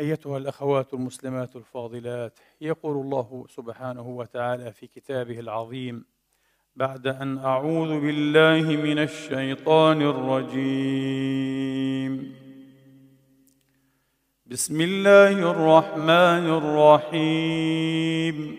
أيتها الأخوات المسلمات الفاضلات يقول الله سبحانه وتعالى في كتابه العظيم بعد أن أعوذ بالله من الشيطان الرجيم. بسم الله الرحمن الرحيم.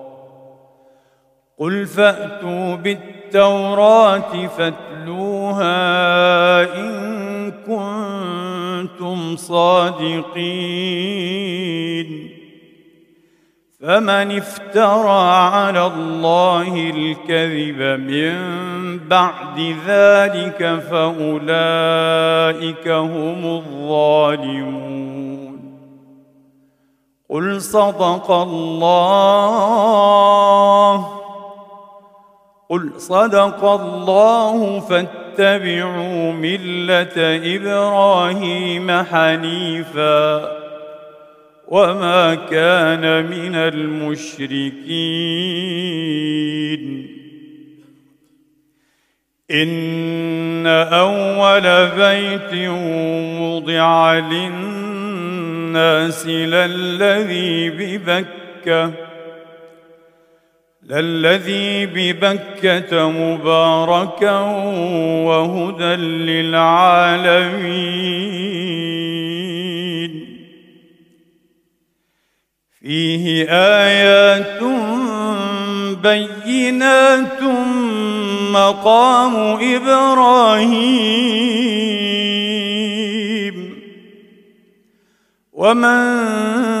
قل فاتوا بالتوراه فاتلوها ان كنتم صادقين فمن افترى على الله الكذب من بعد ذلك فاولئك هم الظالمون قل صدق الله قل صدق الله فاتبعوا مله إبراهيم حنيفا وما كان من المشركين ان اول بيت وضع للناس للذي ببكه للذي ببكة مباركا وهدى للعالمين. فيه آيات بينات مقام إبراهيم. ومن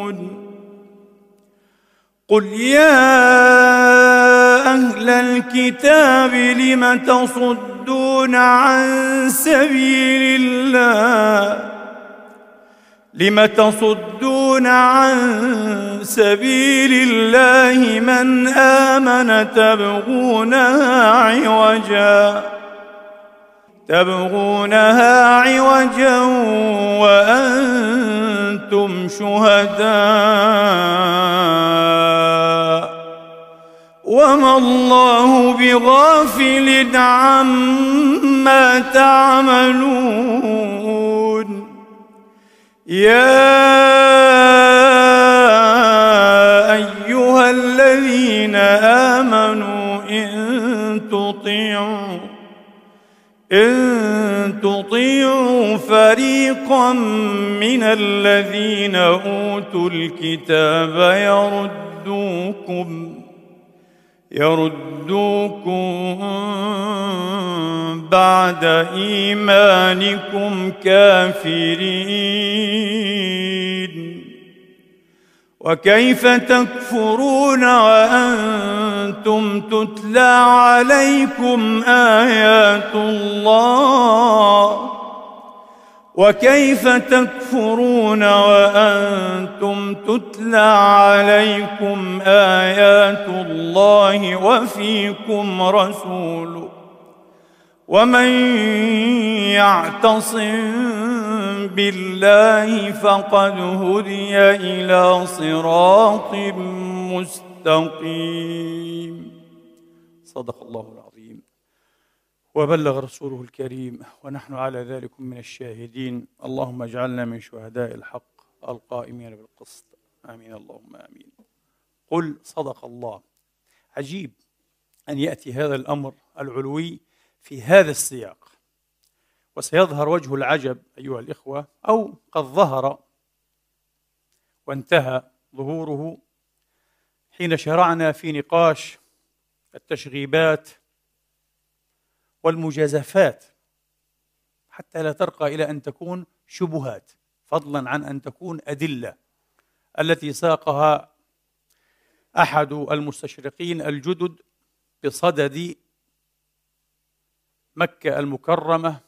قل يا أهل الكتاب لم تصدون عن سبيل الله؟ لم تصدون عن سبيل الله من امن تبغونها عوجا؟ تبغونها عوجا وأنتم شهداء وما الله بغافل عما تعملون يا أيها الذين آمنوا إن تطيعوا إن تطيعوا فريقا من الذين أوتوا الكتاب يردوكم يردوكم بعد إيمانكم كافرين. وكيف تكفرون وأنتم تتلى عليكم آيات الله؟ وكيف تكفرون وأنتم تتلى عليكم آيات الله وفيكم رسوله؟ ومن يعتصم بالله فقد هدي إلى صراط مستقيم. صدق الله العظيم. وبلغ رسوله الكريم ونحن على ذلك من الشاهدين. اللهم اجعلنا من شهداء الحق القائمين بالقسط. آمين. اللهم آمين. قل صدق الله. عجيب أن يأتي هذا الأمر العلوي في هذا السياق. وسيظهر وجه العجب أيها الإخوة أو قد ظهر وانتهى ظهوره حين شرعنا في نقاش التشغيبات والمجازفات حتى لا ترقى إلى أن تكون شبهات فضلا عن أن تكون أدلة التي ساقها أحد المستشرقين الجدد بصدد مكة المكرمة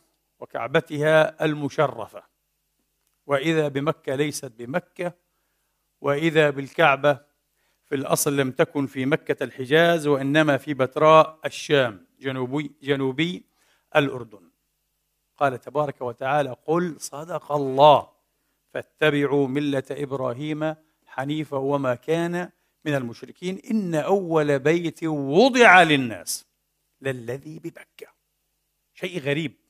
وكعبتها المشرفة. وإذا بمكة ليست بمكة وإذا بالكعبة في الأصل لم تكن في مكة الحجاز وإنما في بتراء الشام جنوبي جنوبي الأردن. قال تبارك وتعالى قل صدق الله فاتبعوا ملة إبراهيم حنيفا وما كان من المشركين. إن أول بيت وضع للناس للذي ببكة شيء غريب.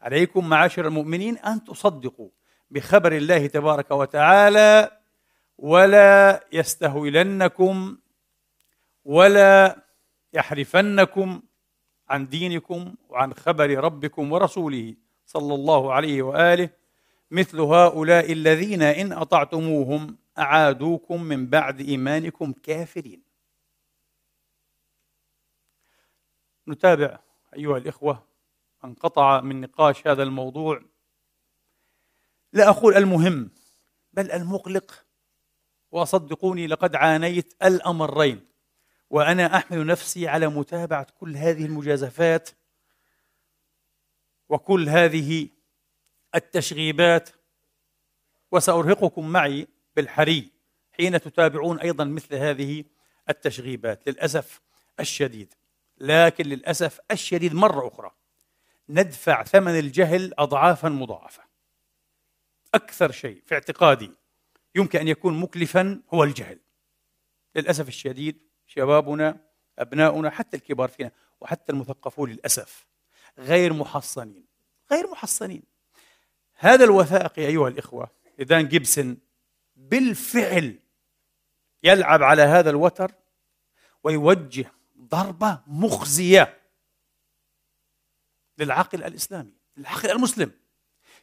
عليكم معاشر المؤمنين أن تصدقوا بخبر الله تبارك وتعالى ولا يستهولنكم ولا يحرفنكم عن دينكم وعن خبر ربكم ورسوله صلى الله عليه وآله. مثل هؤلاء الذين إن أطعتموهم أعادوكم من بعد إيمانكم كافرين. نتابع أيها الإخوة انقطع من نقاش هذا الموضوع. لا أقول المهم بل المقلق. وصدقوني لقد عانيت الأمرين وأنا أحمل نفسي على متابعة كل هذه المجازفات وكل هذه التشغيبات. وسأرهقكم معي بالحري حين تتابعون أيضا مثل هذه التشغيبات للأسف الشديد. لكن للأسف الشديد مرة أخرى. ندفع ثمن الجهل اضعافا مضاعفة. أكثر شيء في اعتقادي يمكن أن يكون مكلفا هو الجهل. للأسف الشديد شبابنا أبناؤنا حتى الكبار فينا وحتى المثقفون للأسف غير محصنين غير محصنين. هذا الوثائقي أيها الإخوة إذان جيبسون بالفعل يلعب على هذا الوتر ويوجه ضربة مخزية للعقل الإسلامي للعقل المسلم.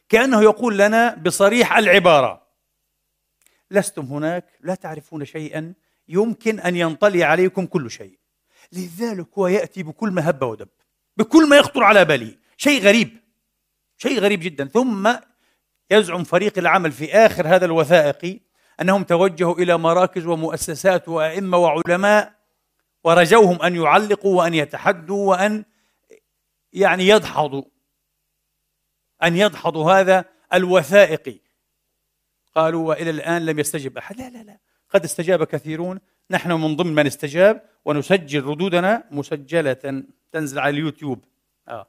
كأنه يقول لنا بصريح العبارة لستم هناك لا تعرفون شيئا يمكن أن ينطلي عليكم كل شيء. لذلك هو يأتي بكل ما هب ودب بكل ما يخطر على باله. شيء غريب شيء غريب جدا. ثم يزعم فريق العمل في آخر هذا الوثائقي أنهم توجهوا إلى مراكز ومؤسسات وأئمة وعلماء ورجوهم أن يعلقوا وأن يتحدوا وأن يعني يدحضوا أن يدحضوا هذا الوثائقي قالوا وإلى الآن لم يستجب أحد. لا لا لا. قد استجاب كثيرون. نحن من ضمن من استجاب ونسجل ردودنا مسجلة تنزل على اليوتيوب. آه.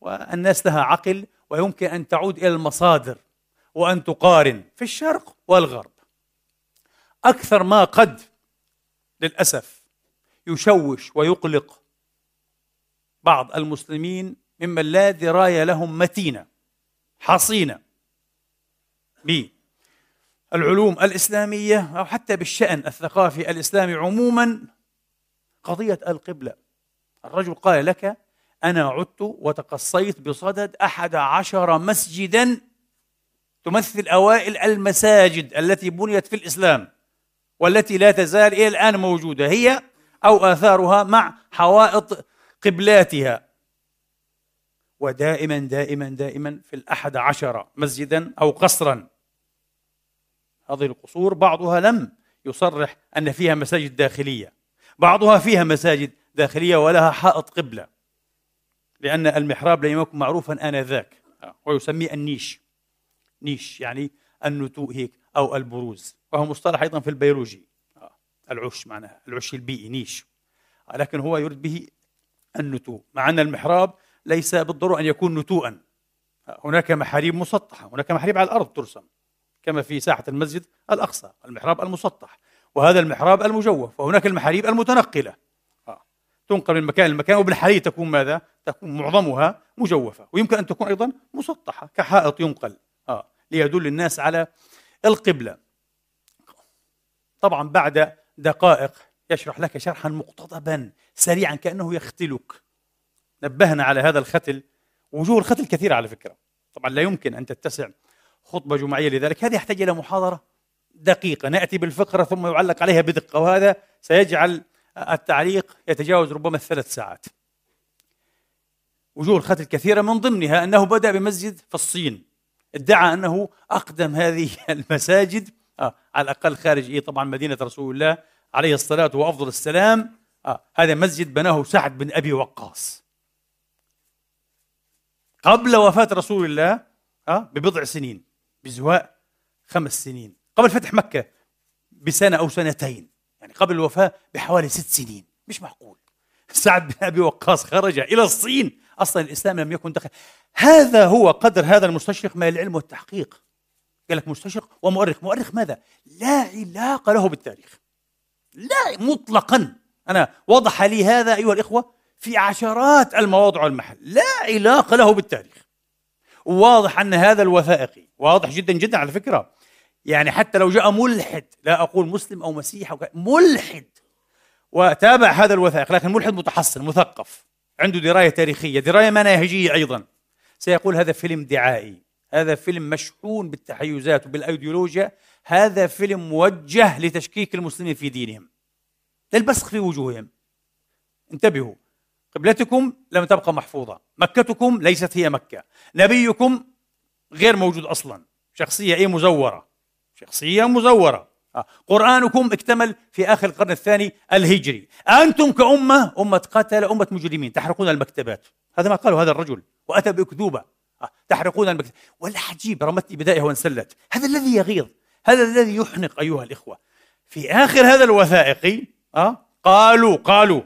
والناس لها عقل ويمكن أن تعود إلى المصادر وأن تقارن في الشرق والغرب. أكثر ما قد للأسف يشوش ويقلق بعض المسلمين ممن لا دراية لهم متينة حصينة. بالعلوم الإسلامية أو حتى بالشأن الثقافي الإسلامي عموما قضية القبلة. الرجل قال لك أنا عدت وتقصيت بصدد أحد عشر مسجدا تمثل أوائل المساجد التي بنيت في الإسلام والتي لا تزال إلى الآن موجودة. هي أو آثارها مع حوائط قبلاتها. ودائما دائما دائما في الأحد عشر مسجدا أو قصرا. هذه القصور بعضها لم يصرح أن فيها مساجد داخلية. بعضها فيها مساجد داخلية ولها حائط قبلة. لأن المحراب لم يكن معروفا آنذاك. ويسميه ال niche. niche يعني النتوء هيك أو البروز. وهو مصطلح أيضا في البيولوجي. العش معناها العش البيئي niche. لكن هو يرد به النتوء مع أن المحراب ليس بالضرورة أن يكون نتوءا هناك محاريب مسطحة هناك محاريب على الأرض ترسم كما في ساحة المسجد الأقصى المحراب المسطح وهذا المحراب المجوف وهناك المحاريب المتنقلة آه. تنقل من مكان لمكان وبالحري تكون ماذا؟ تكون معظمها مجوفة ويمكن أن تكون أيضا مسطحة كحائط ينقل آه. ليدل الناس على القبلة طبعا بعد دقائق يشرح لك شرحا مقتضبا سريعا كأنه يختلك. نبهنا على هذا الختل. وجوه الختل كثيرة على فكرة. طبعا لا يمكن أن تتسع خطبة جمعية لذلك. هذه يحتاج إلى محاضرة دقيقة. نأتي بالفقرة ثم يعلق عليها بدقة. وهذا سيجعل التعليق يتجاوز ربما الثلاث ساعات. وجوه الختل كثيرة. من ضمنها أنه بدأ بمسجد في الصين. ادعى أنه أقدم هذه المساجد. آه على الأقل خارج إيه طبعا مدينة رسول الله عليه الصلاة وأفضل السلام. آه هذا مسجد بناه سعد بن أبي وقاص. قبل وفاة رسول الله آه ببضع سنين بزواء خمس سنين قبل فتح مكة بسنة أو سنتين يعني قبل الوفاة بحوالي ست سنين مش معقول. سعد بن أبي وقاص خرج إلى الصين أصلا الإسلام لم يكن دخل. هذا هو قدر هذا المستشرق من العلم والتحقيق. قال لك مستشرق ومؤرخ. مؤرخ ماذا؟ لا علاقة له بالتاريخ. لا مطلقا. أنا وضح لي هذا أيها الإخوة في عشرات المواضع والمحل. لا علاقة له بالتاريخ. واضح أن هذا الوثائقي واضح جدا جدا على فكرة يعني حتى لو جاء ملحد لا أقول مسلم أو مسيحي أو ملحد وتابع هذا الوثائق لكن ملحد متحصن مثقف عنده دراية تاريخية دراية مناهجية أيضا سيقول هذا فيلم دعائي هذا فيلم مشحون بالتحيزات وبالأيديولوجيا هذا فيلم موجه لتشكيك المسلمين في دينهم. للبسخ في وجوههم. انتبهوا. قبلتكم لم تبقى محفوظة. مكتكم ليست هي مكة. نبيكم غير موجود أصلا. شخصية إيه مزورة؟ شخصية مزورة. آه. قرآنكم اكتمل في آخر القرن الثاني الهجري. أنتم كأمة أمة قتلة أمة مجرمين. تحرقون المكتبات. هذا ما قاله هذا الرجل. وأتى بأكذوبة. آه. تحرقون المكتبات والعجيب رمتني بدائها وانسلت. هذا الذي يغيظ. هذا الذي يحنق أيها الإخوة. في آخر هذا الوثائقي أه؟ قالوا قالوا.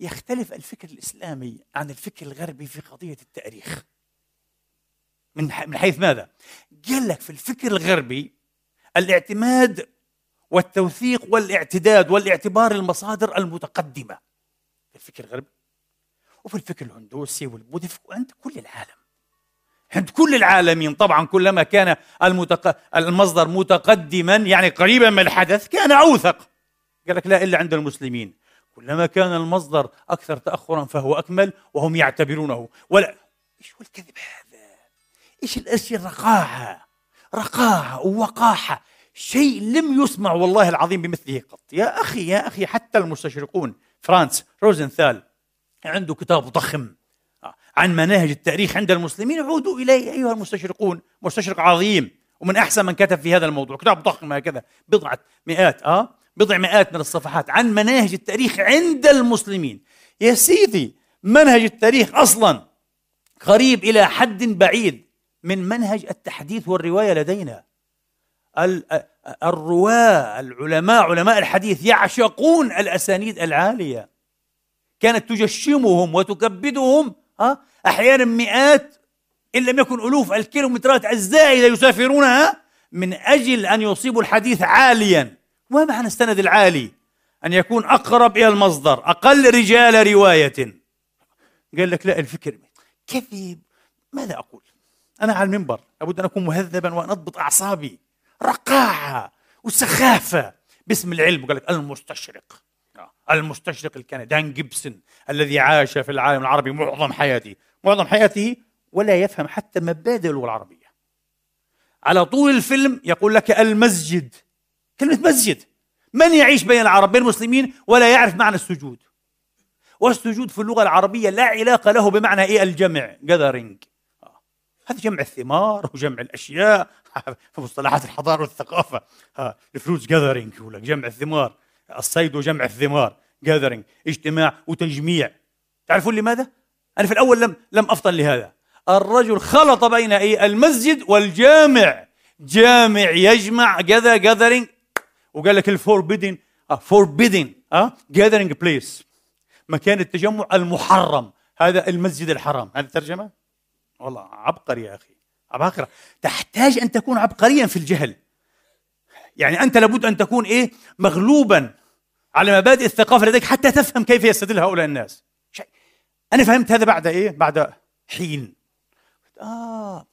يختلف الفكر الإسلامي عن الفكر الغربي في قضية التاريخ. من من حيث ماذا؟ قال لك في الفكر الغربي الاعتماد والتوثيق والاعتداد والاعتبار المصادر المتقدمة. في الفكر الغربي. وفي الفكر الهندوسي والبوذي وعند كل العالم. عند كل العالمين. طبعا كلما كان المتق... المصدر متقدما يعني قريبا من الحدث كان أوثق. قال لك لا إلا عند المسلمين. كلما كان المصدر أكثر تاخرا فهو أكمل وهم يعتبرونه. ولا إيش هو الكذب هذا؟ إيش الأشياء الرقاعة؟ رقاعة ووقاحة. شيء لم يسمع والله العظيم بمثله قط. يا أخي يا أخي حتى المستشرقون فرانس روزنثال عنده كتاب ضخم. عن مناهج التاريخ عند المسلمين. عودوا إليه أيها المستشرقون. مستشرق عظيم. ومن أحسن من كتب في هذا الموضوع. كتاب ضخم هكذا. بضعة مئات آه؟ بضع مئات من الصفحات عن مناهج التاريخ عند المسلمين. يا سيدي منهج التاريخ أصلا قريب إلى حد بعيد من منهج التحديث والرواية لدينا. الرواة العلماء علماء الحديث يعشقون الأسانيد العالية. كانت تجشمهم وتكبدهم أحيانا مئات إن لم يكن ألوف الكيلومترات الزائدة يسافرونها من أجل أن يصيبوا الحديث عاليا. ما معنى السند العالي؟ أن يكون أقرب إلى المصدر أقل رجال رواية. قال لك لا الفكر كذب. ماذا أقول؟ أنا على المنبر لابد أن أكون مهذبا وأن أضبط أعصابي. رقاعة وسخافة. باسم العلم قال لك المستشرق. المستشرق الكندي دان جيبسون الذي عاش في العالم العربي معظم حياته. معظم حياته ولا يفهم حتى مبادئ اللغة العربية. على طول الفيلم يقول لك المسجد. كلمة مسجد. من يعيش بين العرب بين المسلمين ولا يعرف معنى السجود؟ والسجود في اللغة العربية لا علاقة له بمعنى إيه؟ الجمع جذرينج هذا جمع الثمار وجمع الأشياء. في مصطلحات الحضارة والثقافة. الفلوس gathering يقول لك جمع الثمار. الصيد وجمع الثمار. gathering اجتماع وتجميع. تعرفون لماذا؟ أنا في الأول لم لم أفطن لهذا. الرجل خلط بين أي المسجد والجامع. جامع يجمع كذا gathering وقال لك ال forbidden forbidden آه gathering place مكان التجمع المحرم هذا المسجد الحرام هذه الترجمة؟ والله عبقري يا أخي عباقرة تحتاج أن تكون عبقريا في الجهل. يعني أنت لابد أن تكون إيه مغلوبا على مبادئ الثقافة لديك حتى تفهم كيف يستدل هؤلاء الناس. أنا فهمت هذا بعد إيه؟ بعد حين. آه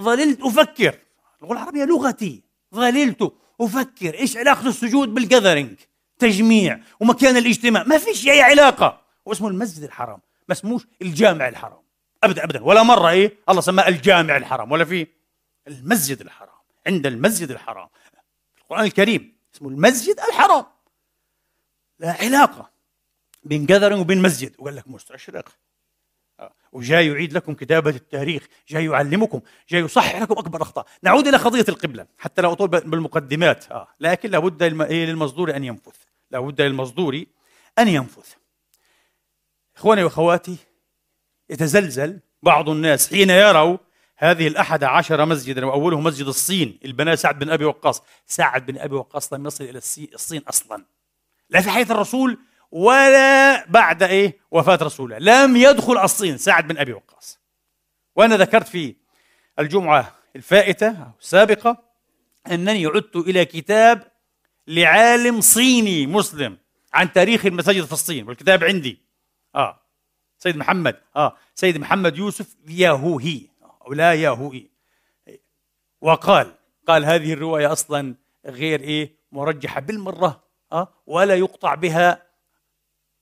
ظللت أفكر. اللغة العربية لغتي ظللت. أفكر إيش علاقة السجود بالجذرينج تجميع ومكان الاجتماع. ما فيش أي علاقة. واسمه المسجد الحرام ما اسموش الجامع الحرام. ابدا ابدا. ولا مرة إيه؟ الله سماه الجامع الحرام ولا في؟ المسجد الحرام عند المسجد الحرام. القرآن الكريم اسمه المسجد الحرام. لا علاقة بين جذرينج وبين مسجد. وقال لك مستشرق. وجاي يعيد لكم كتابة التاريخ جاي يعلمكم جاي يصحح لكم أكبر أخطاء. نعود إلى قضية القبلة. حتى لا أطول بالمقدمات آه. لكن لابد إيه، للمصدور أن ينفذ لابد للمصدور أن ينفذ إخواني وأخواتي يتزلزل بعض الناس حين يروا هذه الأحد عشر مسجدا وأوله مسجد الصين البناء سعد بن أبي وقاص. سعد بن أبي وقاص لم يصل إلى الصين أصلا. لا في حياة الرسول ولا بعد إيه؟ وفاة رسوله لم يدخل الصين سعد بن أبي وقاص. وأنا ذكرت في الجمعة الفائتة السابقة أنني عدت إلى كتاب لعالم صيني مسلم عن تاريخ المساجد في الصين والكتاب عندي. آه. سيد محمد. آه. سيد محمد يوسف ياهوهي. أو لا ياهوهي. وقال قال هذه الرواية أصلا غير إيه؟ مرجحة بالمرة. آه. ولا يقطع بها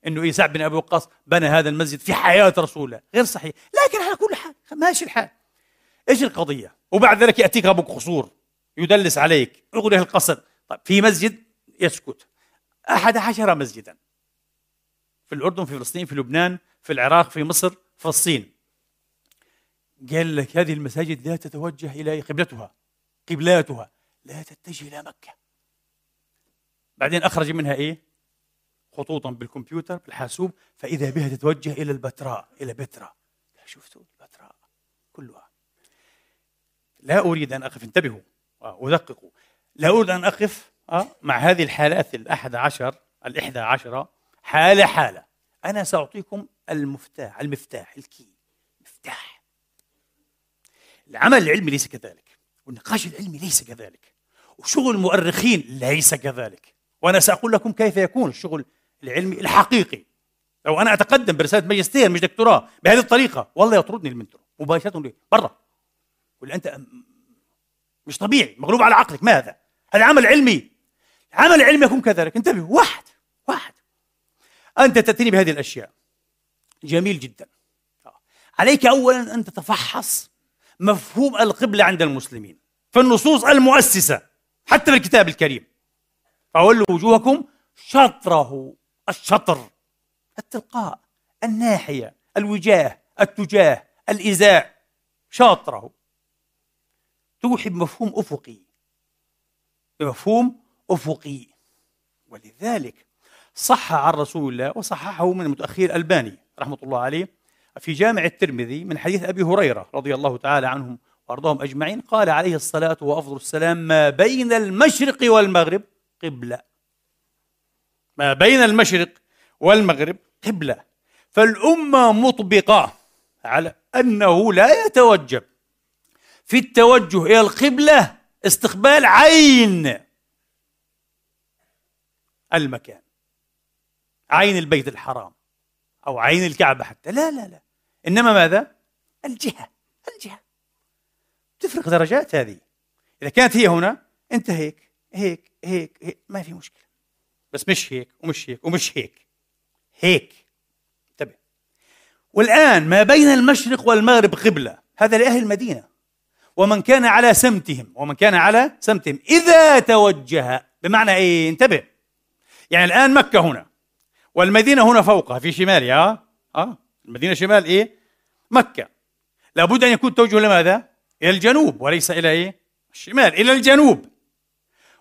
إنه سعد بن أبي وقاص بنى هذا المسجد في حياة رسوله غير صحيح. لكن على كل حال ماشي الحال. إيش القضية؟ وبعد ذلك يأتيك أبو قصور يدلس عليك يغره القصر طيب في مسجد يسكت. أحد عشر مسجدا. في الأردن في فلسطين في لبنان في العراق في مصر في الصين. قال لك هذه المساجد لا تتوجه إلى قبلتها قبلاتها. لا تتجه إلى مكة. بعدين أخرج منها إيه؟ خطوطا بالكمبيوتر بالحاسوب فإذا بها تتوجه إلى البتراء إلى بتراء. شفتوا؟ البتراء كلها. لا أريد أن أقف انتبهوا. ودققوا لا أريد أن أقف آه، مع هذه الحالات الأحد عشر الإحدى عشرة حالة حالة. أنا سأعطيكم المفتاح المفتاح الكي. مفتاح. العمل العلمي ليس كذلك. والنقاش العلمي ليس كذلك. وشغل المؤرخين ليس كذلك. وأنا سأقول لكم كيف يكون الشغل العلمي الحقيقي. لو أنا أتقدم برسالة ماجستير مش دكتوراه بهذه الطريقة والله يطردني المنتور مباشرة برا. يقول أنت مش طبيعي مغلوب على عقلك ماذا هذا؟ عمل علمي. العمل العلمي يكون كذلك. انتبه واحد واحد. أنت تأتيني بهذه الأشياء. جميل جدا. عليك اولا أن تتفحص مفهوم القبلة عند المسلمين في النصوص المؤسسة حتى في الكتاب الكريم. فولوا وجوهكم شطره. الشطر التلقاء الناحية الوجاه التجاه الإزاء شاطره. توحي بمفهوم أفقي بمفهوم أفقي. ولذلك صح عن رسول الله وصححه من المتأخر الألباني رحمة الله عليه في جامع الترمذي من حديث أبي هريرة رضي الله تعالى عنهم وأرضاهم أجمعين قال عليه الصلاة وأفضل السلام ما بين المشرق والمغرب قبلة. ما بين المشرق والمغرب قبلة. فالأمة مطبقة على أنه لا يتوجب في التوجه إلى القبلة استقبال عين المكان عين البيت الحرام أو عين الكعبة حتى. لا لا لا. إنما ماذا؟ الجهة الجهة. تفرق درجات هذه. إذا كانت هي هنا أنت هيك هيك هيك, هيك. ما في مشكلة. بس مش هيك ومش هيك ومش هيك. هيك. انتبه. والآن ما بين المشرق والمغرب قبلة. هذا لأهل المدينة. ومن كان على سمتهم ومن كان على سمتهم. إذا توجه بمعنى إيه؟ انتبه. يعني الآن مكة هنا. والمدينة هنا فوقها في شمالها آه. المدينة شمال إيه؟ مكة. لابد أن يكون توجه لماذا إلى الجنوب وليس إلى إيه؟ الشمال إلى الجنوب.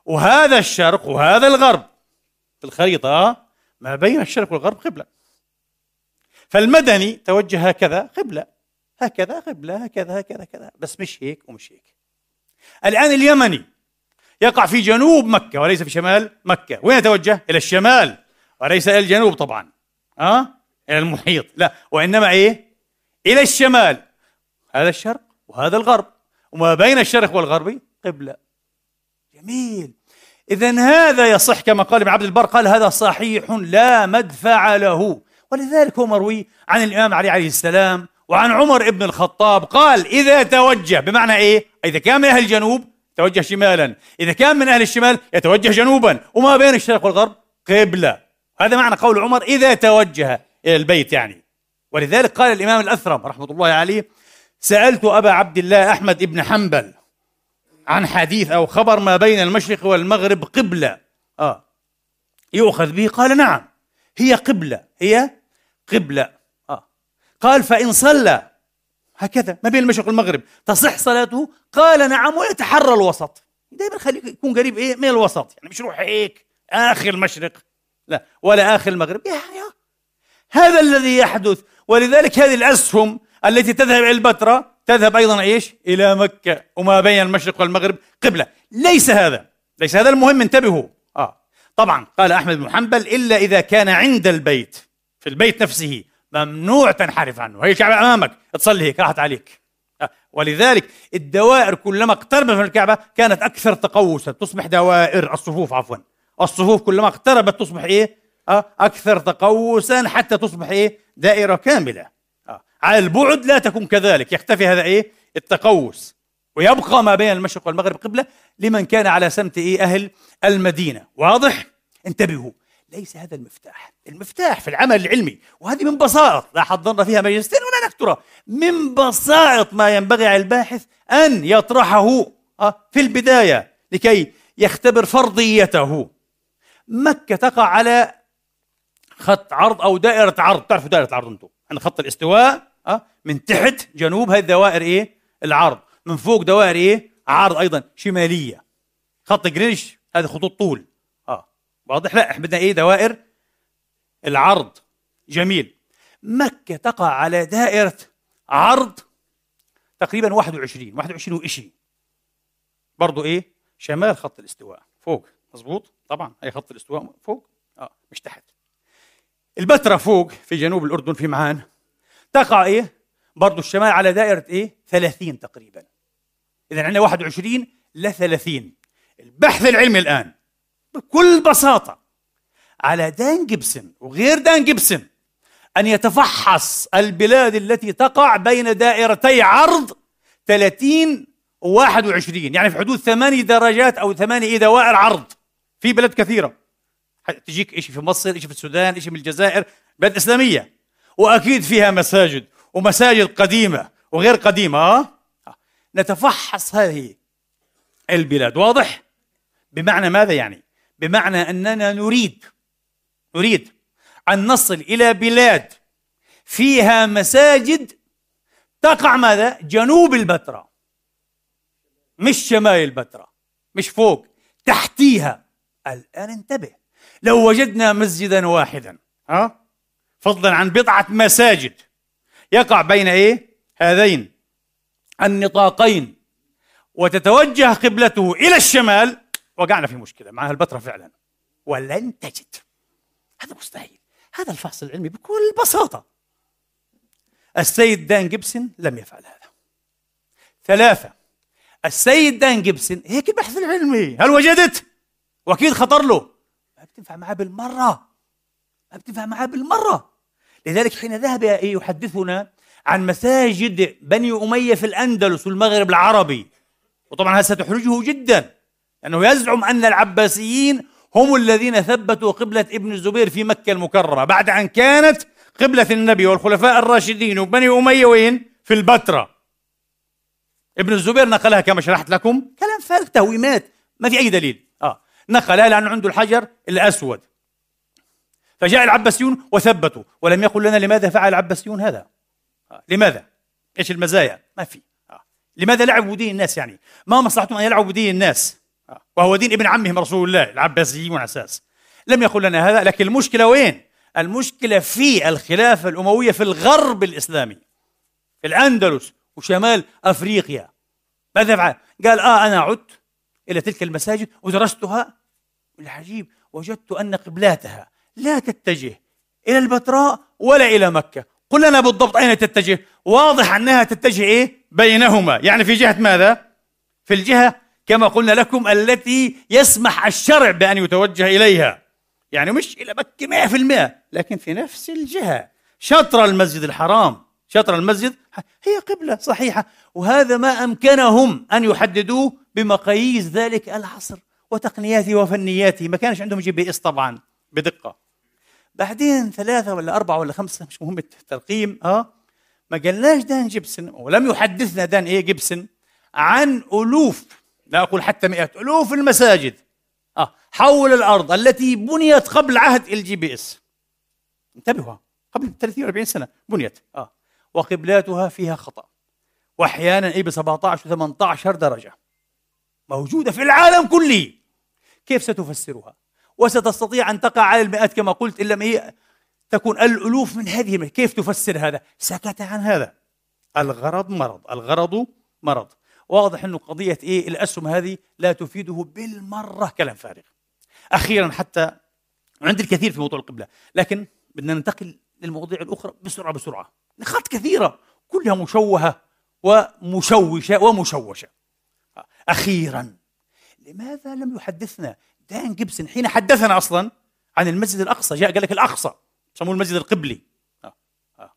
وهذا الشرق وهذا الغرب. في الخريطة ما بين الشرق والغرب قبلة. فالمدني توجه هكذا قبلة. هكذا قبلة هكذا هكذا كذا بس مش هيك ومش هيك. الآن اليمني يقع في جنوب مكة وليس في شمال مكة. وين يتوجه؟ إلى الشمال. وليس إلى الجنوب طبعا. أه؟ إلى المحيط. لا. وإنما إيه؟ إلى الشمال. هذا الشرق وهذا الغرب. وما بين الشرق والغرب قبلة. جميل. إذا هذا يصح كما قال ابن عبد البر قال هذا صحيح لا مدفع له. ولذلك هو مروي عن الإمام علي عليه السلام وعن عمر بن الخطاب قال إذا توجه بمعنى إيه؟ إذا كان من أهل الجنوب توجه شمالا. إذا كان من أهل الشمال يتوجه جنوبا. وما بين الشرق والغرب؟ قبلة. هذا معنى قول عمر إذا توجه إلى البيت يعني. ولذلك قال الإمام الأثرم رحمة الله عليه سألت أبا عبد الله أحمد بن حنبل عن حديث أو خبر ما بين المشرق والمغرب قبلة. آه. يؤخذ به؟ قال نعم. هي قبلة. هي قبلة. آه. قال فإن صلى. هكذا. ما بين المشرق والمغرب. تصح صلاته؟ قال نعم ويتحرى الوسط. دائما خليه يكون قريب إيه؟ من الوسط. يعني مش يروح هيك. آخر المشرق. لا. ولا آخر المغرب. يا يا. هذا الذي يحدث. ولذلك هذه الاسهم التي تذهب إلى البتراء تذهب أيضا إيش؟ إلى مكة وما بين المشرق والمغرب قبلة. ليس هذا ليس هذا المهم انتبهوا. آه. طبعا قال أحمد بن حنبل إلا إذا كان عند البيت في البيت نفسه ممنوع تنحرف عنه. هي الكعبة أمامك تصلي هيك راحت عليك. آه، ولذلك الدوائر كلما اقتربت من الكعبة كانت أكثر تقوسا. تصبح دوائر الصفوف عفوا. الصفوف كلما اقتربت تصبح إيه؟ آه، أكثر تقوسا حتى تصبح إيه؟ دائرة كاملة. آه، على البعد لا تكون كذلك. يختفي هذا إيه؟ التقوس. ويبقى ما بين المشرق والمغرب قبلة لمن كان على سمت إيه؟ أهل المدينة. واضح؟ انتبهوا. ليس هذا المفتاح. المفتاح في العمل العلمي. وهذه من بسائط لا حضرنا فيها ماجستير ولا دكتوراه من بسائط ما ينبغي على الباحث أن يطرحه آه، في البداية لكي يختبر فرضيته. مكة تقع على خط عرض أو دائرة عرض. تعرفوا دائرة العرض أنتم. عند خط الاستواء آه، من تحت جنوب هذه دوائر إيه؟ العرض. من فوق دوائر إيه؟ عرض أيضا شمالية. خط جرينش هذه خطوط طول. واضح؟ لا إحنا بدنا إيه؟ دوائر. العرض. جميل. مكة تقع على دائرة عرض تقريبا 21 21 وإشي برضو إيه؟ شمال خط الاستواء. فوق. مظبوط؟ طبعا. هي خط الاستواء فوق. آه مش تحت. البتراء فوق في جنوب الأردن في معان تقع إيه؟ برضو الشمال على دائرة إيه؟ 30 تقريبا. إذا عندنا 21 ل 30 البحث العلمي الآن بكل بساطة على دان جيبسون وغير دان جيبسون أن يتفحص البلاد التي تقع بين دائرتي عرض 30 و 21 يعني في حدود ثماني درجات أو ثماني دوائر عرض في بلاد كثيرة. تجيك شيء في مصر شيء في السودان شيء من الجزائر بلاد إسلامية وأكيد فيها مساجد ومساجد قديمة وغير قديمة آه؟ نتفحص هذه البلاد واضح؟ بمعنى ماذا يعني؟ بمعنى أننا نريد نريد أن نصل إلى بلاد فيها مساجد تقع ماذا؟ جنوب البتراء مش شمال البتراء مش فوق تحتيها الآن انتبه لو وجدنا مسجدا واحدا ها؟ فضلا عن بضعة مساجد. يقع بين إيه؟ هذين. النطاقين. وتتوجه قبلته إلى الشمال. وقعنا في مشكلة مع البتراء فعلا. ولن تجد. هذا مستحيل. هذا الفحص العلمي بكل بساطة. السيد دان جيبسون لم يفعل هذا. ثلاثة. السيد دان جيبسون هيك البحث العلمي. هل وجدت؟ وأكيد خطر له. بتنفع معاه بالمرة. ما بتنفع معاه بالمرة. لذلك حين ذهب يحدثنا عن مساجد بني أمية في الأندلس والمغرب العربي وطبعا هذا ستحرجه جدا لأنه يزعم أن العباسيين هم الذين ثبتوا قبلة ابن الزبير في مكة المكرمة بعد أن كانت قبلة النبي والخلفاء الراشدين وبني أمية وين؟ في البتراء ابن الزبير نقلها كما شرحت لكم. كلام فارغ تهويمات ما في أي دليل. نقلها لأنه عنده الحجر الأسود. فجاء العباسيون وثبتوا ولم يقل لنا لماذا فعل العباسيون هذا. لماذا؟ إيش المزايا؟ ما في. لماذا لعبوا دين الناس يعني؟ ما مصلحتهم أن يلعبوا دين الناس. وهو دين ابن عمهم رسول الله العباسيون أساس. لم يقل لنا هذا لكن المشكلة وين؟ المشكلة في الخلافه الأموية في الغرب الإسلامي. في الأندلس وشمال أفريقيا. ماذا فعل؟ قال آه أنا عدت إلى تلك المساجد ودرستها؟ العجيب وجدت أن قبلاتها لا تتجه إلى البتراء ولا إلى مكة. قل لنا بالضبط أين تتجه؟ واضح أنها تتجه إيه؟ بينهما. يعني في جهة ماذا؟ في الجهة كما قلنا لكم التي يسمح الشرع بأن يتوجه إليها. يعني مش إلى مكة مئة في المئة لكن في نفس الجهة. شطر المسجد الحرام. شطر المسجد هي قبلة صحيحة وهذا ما أمكنهم أن يحددوه بمقاييس ذلك العصر وتقنياته وفنياته ما كانش عندهم GPS طبعا. بدقة. بعدين ثلاثة ولا أربعة ولا خمسة مش مهم الترقيم آه ما قالناش دان جيبسون ولم يحدثنا دان إيه جيبسون عن ألوف لا أقول حتى مئات ألوف المساجد آه حول الأرض التي بنيت قبل عهد ال GPS. انتبهوا قبل 30 40 سنة بنيت آه وقبلاتها فيها خطأ واحيانا إيه ب 17 و 18 درجة. موجودة في العالم كله. كيف ستفسرها؟ وستستطيع أن تقع على المئات كما قلت إن لم هي تكون الألوف من هذه المئة. كيف تفسر هذا؟ سكت عن هذا. الغرض مرض. الغرض مرض. واضح أنه قضية إيه؟ الأسهم هذه لا تفيده بالمرة كلام فارغ. أخيرا حتى عندي الكثير في موضوع القبلة. لكن بدنا ننتقل للمواضيع الأخرى بسرعة بسرعة. نقاط كثيرة كلها مشوهة ومشوشة ومشوشة. أخيرا. لماذا لم يحدثنا؟ دان جيبسون حين حدثنا أصلا عن المسجد الأقصى جاء قال لك الأقصى سموه المسجد القبلي. آه. آه.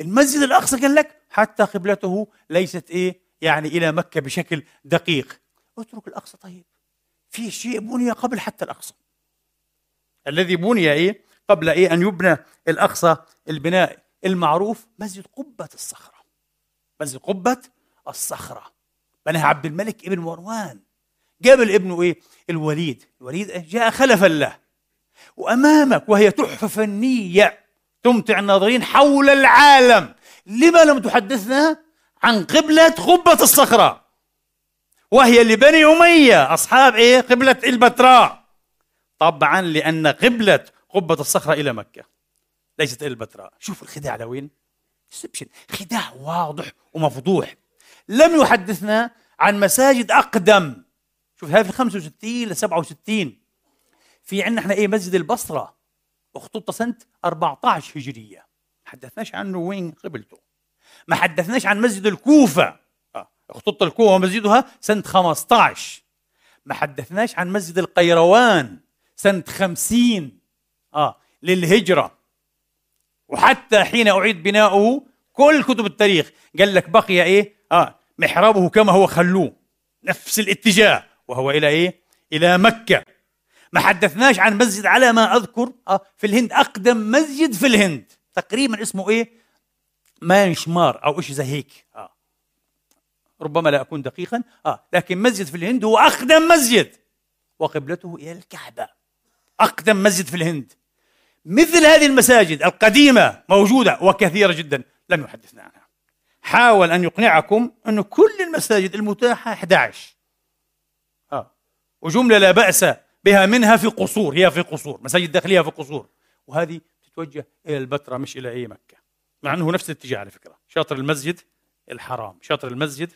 المسجد الأقصى قال لك حتى قبلته ليست إيه؟ يعني إلى مكة بشكل دقيق. اترك الأقصى طيب. في شيء بني قبل حتى الأقصى. الذي بني إيه؟ قبل إيه؟ أن يبنى الأقصى البناء المعروف مسجد قبة الصخرة. مسجد قبة الصخرة. بناها عبد الملك ابن مروان. قبل ابنه إيه؟ الوليد. الوليد جاء خلفا له. وأمامك وهي تحفه فنية تمتع الناظرين حول العالم. لما لم تحدثنا عن قبلة قبة الصخرة. وهي لبني أمية. أصحاب إيه؟ قبلة إلبتراء. طبعا لأن قبلة قبة الصخرة إلى مكة. ليست إلى إلبتراء. شوف الخداع لوين خداع واضح ومفضوح. لم يحدثنا عن مساجد أقدم. شوف هذا في 65 ل 67 في عندنا إحنا إيه؟ مسجد البصرة اختطى سنه 14 هجرية. ما حدثناش عنه وين قبلته. ما حدثناش عن مسجد الكوفة. آه اختط الكوفة ومسجدها سنه 15 ما حدثناش عن مسجد القيروان سنه 50 آه للهجرة. وحتى حين أعيد بناؤه كل كتب التاريخ قال لك بقي إيه؟ آه محرابه كما هو خلوه نفس الاتجاه. وهو إلى إيه؟ إلى مكة. ما حدثناش عن مسجد على ما أذكر آه في الهند أقدم مسجد في الهند. تقريبا اسمه إيه؟ مانشمار أو شيء زي هيك. آه. ربما لا أكون دقيقا. آه. لكن مسجد في الهند هو أقدم مسجد. وقبلته إلى الكعبة. أقدم مسجد في الهند. مثل هذه المساجد القديمة موجودة وكثيرة جدا. لم يحدثنا عنها. حاول أن يقنعكم أن كل المساجد المتاحة 11 وجملة لا بأس بها منها في قصور هي في قصور مساجد داخلية في قصور. وهذه تتوجه إلى البتراء مش إلى أي مكة. مع أنه نفس الاتجاه على فكرة شاطر المسجد الحرام شاطر المسجد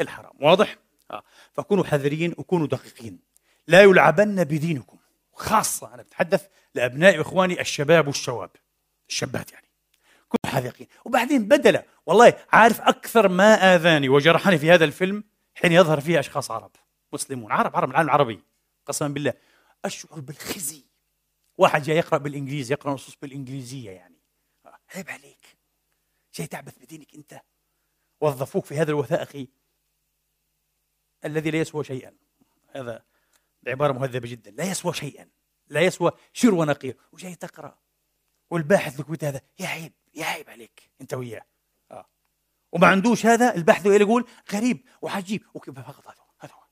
الحرام واضح؟ آه. فكونوا حذرين وكونوا دقيقين. لا يلعبن بدينكم خاصة أنا بتحدث لأبناء إخواني الشباب والشواب الشابات يعني. كونوا حذقين. وبعدين بدل والله عارف أكثر ما آذاني وجرحني في هذا الفيلم حين يظهر فيه أشخاص عرب مسلمون عرب عرب العالم العربي قسما بالله. اشعر بالخزي. واحد جاي يقرأ بالإنجليزي يقرأ نصوص بالإنجليزية يعني. عيب عليك. جاي تعبث بدينك أنت. وظفوك في هذا الوثائقي الذي لا يسوى شيئا. هذا بعباره مهذبة جدا. لا يسوى شيئا. لا يسوى شر ونقير وجاي تقرأ. والباحث الكويت هذا يا عيب يا عيب عليك انت وياه. آه. وما عندوش هذا البحث يقول غريب وعجيب. وكيف فقط هذا هذا هو.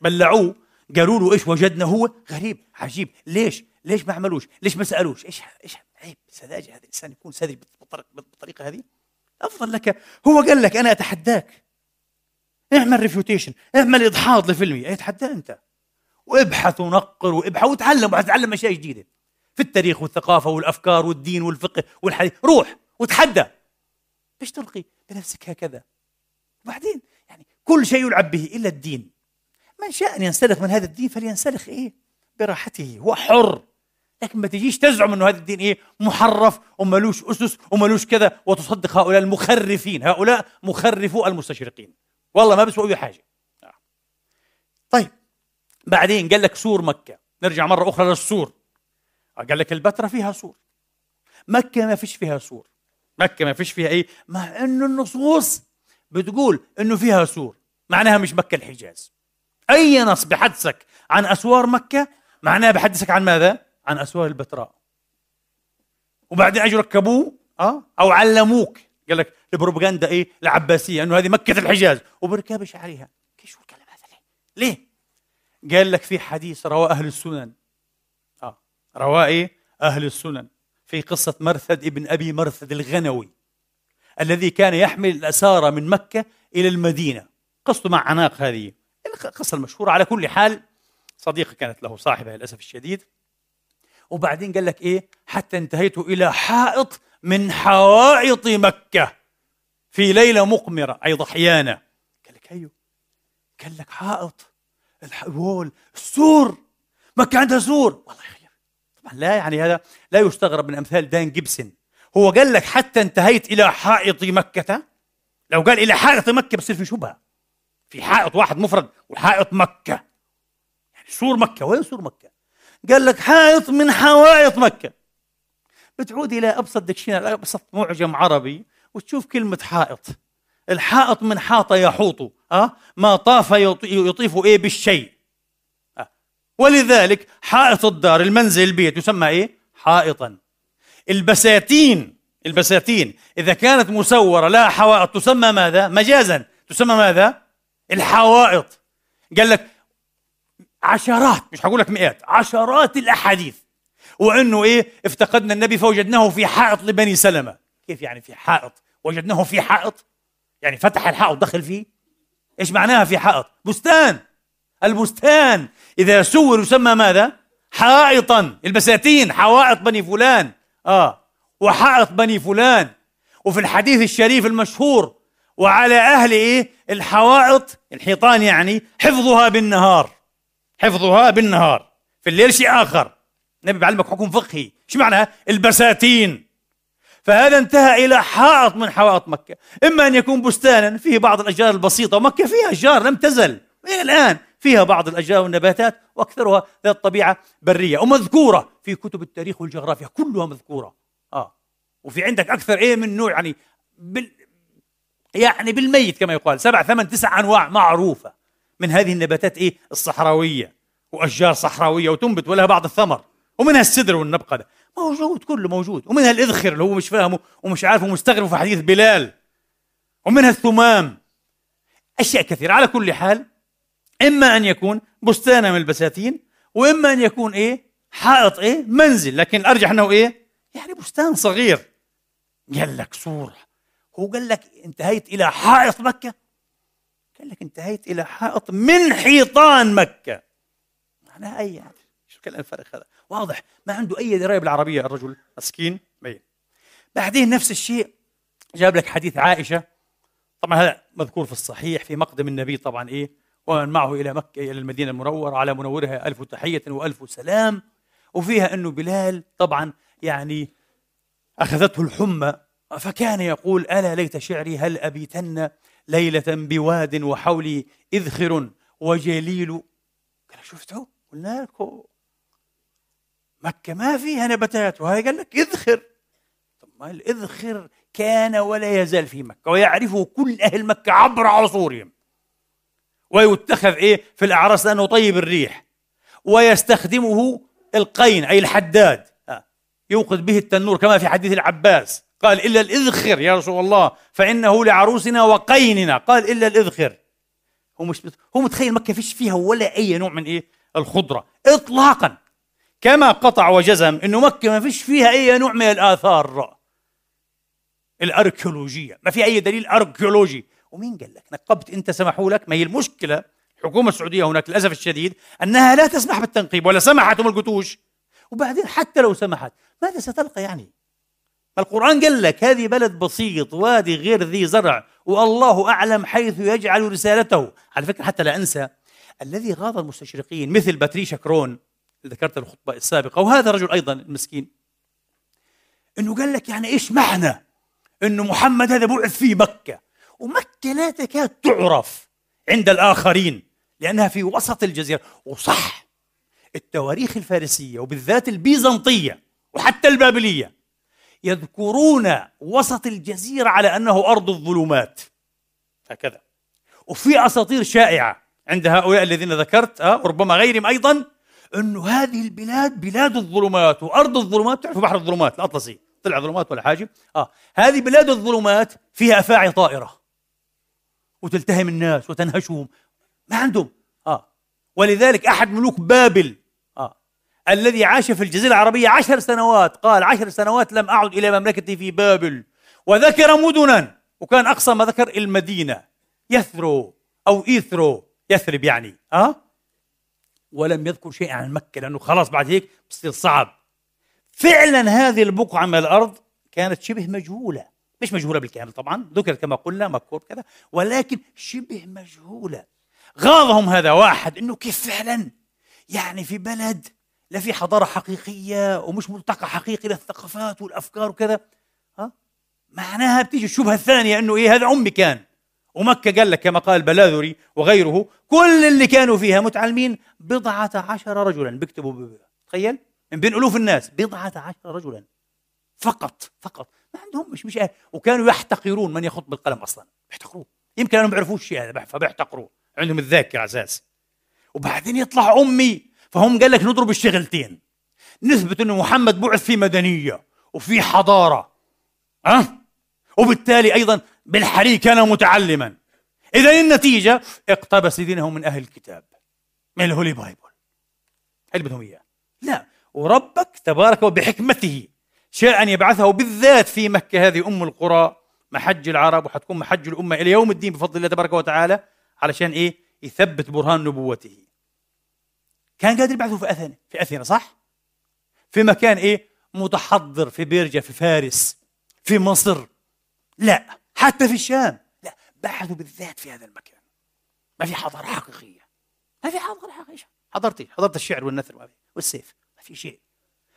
بلعوه قالوا له إيش وجدنا هو؟ غريب عجيب. ليش؟ ليش ما عملوش؟ ليش ما سألوش؟ إيش إيش عيب سذاجة هذا الانسان يكون ساذج بالطريقة هذه؟ أفضل لك هو قال لك أنا أتحداك. اعمل ريفيوتيشن اعمل إضحاض لفيلمي. اتحدى أنت. وابحث ونقر وابحث وتعلم وتعلم أشياء جديدة. في التاريخ والثقافة والأفكار والدين والفقه والحديث. روح وتحدى. ليش تلقي بنفسك هكذا؟ وبعدين يعني كل شيء يلعب به إلا الدين. من شاء أن ينسلخ من هذا الدين فلينسلخ إيه؟ براحته هو حر. لكن ما تجيش تزعم إنه هذا الدين إيه؟ محرف وملوش أسس وملوش كذا. وتصدق هؤلاء المخرفين هؤلاء مخرفو المستشرقين. والله ما بيسووا أي حاجة. طيب. بعدين قال لك سور مكة. نرجع مرة أخرى للسور. قال لك البتراء فيها سور. مكة ما فيش فيها سور. مكة ما فيش فيها إيه؟ مع انه النصوص بتقول إنه فيها سور. معناها مش مكة الحجاز. أي نص بحدثك عن أسوار مكة معناها بحدثك عن ماذا؟ عن أسوار البتراء. وبعدين أجوا ركبوه آه؟ أو علموك. قال لك البروباغندا إيه؟ العباسيه إنه هذه مكة الحجاز. وبركبش عليها. كيف شو الكلام هذا ليه؟ ليه؟ قال لك في حديث رواه أهل السنن. رواه إيه؟ أهل السنن في قصة مرثد ابن أبي مرثد الغنوي الذي كان يحمل الأسارى من مكة إلى المدينة. قصته مع عناق هذه القصة المشهورة. على كل حال صديقه كانت له صاحبة للأسف الشديد. وبعدين قال لك إيه؟ حتى انتهيت إلى حائط من حوائط مكة في ليلة مقمرة أي ضحيانة. قال لك أيوه. قال لك حائط الحول السور مكه عندها سور والله طبعا لا يعني هذا لا يستغرب من أمثال دان جيبسون. هو قال لك حتى انتهيت إلى حائط مكة. لو قال إلى حائط مكة بصير في شبهة. في حائط واحد مفرد وحائط مكة. يعني سور مكة. وين سور مكة؟ قال لك حائط من حوائط مكة. بتعود إلى أبسط دكشنر أبسط معجم عربي وتشوف كلمة حائط. الحائط من حاط يحوط أه؟ ما طاف يطيف إيه بالشيء؟ ولذلك حائط الدار المنزل البيت يسمى إيه؟ حائطا. البساتين البساتين إذا كانت مسورة لها حوائط تسمى ماذا؟ مجازا. تسمى ماذا؟ الحوائط. قال لك عشرات مش هقول لك مئات عشرات الأحاديث. وإنه إيه؟ افتقدنا النبي فوجدناه في حائط لبني سلمة. كيف يعني في حائط؟ وجدناه في حائط؟ يعني فتح الحائط دخل فيه. إيش معناها في حائط؟ بستان. البستان. إذا سور يسمى ماذا؟ حائطا. البساتين حوائط بني فلان. آه. وحائط بني فلان. وفي الحديث الشريف المشهور وعلى أهل إيه؟ الحوائط. الحيطان يعني حفظها بالنهار. حفظها بالنهار. في الليل شيء آخر. النبي بيعلمك حكم فقهي. شو معنى؟ البساتين. فهذا انتهى إلى حائط من حوائط مكة. إما أن يكون بستانا فيه بعض الأشجار البسيطة. ومكة فيها أشجار لم تزل. إلى الآن فيها بعض الأشجار والنباتات وأكثرها ذات طبيعة برية ومذكورة في كتب التاريخ والجغرافيا كلها مذكورة. آه. وفي عندك أكثر إيه من نوع يعني بال يعني بالميت كما يقال سبع ثمان تسع أنواع معروفة من هذه النباتات إيه؟ الصحراوية وأشجار صحراوية وتنبت ولها بعض الثمر ومنها السدر والنبقة موجود كله موجود. ومنها الإذخر اللي هو مش فاهمه ومش عارفه ومستغرب في حديث بلال. ومنها الثمام. أشياء كثيرة. على كل حال إما أن يكون بستانا من البساتين وإما أن يكون إيه؟ حائط إيه؟ منزل. لكن الارجح أنه إيه؟ يعني بستان صغير. قال لك صورة. هو قال لك انتهيت إلى حائط مكة؟ قال لك انتهيت إلى حائط من حيطان مكة. معناها أي يعني؟ شو كان الفرق هذا؟ واضح. ما عنده أي دراية بالعربية الرجل. مسكين. بين. بعدين نفس الشيء جاب لك حديث عائشة. طبعا هذا مذكور في الصحيح في مقدم النبي طبعا إيه؟ ومن معه إلى مكة إلى المدينة المنورة على منورها ألف تحية وألف سلام. وفيها أنه بلال طبعا يعني أخذته الحمى فكان يقول ألا ليت شعري هل أبيتن ليلة بواد وحولي إذخر وجليل؟ قال شفتوا قلنا لكم مكة ما فيها نباتات. وهذا قال لك إذخر. طب ما الإذخر كان ولا يزال في مكة ويعرفه كل أهل مكة عبر عصورهم. ويتخذ إيه في الأعراس لأنه طيب الريح. ويستخدمه القين أي الحداد. يوقد به التنور كما في حديث العباس. قال إلا الإذخر يا رسول الله فإنه لعروسنا وقيننا. قال إلا الإذخر. هو مش هو متخيل مكة فيش فيها ولا أي نوع من إيه الخضرة. إطلاقا. كما قطع وجزم إنه مكة ما فيش فيها أي نوع من الآثار. الأركيولوجية. ما في أي دليل أركيولوجي. ومين قال لك؟ نقبت انت سمحوا لك. ما هي المشكلة الحكومة السعودية هناك للأسف الشديد أنها لا تسمح بالتنقيب ولا سمحت أم القتوش. وبعدين حتى لو سمحت ماذا ستلقى يعني؟ القرآن قال لك هذه بلد بسيط وادي غير ذي زرع والله أعلم حيث يجعل رسالته. على فكرة حتى لا أنسى الذي غاض المستشرقين مثل باتريشا كرون ذكرت الخطبة السابقة وهذا الرجل أيضا المسكين أنه قال لك يعني إيش معنى أنه محمد هذا بعث في مكة؟ ومكة لا تكاد تعرف عند الآخرين لأنها في وسط الجزيرة. وصح التواريخ الفارسية وبالذات البيزنطية وحتى البابلية يذكرون وسط الجزيرة على أنه أرض الظلمات. هكذا. وفي أساطير شائعة عند هؤلاء الذين ذكرت أه وربما غيرهم أيضا انه هذه البلاد بلاد الظلمات وأرض الظلمات تعرفوا بحر الظلمات الأطلسي. طلع ظلمات ولا حاجة؟ آه هذه بلاد الظلمات فيها أفاعي طائرة. وتلتهم الناس وتنهشهم. ما عندهم. آه. ولذلك أحد ملوك بابل آه الذي عاش في الجزيرة العربية عشر سنوات قال عشر سنوات لم أعد إلى مملكتي في بابل. وذكر مدنا وكان أقصى ما ذكر المدينة. يثرو أو إيثرو يثرب يعني. آه. ولم يذكر شيئا عن مكة لأنه خلاص بعد هيك بصير صعب. فعلا هذه البقعة من الأرض كانت شبه مجهولة. مش مجهولة بالكامل طبعا ذكرت كما قلنا مذكور كذا ولكن شبه مجهولة. غاضهم هذا واحد إنه كيف فعلا؟ يعني في بلد لا في حضارة حقيقية ومش ملتقى حقيقي للثقافات والأفكار وكذا. ها؟ معناها بتيجي الشبهة الثانية إنه إيه هذا عمي كان. ومكة قال لك كما قال بلاذري وغيره كل اللي كانوا فيها متعلمين بضعة عشر رجلا. بيكتبوا تخيل؟ من بين ألوف الناس بضعة عشر رجلا. فقط فقط. ما عندهم مش مش وكانوا يحتقرون من يخط بالقلم أصلا. يحتقروه يمكن أنهم بيعرفوش الشيء هذا فبيحتقروه عندهم الذاكرة أساس وبعدين يطلع أمي فهم قال لك نضرب الشغلتين. نثبت أنه محمد بعث في مدنية وفي حضارة ها؟ أه؟ وبالتالي أيضا بالحري كان متعلما. إذا النتيجة اقتبس دينه من أهل الكتاب. من الهولي بايبل. هل بدهم إياه؟ لا. وربك تبارك وبحكمته شاء أن يبعثه بالذات في مكة هذه أم القرى محج العرب وحتكون محج الأمة إلى يوم الدين بفضل الله تبارك وتعالى علشان إيه؟ يثبت برهان نبوته. كان قادر يبعثه في أثينا في أثينا صح؟ في مكان إيه؟ متحضر في بيرجا في فارس في مصر. لا حتى في الشام. لا بحثوا بالذات في هذا المكان. ما في حضارة حقيقية. ما في حضارة حقيقية. حضرتي حضرت الشعر والنثر والسيف. ما في شيء.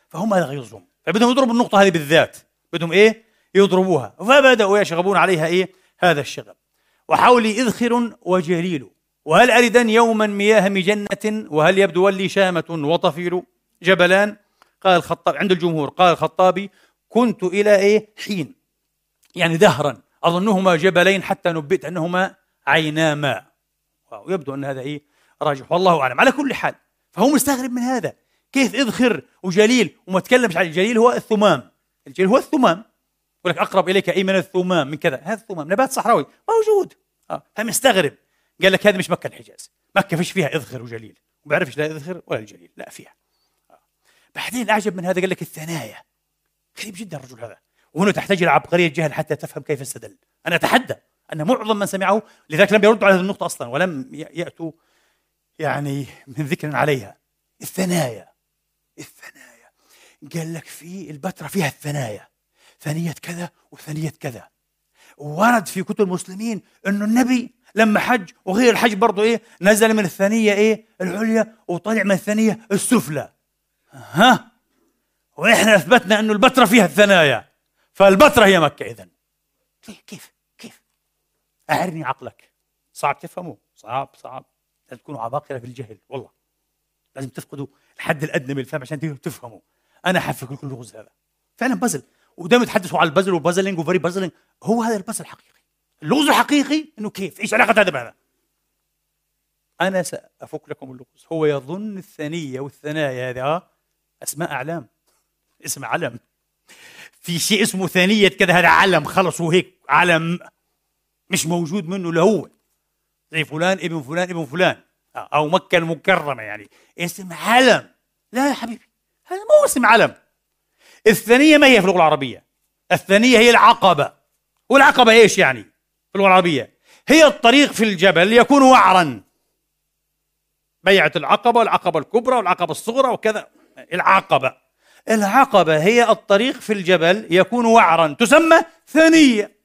فهم هذا غيظهم فبدهم يضربوا النقطة هذه بالذات. بدهم إيه؟ يضربوها. فبدأوا يشغبون عليها إيه؟ هذا الشغب. وحولي إذخر وجليل وهل أردن يوما مياه مجنة؟ وهل يبدو لي شامة وطفيل؟ جبلان. قال الخطاب عند الجمهور قال الخطابي كنت إلى إيه؟ حين. يعني دهرا. أظنهما جبلين حتى نبئت أنهما عينا ماء ويبدو أن هذا إيه؟ راجح. والله أعلم. على كل حال فهو مستغرب من هذا. كيف إذخر وجليل وما تكلمش عن الجليل هو الثمام. الجليل هو الثمام. يقول لك أقرب إليك أي من الثمام من كذا. هذا الثمام نبات صحراوي موجود. آه. فمستغرب. قال لك هذه مش مكة الحجاز. مكة فيش فيها إذخر وجليل. ما بيعرفش لا إذخر ولا الجليل لا فيها. آه. بعدين الأعجب من هذا قال لك الثنايا. غريب جدا الرجل هذا. وهنا تحتاج إلى عبقرية جهل حتى تفهم كيف استدل. أنا أتحدى أن معظم من سمعه لذلك لم يردوا على هذه النقطة أصلا ولم يأتوا يعني من ذكر عليها. الثنايا. الثنايا. قال لك في البتراء فيها الثنايا. ثنية كذا وثنية كذا. ورد في كتب المسلمين إنه النبي لما حج وغير الحج برضه إيه؟ نزل من الثنية إيه؟ العليا وطلع من الثنية السفلى. ها وإحنا أثبتنا إنه البتراء فيها الثنايا. فالبتراء هي مكة إذا كيف كيف أعرني عقلك. صعب تفهمه. صعب صعب. لازم تكونوا عباقرة في الجهل والله. لازم تفقدوا الحد الأدنى من الفهم عشان تفهموا. أنا حفك لكم اللغز هذا. فعلا بازل ودائما يتحدثوا على ال puzzle و puzzling و very puzzling هو هذا البازل الحقيقي اللغز الحقيقي إنه كيف؟ إيش علاقة هذا بهذا؟ أنا سأفك لكم اللغز. هو يظن الثنية والثنايا هذه. أسماء أعلام. اسم علم. في شيء اسمه ثانية كذا هذا علم. خلص وهيك علم. مش موجود منه لهو زي فلان ابن فلان ابن فلان. أو مكة المكرمة يعني. اسم علم. لا يا حبيبي هذا مو اسم علم. الثانية ما هي في اللغة العربية؟ الثانية هي العقبة. والعقبة إيش يعني في اللغة العربية؟ هي الطريق في الجبل يكون وعرا. بيعة العقبة والعقبة الكبرى والعقبة الصغرى وكذا. العقبة. العقبة هي الطريق في الجبل يكون وعرا. تسمى ثنية.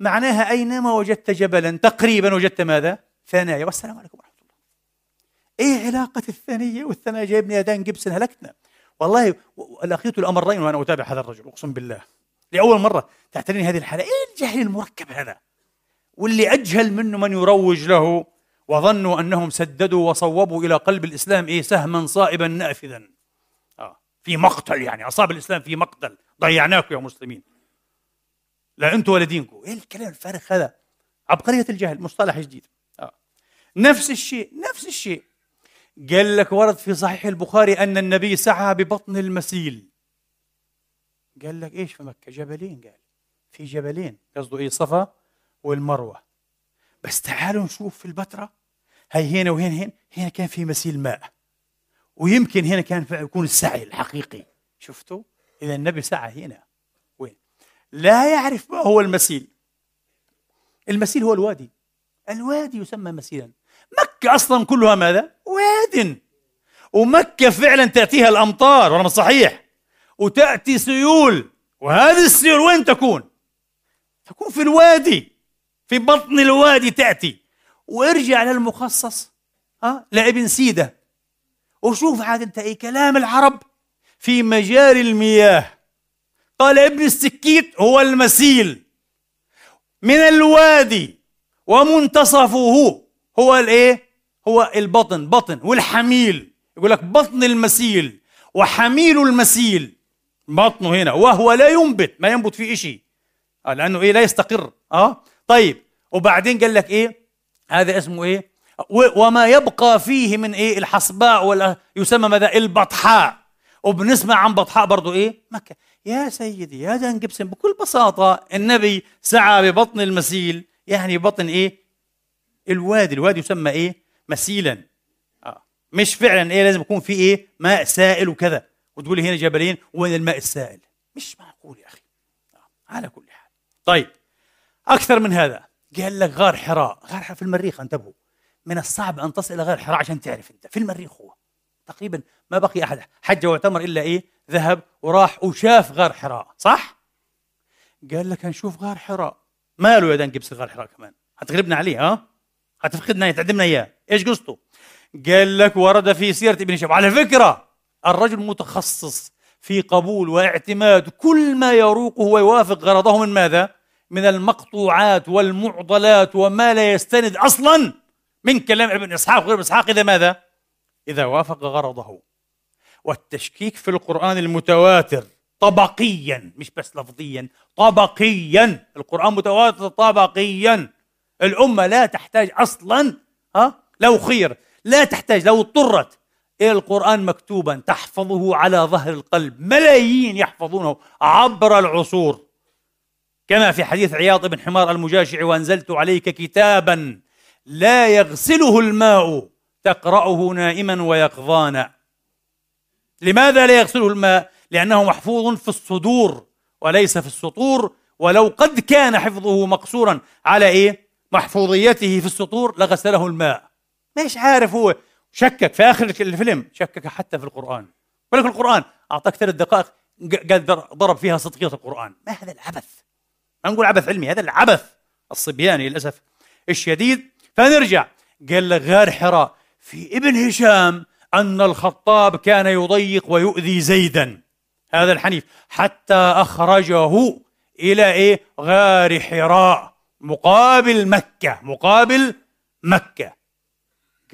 معناها أينما وجدت جبلا تقريبا وجدت ماذا؟ ثنايا. والسلام عليكم. إيه علاقة الثنية والثنايا جايبني أدان جبسن هلكتنا. والله لقيت الأمرين وأنا أتابع هذا الرجل أقسم بالله. لأول مرة تعتريني هذه الحالة. إيه الجهل المركب هذا؟ واللي أجهل منه من يروج له وظنوا أنهم سددوا وصوبوا إلى قلب الإسلام إيه سهما صائبا نافذا. آه في مقتل يعني أصاب الإسلام في مقتل. ضيعناكم يا مسلمين. لا أنتم ولا دينكم. إيه الكلام الفارغ هذا؟ عبقرية الجهل مصطلح جديد. آه. نفس الشيء نفس الشيء. قال لك ورد في صحيح البخاري أن النبي سعى ببطن المسيل. قال لك إيش في مكة؟ جبلين قال. في جبلين قصده إيه؟ صفا والمروة. بس تعالوا نشوف في البتراء هي هنا وهنا هنا هنا كان في مسيل ماء. ويمكن هنا كان يكون السعي الحقيقي. شفتوا؟ إذا النبي سعى هنا. وين؟ لا يعرف ما هو المسيل. المسيل هو الوادي. الوادي يسمى مسيلا. مكة أصلا كلها ماذا؟ واد ومكة فعلا تأتيها الأمطار ولا صحيح؟ وتأتي سيول وهذه السيول وين تكون؟ تكون في الوادي في بطن الوادي تأتي. وارجع للمخصص. ها؟ لابن سيدة. وشوف عاد أنت إيه كلام العرب في مجاري المياه. قال ابن السكيت هو المسيل. من الوادي ومنتصفه هو الايه؟ هو البطن بطن والحميل. يقول لك بطن المسيل وحميل المسيل. بطنه هنا وهو لا ينبت ما ينبت فيه شيء آه لأنه إيه؟ لا يستقر. آه؟ طيب وبعدين قال لك إيه؟ هذا اسمه إيه؟ وما يبقى فيه من إيه؟ الحصباء ولا يسمى ماذا؟ البطحاء. وبنسمع عن بطحاء برضو إيه؟ مكة. يا سيدي يا جبسن بكل بساطة النبي سعى ببطن المسيل. يعني بطن إيه؟ الوادي الوادي يسمى إيه؟ مسيلا. آه. مش فعلا إيه لازم يكون في إيه؟ ماء سائل وكذا. وتقول هنا جبلين وين الماء السائل؟ مش معقول يا أخي. آه. على كل حال. طيب أكثر من هذا. قال لك غار حراء. غار حراء في المريخ انتبهوا. من الصعب أن تصل إلى غار حراء عشان تعرف أنت. في المريخ هو. تقريبا ما بقي أحد. حج واعتمر إلا إيه؟ ذهب وراح وشاف غار حراء. صح؟ قال لك هنشوف غار حراء. ماله يا دان جبس غار حراء كمان؟ هتغلبنا عليه ها؟ هتفقدنا تعدمنا اياه إيش قصته؟ قال لك ورد في سيرة ابن شهاب. على فكرة الرجل متخصص في قبول واعتماد كل ما يروقه ويوافق غرضه من ماذا؟ من المقطوعات والمعضلات وما لا يستند أصلا من كلام ابن إسحاق. وغير إسحاق إذا ماذا؟ إذا وافق غرضه. والتشكيك في القرآن المتواتر طبقيا مش بس لفظيا طبقيا. القرآن متواتر طبقيا. الأمة لا تحتاج أصلا ها؟ لو خير لا تحتاج لو اضطرت. إلى القرآن مكتوبا تحفظه على ظهر القلب. ملايين يحفظونه عبر العصور. كما في حديث عياض بن حمار المجاشع وأنزلت عليك كتابا لا يغسله الماء تقرأه نائما ويقظانا. لماذا لا يغسله الماء؟ لأنه محفوظ في الصدور وليس في السطور. ولو قد كان حفظه مقصورا على إيه؟ محفوظيته في السطور لغسله الماء. مش عارف هو شكك في آخر الفيلم شكك حتى في القرآن. ولكن القرآن أعطاك ثلاث دقائق قال ضرب فيها صدقية القرآن. ما هذا العبث؟ ما نقول عبث علمي هذا العبث الصبياني للأسف الشديد. فنرجع قال لك غار حراء في ابن هشام أن الخطاب كان يضيق ويؤذي زيدا. هذا الحنيف حتى أخرجه إلى إيه؟ غار حراء. مقابل مكة مقابل مكة.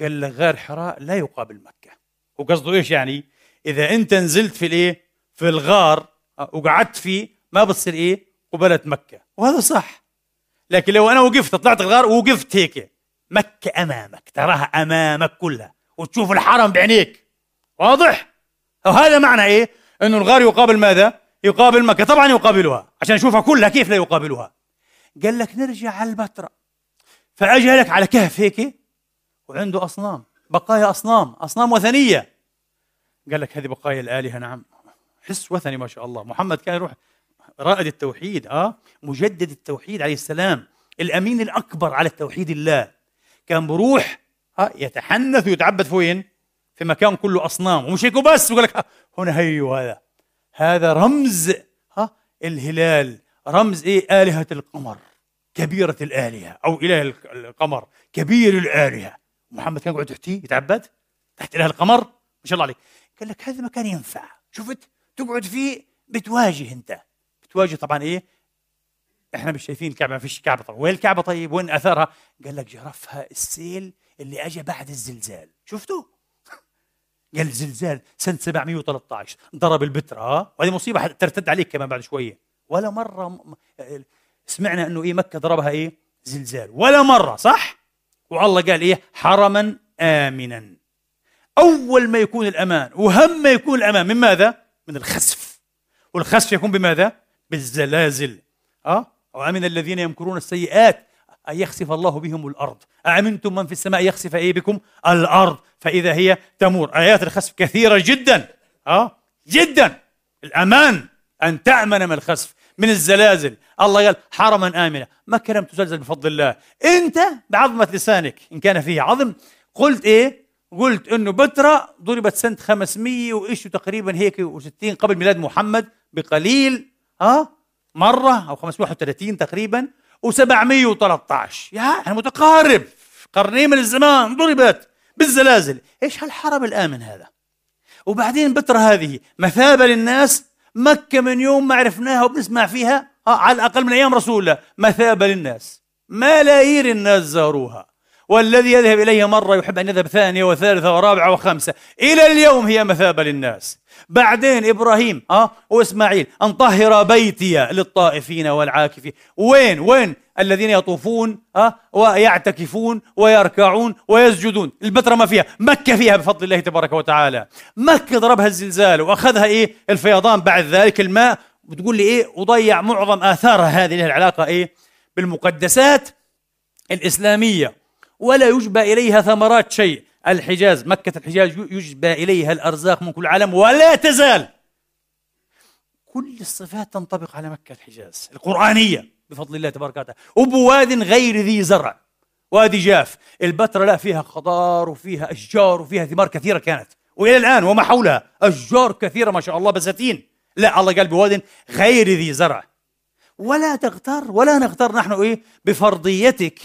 قال لك غار حراء لا يقابل مكة. وقصده إيش يعني؟ إذا أنت نزلت في الإيه؟ في الغار وقعدت فيه ما بتصير إيه؟ قبلة مكة. وهذا صح. لكن لو أنا وقفت طلعت الغار ووقفت هيك مكة أمامك تراها أمامك كلها وتشوف الحرم بعينيك. واضح؟ وهذا معنى إيه؟ أنه الغار يقابل ماذا؟ يقابل مكة. طبعا يقابلها عشان نشوفها كلها كيف لا يقابلها؟ قال لك نرجع على البتراء فأجي لك على كهف هيك وعنده أصنام بقايا أصنام أصنام وثنية. قال لك هذه بقايا الآلهة نعم. حس وثني ما شاء الله. محمد كان يروح رائد التوحيد آه مجدد التوحيد عليه السلام الأمين الأكبر على التوحيد الله. كان بروح ها يتحنث ويتعبد في وين؟ في مكان كله أصنام. ومش هيك بس يقول لك هنا هيو هذا هذا رمز ها الهلال. رمز إيه؟ آلهة القمر. كبيرة الآلهة أو إله القمر. كبير الآلهة. محمد كان يقعد تحتيه يتعبد تحت إله القمر. ما شاء الله عليك. قال لك هذا مكان ينفع. شفت؟ تقعد فيه بتواجه أنت. بتواجه طبعا إيه؟ إحنا مش شايفين الكعبة ما فيش كعبة طيب وين الكعبة طيب؟ وين اثرها قال لك جرفها السيل اللي اجى بعد الزلزال. شفتوا؟ قال الزلزال سنة 713 ضرب البتراء وهذه مصيبة ترتد عليك كمان بعد شوية. ولا مرة سمعنا إنه إيه مكة ضربها إيه؟ زلزال. ولا مرة صح؟ والله قال إيه؟ حرما آمنا. أول ما يكون الأمان وهم ما يكون الأمان من ماذا؟ من الخسف. والخسف يكون بماذا؟ بالزلازل. آه؟ وأمن الذين يمكرون السيئات أن يخسف الله بهم الأرض. أأمنتم من في السماء يخسف إيه بكم؟ الأرض. فإذا هي تمور. آيات الخسف كثيرة جدا. أه؟ جدا. الأمان أن تأمن من الخسف. من الزلازل. الله قال حرما آمنة. مكة لم تزلزل بفضل الله. أنت بعظمة لسانك إن كان فيه عظم. قلت إيه؟ قلت إنه بترا ضربت سنة 500 وإيش تقريبا هيك و60 قبل ميلاد محمد بقليل. ها مرة أو 531 تقريبا. و713 يا يعني متقارب. قرنين من الزمان ضربت بالزلازل. إيش هالحرم الآمن هذا؟ وبعدين بترة هذه مثابة للناس مكة من يوم ما عرفناها وبنسمع فيها على الأقل من أيام رسول الله مثابة للناس. ملايير الناس زاروها. والذي يذهب إليها مرة يحب أن يذهب ثانية وثالثة ورابعة وخامسة إلى اليوم هي مثابة للناس. بعدين إبراهيم آه وإسماعيل أن طهر بيتي للطائفين والعاكفين. وين وين الذين يطوفون آه ويعتكفون ويركعون ويسجدون؟ البتراء ما فيها مكة فيها بفضل الله تبارك وتعالى. مكة ضربها الزلزال وأخذها إيه؟ الفيضان بعد ذلك الماء. بتقول لي إيه؟ وضيع معظم اثار هذه له العلاقة إيه؟ بالمقدسات الإسلامية. ولا يجبى إليها ثمرات شيء. الحجاز مكة الحجاز يجبى إليها الأرزاق من كل عالم ولا تزال. كل الصفات تنطبق على مكة الحجاز القرآنية بفضل الله تبارك وتعالى. وبواد غير ذي زرع وادي جاف. البتراء لا فيها خضار وفيها أشجار وفيها ثمار كثيرة كانت. وإلى الآن وما حولها أشجار كثيرة ما شاء الله بساتين. لا الله قال بواد غير ذي زرع. ولا تغتر ولا نغتر نحن إيه؟ بفرضيتك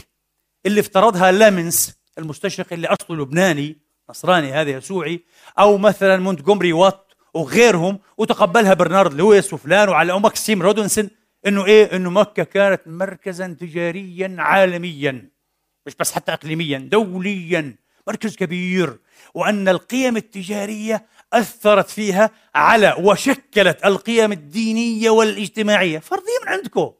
اللي افترضها لامنس المستشرق اللي اصله لبناني نصراني هذا يسوعي أو مثلا مونتجومري وات وغيرهم وتقبلها برنارد لويس وفلان وعلى ماكسيم رودنسون إنه إيه؟ إنه مكة كانت مركزا تجاريا عالميا مش بس حتى اقليميا دوليا مركز كبير. وأن القيم التجارية أثرت فيها على وشكلت القيم الدينية والاجتماعية. فرضيه من عندكم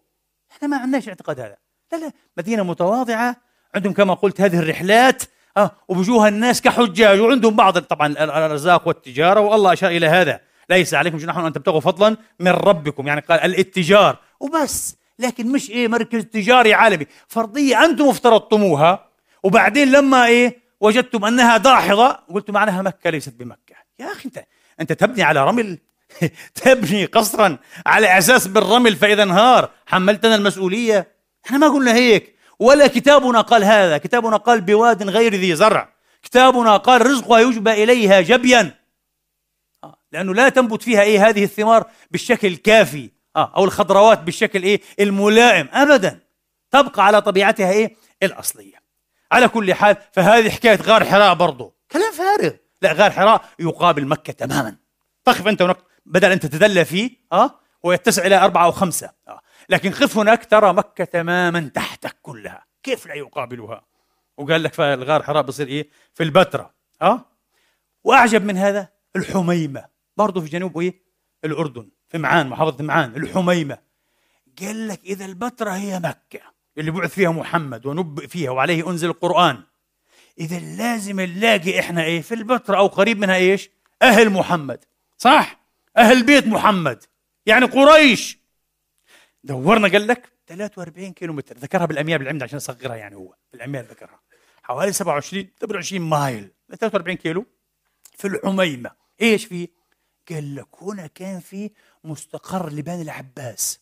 إحنا ما عندناش اعتقاد هذا. لا لا مدينة متواضعة عندهم كما قلت هذه الرحلات آه وبجوها الناس كحجاج وعندهم بعض طبعا الأرزاق والتجارة والله أشار إلى هذا. ليس عليكم جناح أن تبتغوا فضلا من ربكم يعني قال الاتجار. وبس لكن مش إيه مركز تجاري عالمي. فرضية أنتم افترضتموها وبعدين لما إيه وجدتم أنها داحضه قلتم معناها مكة ليست بمكة. يا أخي انت أنت تبني على رمل؟ تبني قصرا على أساس بالرمل فإذا انهار. حملتنا المسؤولية. إحنا ما قلنا هيك. ولا كتابنا قال هذا كتابنا قال بواد غير ذي زرع. كتابنا قال رزقها يجبى إليها جبيا. آه، لأنه لا تنبت فيها إيه هذه الثمار بالشكل الكافي آه أو الخضروات بالشكل إيه الملائم أبدا. تبقى على طبيعتها إيه الأصلية. على كل حال فهذه حكاية غار حراء برضو. كلام فارغ. لا غار حراء يقابل مكة تماما. تقف أنت هناك بدل أن تتدلى فيه آه ويتسع إلى أربعة أو خمسة آه. لكن خف هناك ترى مكة تماما تحتك كلها. كيف لا يقابلها؟ وقال لك فالغار حراء بصير إيه؟ في البتراء آه؟ وأعجب من هذا؟ الحميمة. برضه في جنوب إيه؟ الأردن. في معان محافظة معان. الحميمة. قال لك إذا البتراء هي مكة اللي بعث فيها محمد ونبئ فيها وعليه أنزل القرآن إذا لازم نلاقي إحنا إيه؟ في البتراء أو قريب منها إيش؟ أهل محمد. صح؟ أهل بيت محمد. يعني قريش. دورنا قال لك 43 كيلو متر ذكرها بالأميال بالعمد عشان اصغرها يعني هو بالأميال ذكرها. حوالي 27 28 مايل. 43 كيلو في الحميمة. إيش في؟ قال لك هنا كان في مستقر لبني العباس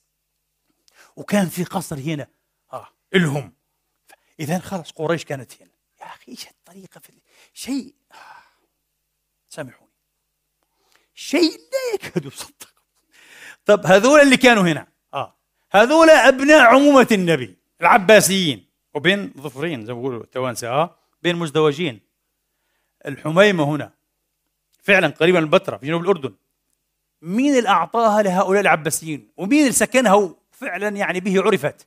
وكان في قصر هنا. آه الهم. اذا خلص قريش كانت هنا. يا أخي إيش الطريقة في شيء. سامحوني. شيء لا يكاد يصدق. طب هذول اللي كانوا هنا هذول أبناء عمومة النبي العباسيين وبين ظفرين زي ما بيقولوا التوانسة آه بين مزدوجين. الحميمة هنا فعلا قريبا من البتراء في جنوب الأردن. مين اللي أعطاها لهؤلاء العباسيين؟ ومين اللي سكنها فعلا يعني به عرفت؟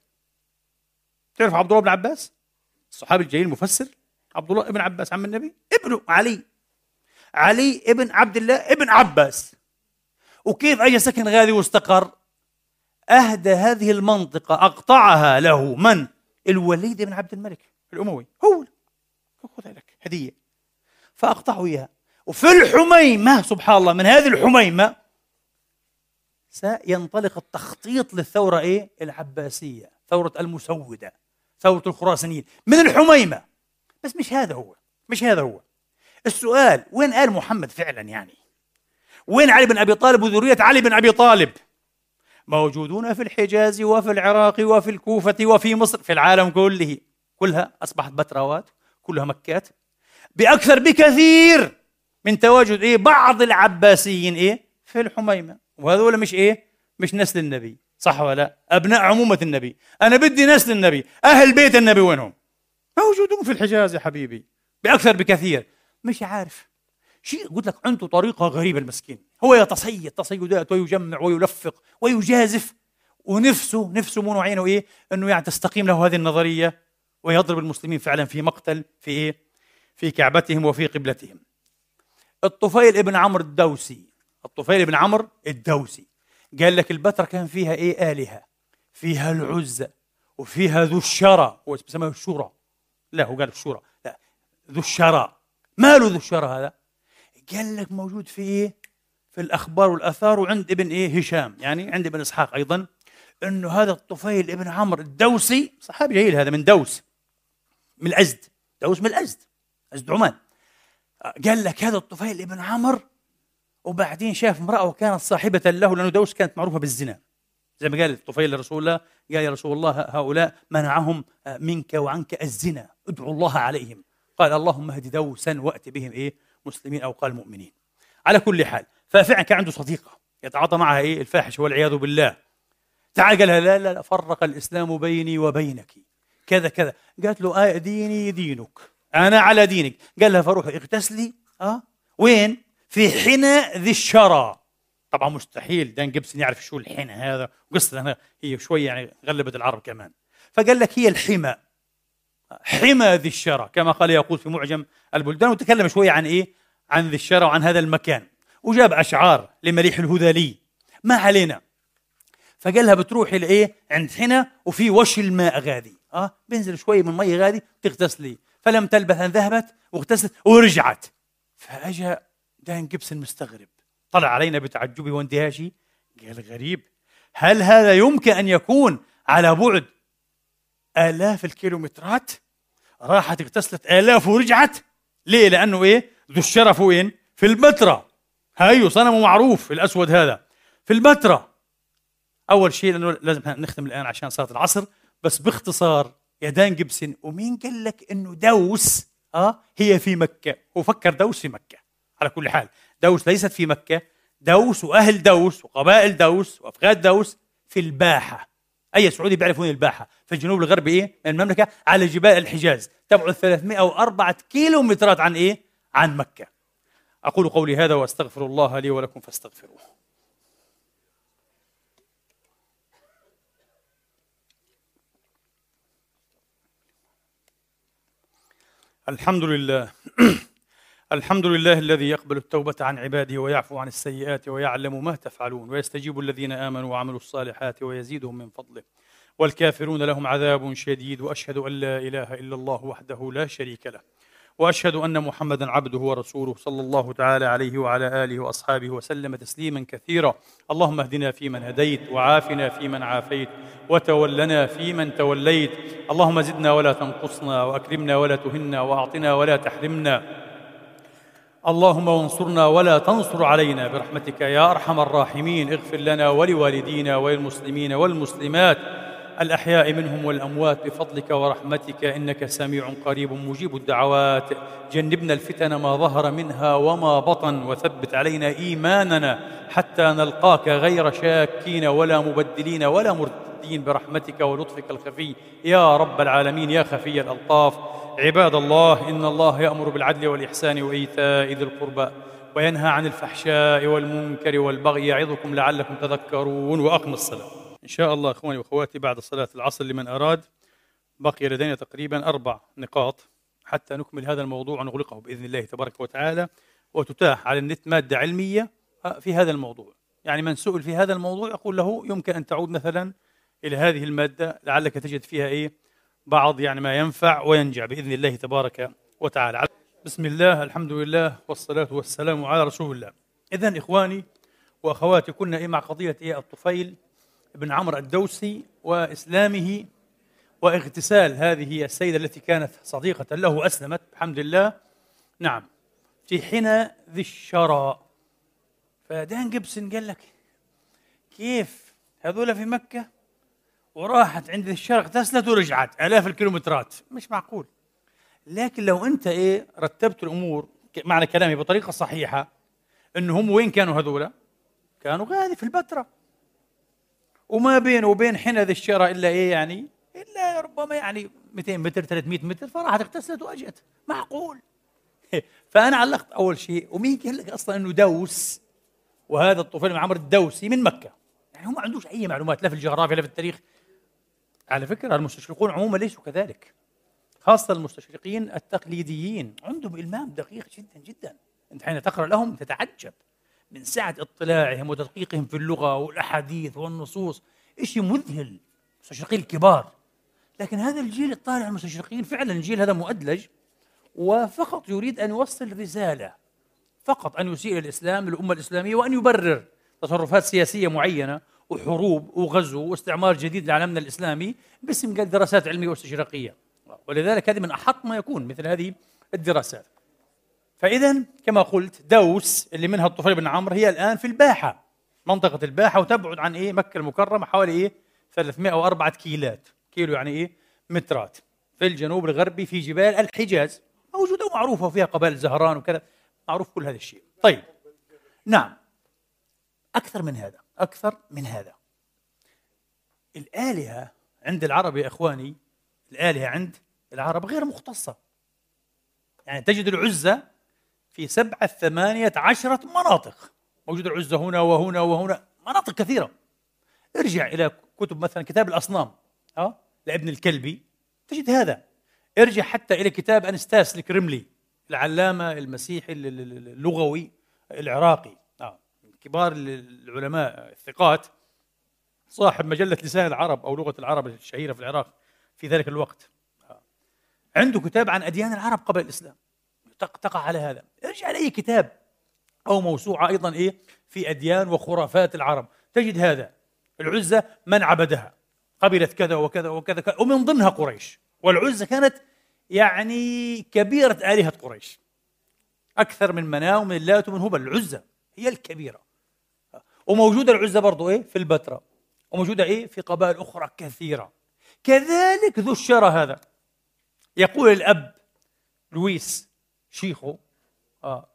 تعرف عبد الله بن عباس؟ الصحابي الجليل المفسر عبد الله بن عباس عم النبي ابنه علي. علي ابن عبد الله ابن عباس. وكيف اجى سكن غادي واستقر أهدى هذه المنطقة أقطعها له من؟ الوليد بن عبد الملك الأموي هو خذها لك هدية. فأقطعه إياها. وفي الحميمة سبحان الله من هذه الحميمة سينطلق التخطيط للثورة إيه؟ العباسية ثورة المسودة ثورة الخراسانيين. من الحميمة. بس مش هذا هو مش هذا هو. السؤال وين آل محمد فعلا يعني؟ وين علي بن أبي طالب وذرية علي بن أبي طالب؟ موجودون في الحجاز وفي العراق وفي الكوفة وفي مصر في العالم كله. كلها أصبحت بتراوات كلها مكات. بأكثر بكثير من تواجد إيه بعض العباسيين إيه في الحميمة. وهذول مش إيه مش نسل النبي. صح ولا لا؟ أبناء عمومة النبي. أنا بدي نسل النبي. أهل بيت النبي وينهم؟ موجودون في الحجاز يا حبيبي. بأكثر بكثير. مش عارف. شيء قلت لك عنده طريقة غريبة المسكين. هو يتصيد تصيدات ويجمع ويلفق ويجازف. ونفسه نفسه مو عينه إيه؟ إنه يعني تستقيم له هذه النظرية ويضرب المسلمين فعلا في مقتل في إيه؟ في كعبتهم وفي قبلتهم. الطفيل ابن عمرو الدوسي الطفيل ابن عمرو الدوسي قال لك البتراء كان فيها إيه؟ آلهة. فيها العزة وفيها ذو الشرى. هو بسميه الشورى. لا هو قال الشورى. لا ذو الشرى. ماله ذو الشر هذا؟ قال لك موجود في إيه؟ في الأخبار والآثار وعند ابن إيه؟ هشام يعني عند ابن إسحاق أيضا أنه هذا الطفيل ابن عمرو الدوسي صحابي جيل هذا من دوس من الأزد دوس من الأزد أزد عمان. قال لك هذا الطفيل ابن عمرو وبعدين شاف امرأة وكانت صاحبة له لأنه دوس كانت معروفة بالزنا. زي ما قال الطفيل لرسول الله قال يا رسول الله هؤلاء منعهم منك وعنك الزنا ادعو الله عليهم. قال اللهم اهد دوسا وأت بهم إيه؟ مسلمين أو قال مؤمنين. على كل حال ففعلا كان عنده صديقة يتعاطى معها إيه؟ الفاحش والعياذ بالله. تعال قال لها لا لا, لا فرق الإسلام بيني وبينك. كذا كذا. قالت له آه ديني دينك. أنا على دينك. قال لها فروح اغتسلي. آه؟ وين؟ في حنى ذي الشرى. طبعا مستحيل. دان جيبسون يعرف شو الحنى هذا. قصة هي شوي يعني غلبت العرب كمان. فقال لك هي الحمى. حمى ذي الشرى كما قال يقول في معجم البلدان وتكلم شوية عن إيه؟ عن ذي الشرى وعن هذا المكان. وجاب أشعار لمليح الهذلي. ما علينا؟ فقال لها بتروحي لإيه؟ عند حنا وفي وش الماء غادي. آه بينزل شوي من مي غادي تغتسلي فلم تلبث أن ذهبت واغتسلت ورجعت. فأجا دان جيبسون مستغرب طلع علينا بتعجبه واندهاشه قال غريب هل هذا يمكن أن يكون على بعد آلاف الكيلومترات راحت اغتسلت آلاف ورجعت. ليه؟ لأنه إيه؟ ذو الشرف وين؟ في البتراء هايو صنمه معروف الأسود هذا. في البتراء أول شيء لأنه لازم نختم الآن عشان صارت العصر. بس باختصار يا دان جيبسون ومين قال لك إنه دوس؟ آه هي في مكة. هو فكر دوس في مكة. على كل حال دوس ليست في مكة. دوس وأهل دوس وقبائل دوس وأفغاد دوس في الباحة. أي سعودي بيعرف وين الباحة؟ في الجنوب الغربي إيه؟ من المملكة على جبال الحجاز. تبعد 304 كيلو مترات عن إيه؟ عن مكة. أقول قولي هذا وأستغفر الله لي ولكم فاستغفروه. الحمد لله. الحمد لله الذي يقبل التوبة عن عباده ويعفو عن السيئات ويعلم ما تفعلون ويستجيب الذين آمنوا وعملوا الصالحات ويزيدهم من فضله. والكافرون لهم عذاب شديد وأشهد أن لا إله إلا الله وحده لا شريك له. وأشهد أن محمدا عبده ورسوله صلى الله تعالى عليه وعلى آله وأصحابه وسلم تسليما كثيرا. اللهم اهدنا فيمن هديت وعافنا فيمن عافيت وتولنا فيمن توليت. اللهم زدنا ولا تنقصنا وأكرمنا ولا تهنا وأعطنا ولا تحرمنا. اللهم وانصرنا ولا تنصر علينا برحمتك يا أرحم الراحمين. اغفر لنا ولوالدينا وللمسلمين والمسلمات الأحياء منهم والأموات بفضلك ورحمتك. إنك سميع قريب مجيب الدعوات. جنبنا الفتن ما ظهر منها وما بطن وثبت علينا إيماننا حتى نلقاك غير شاكين ولا مبدلين ولا مرتدين برحمتك ولطفك الخفي. يا رب العالمين يا خفي الألطاف. عباد الله إن الله يأمر بالعدل والإحسان وإيتاء ذي القربى وينهى عن الفحشاء والمنكر والبغي يعظكم لعلكم تذكرون وأقم الصلاة. إن شاء الله إخواني وأخواتي بعد صلاة العصر لمن أراد بقي لدينا تقريبا أربع نقاط حتى نكمل هذا الموضوع ونغلقه بإذن الله تبارك وتعالى وتتاح على النت مادة علمية في هذا الموضوع. يعني من سئل في هذا الموضوع يقول له يمكن أن تعود مثلا إلى هذه المادة لعلك تجد فيها إيه؟ بعض يعني ما ينفع وينجع بإذن الله تبارك وتعالى. بسم الله الحمد لله والصلاة والسلام على رسول الله. إذا إخواني وأخواتي كنا إيه مع قضية إيه الطفيل بن عمرو الدوسي وإسلامه واغتسال هذه السيدة التي كانت صديقة له وأسلمت بحمد الله نعم في حنى ذي الشرى فدان جيبسون قال لك كيف؟ هذول في مكة؟ وراحت عند الشرق اغتسلت ورجعت آلاف الكيلومترات. مش معقول. لكن لو أنت إيه رتبت الأمور معنى كلامي بطريقة صحيحة أنهم هم وين كانوا هذولا؟ كانوا غادي في البتراء وما بينه وبين حين ذي الشراء إلا إيه يعني؟ إلا ربما يعني 200 متر 300 متر فراحت اغتسلت واجت معقول. فأنا علقت أول شيء. ومين قال لك أصلا إنه دوس؟ وهذا الطفيل بن عمرو الدوسي من مكة. يعني هو ما عندوش أي معلومات لا في الجغرافيا لا في التاريخ. على فكرة المستشرقون عموما ليسوا كذلك خاصة المستشرقين التقليديين. عندهم إلمام دقيق جدا جدا. أنت حين تقرأ لهم تتعجب. من سعة اطلاعهم وتدقيقهم في اللغة والأحاديث والنصوص شيء مذهل المستشرقين الكبار. لكن هذا الجيل الطالع المستشرقين فعلا الجيل هذا مؤدلج وفقط يريد أن يوصل رسالة فقط أن يسيء الإسلام للأمة الإسلامية وأن يبرر تصرفات سياسية معينة وحروب وغزو واستعمار جديد لعالمنا الإسلامي باسم دراسات علمية واستشراقية. ولذلك هذه من أحط ما يكون مثل هذه الدراسات. فإذا كما قلت دوس اللي منها الطفيل بن عمرو هي الآن في الباحة. منطقة الباحة وتبعد عن إيه؟ مكة المكرمة حوالي إيه؟ 304 كيلات. كيلو يعني إيه؟ مترات. في الجنوب الغربي في جبال الحجاز. موجودة ومعروفة وفيها قبائل زهران وكذا. معروف كل هذا الشيء. طيب. نعم. أكثر من هذا. أكثر من هذا. الآلهة عند العرب يا إخواني الآلهة عند العرب غير مختصة. يعني تجد العزة في سبعة ثمانية عشرة مناطق. موجود العزة هنا وهنا وهنا مناطق كثيرة. ارجع إلى كتب مثلا كتاب الأصنام أه؟ لابن الكلبي. تجد هذا. ارجع حتى إلى كتاب أنستاس الكرملي العلامة المسيحي اللغوي العراقي؟ كبار العلماء الثقات صاحب مجلة لسان العرب أو لغة العرب الشهيرة في العراق في ذلك الوقت؟ عنده كتاب عن أديان العرب قبل الإسلام. تقع على هذا. ارجع لأي كتاب أو موسوعة أيضا إيه في أديان وخرافات العرب. تجد هذا العزى من عبدها. قبلت كذا وكذا وكذا كذا ومن ضمنها قريش. والعزى كانت يعني كبيرة آلهة قريش. أكثر من مناة ومن اللات ومن هبل العزى هي الكبيرة. وموجودة العزى برضو إيه؟ في البتراء وموجودة إيه؟ في قبائل أخرى كثيرة. كذلك ذو الشرى هذا. يقول الأب لويس شيخه آه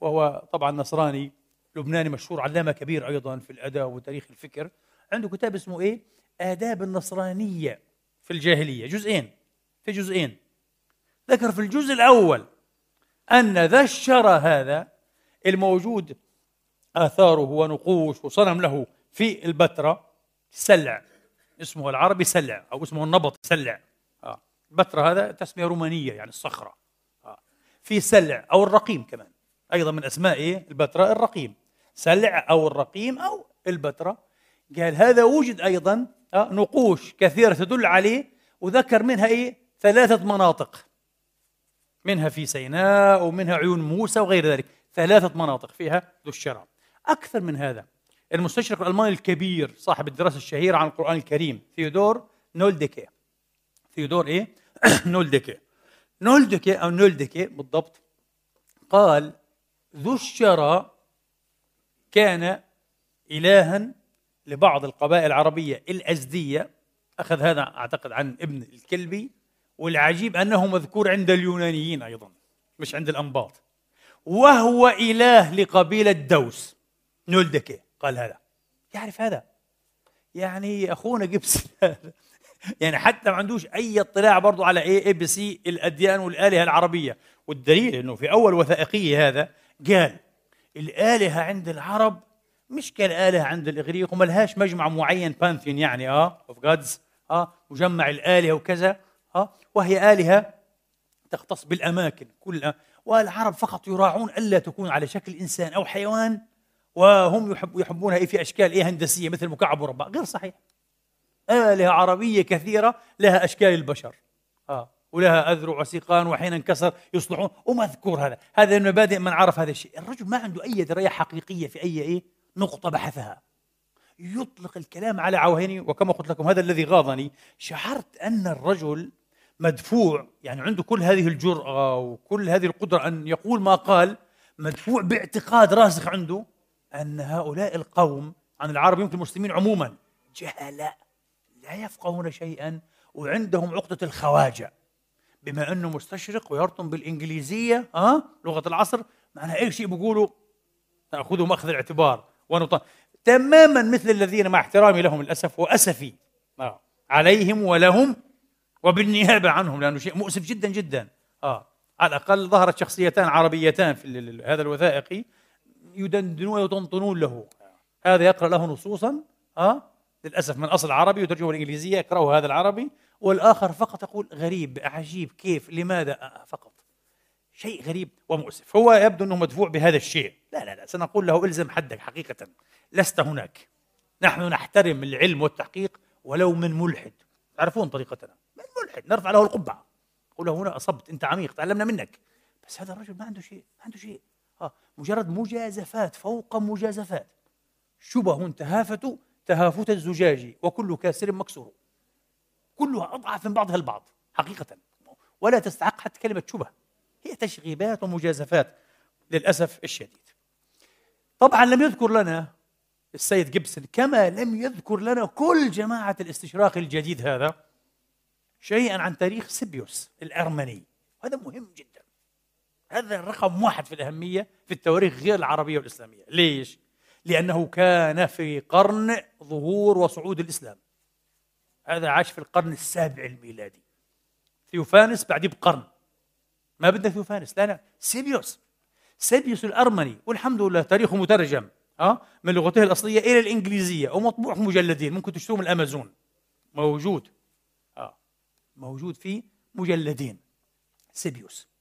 وهو طبعا نصراني لبناني مشهور علامة كبير أيضا في الأداء وتاريخ الفكر. عنده كتاب اسمه إيه؟ آداب النصرانية في الجاهلية. جزئين. في جزئين. ذكر في الجزء الأول أن ذا الشرى هذا الموجود آثاره ونقوش وصنم له في البتراء سلع. اسمه العربي سلع أو اسمه النبط سلع. آه. البتراء هذا تسمية رومانية يعني الصخرة. في سلع أو الرقيم كمان. أيضا من أسماء إيه؟ البتراء الرقيم. سلع أو الرقيم أو البتراء قال هذا وجد أيضا آه، نقوش كثيرة تدل عليه وذكر منها إيه؟ ثلاثة مناطق. منها في سيناء ومنها عيون موسى وغير ذلك. ثلاثة مناطق فيها ذو الشرع أكثر من هذا. المستشرق الألماني الكبير صاحب الدراسة الشهيرة عن القرآن الكريم ثيودور نولدكي ثيودور إيه؟ نولدكي نولدكي أو نولدكي بالضبط قال ذو الشرى كان إلها لبعض القبائل العربية الأزدية. أخذ هذا أعتقد عن ابن الكلبي. والعجيب أنه مذكور عند اليونانيين أيضا مش عند الأنباط. وهو إله لقبيلة دوس. نولدكي قال هذا. يعرف هذا. يعني أخونا جبس يعني حتى ما عندوش أي اطلاع برضو على إيه ABC الأديان والآلهة العربية. والدليل أنه في أول وثائقية هذا قال الآلهة عند العرب مش كالآلهة عند الإغريق وملهاش مجمع معين pantheon يعني آه of gods آه مجمع الآلهة وكذا آه وهي آلهة تختص بالأماكن كلها. والعرب فقط يراعون ألا تكون على شكل إنسان أو حيوان وهم يحب يحبونها في أشكال إيه هندسية مثل مكعب مربع غير صحيح. آلهة عربية كثيرة لها أشكال البشر. آه ولها أذرع وسيقان وحين انكسر يصلحون. ومذكور هذا. هذا المبادئ من عرف هذا الشيء. الرجل ما عنده أي دراية حقيقية في أي إيه؟ نقطة بحثها. يطلق الكلام على عوهني وكما قلت لكم هذا الذي غاضني. شعرت أن الرجل مدفوع يعني عنده كل هذه الجرأة وكل هذه القدرة أن يقول ما قال مدفوع باعتقاد راسخ عنده. أن هؤلاء القوم عن العرب يمكن المسلمين عموما جهلاء لا يفقهون شيئا وعندهم عقدة الخواجة بما أنه مستشرق ويرطم بالإنجليزية أه؟ لغة العصر معناها أي شيء بيقولوا نأخذه مأخذ الاعتبار ونط... تماما مثل الذين مع احترامي لهم للأسف وأسفي آه. عليهم ولهم وبالنيابة عنهم لأنه شيء مؤسف جدا جدا آه. على الأقل ظهرت شخصيتان عربيتان في هذا الوثائقي يدندنون ويطنطنون له. هذا يقرأ له نصوصا آه للأسف من أصل عربي وترجمة الإنجليزية يقرأه هذا العربي. والآخر فقط يقول غريب عجيب كيف لماذا؟ آه فقط. شيء غريب ومؤسف. هو يبدو أنه مدفوع بهذا الشيء. لا لا لا سنقول له إلزم حدك حقيقة. لست هناك. نحن نحترم العلم والتحقيق ولو من ملحد. تعرفون طريقتنا؟ من ملحد. نرفع له القبعة. نقول له هنا أصبت أنت عميق تعلمنا منك. بس هذا الرجل ما عنده شيء ما عنده شيء. آه مجرد مجازفات فوق مجازفات. شبه تهافت تهافت الزجاج وكل كاسر مكسور. كلها أضعف من بعضها البعض حقيقة. ولا تستحق حتى كلمة شبه. هي تشغيبات ومجازفات للأسف الشديد. طبعا لم يذكر لنا السيد جيبسون كما لم يذكر لنا كل جماعة الاستشراق الجديد هذا شيئا عن تاريخ سيبيوس الأرمني. هذا مهم جدا. هذا الرقم واحد في الأهمية في التواريخ غير العربية والإسلامية. ليش؟ لأنه كان في قرن ظهور وصعود الإسلام. هذا عاش في القرن السابع الميلادي. ثيوفانس بعديه بقرن ما بدنا ثيوفانس لا لا سيبيوس. سيبيوس الأرمني والحمد لله تاريخه مترجم أه؟ من لغته الأصلية إلى الإنجليزية ومطبوع في مجلدين. ممكن تشتروه من الأمازون موجود أه؟ موجود في مجلدين. سيبيوس.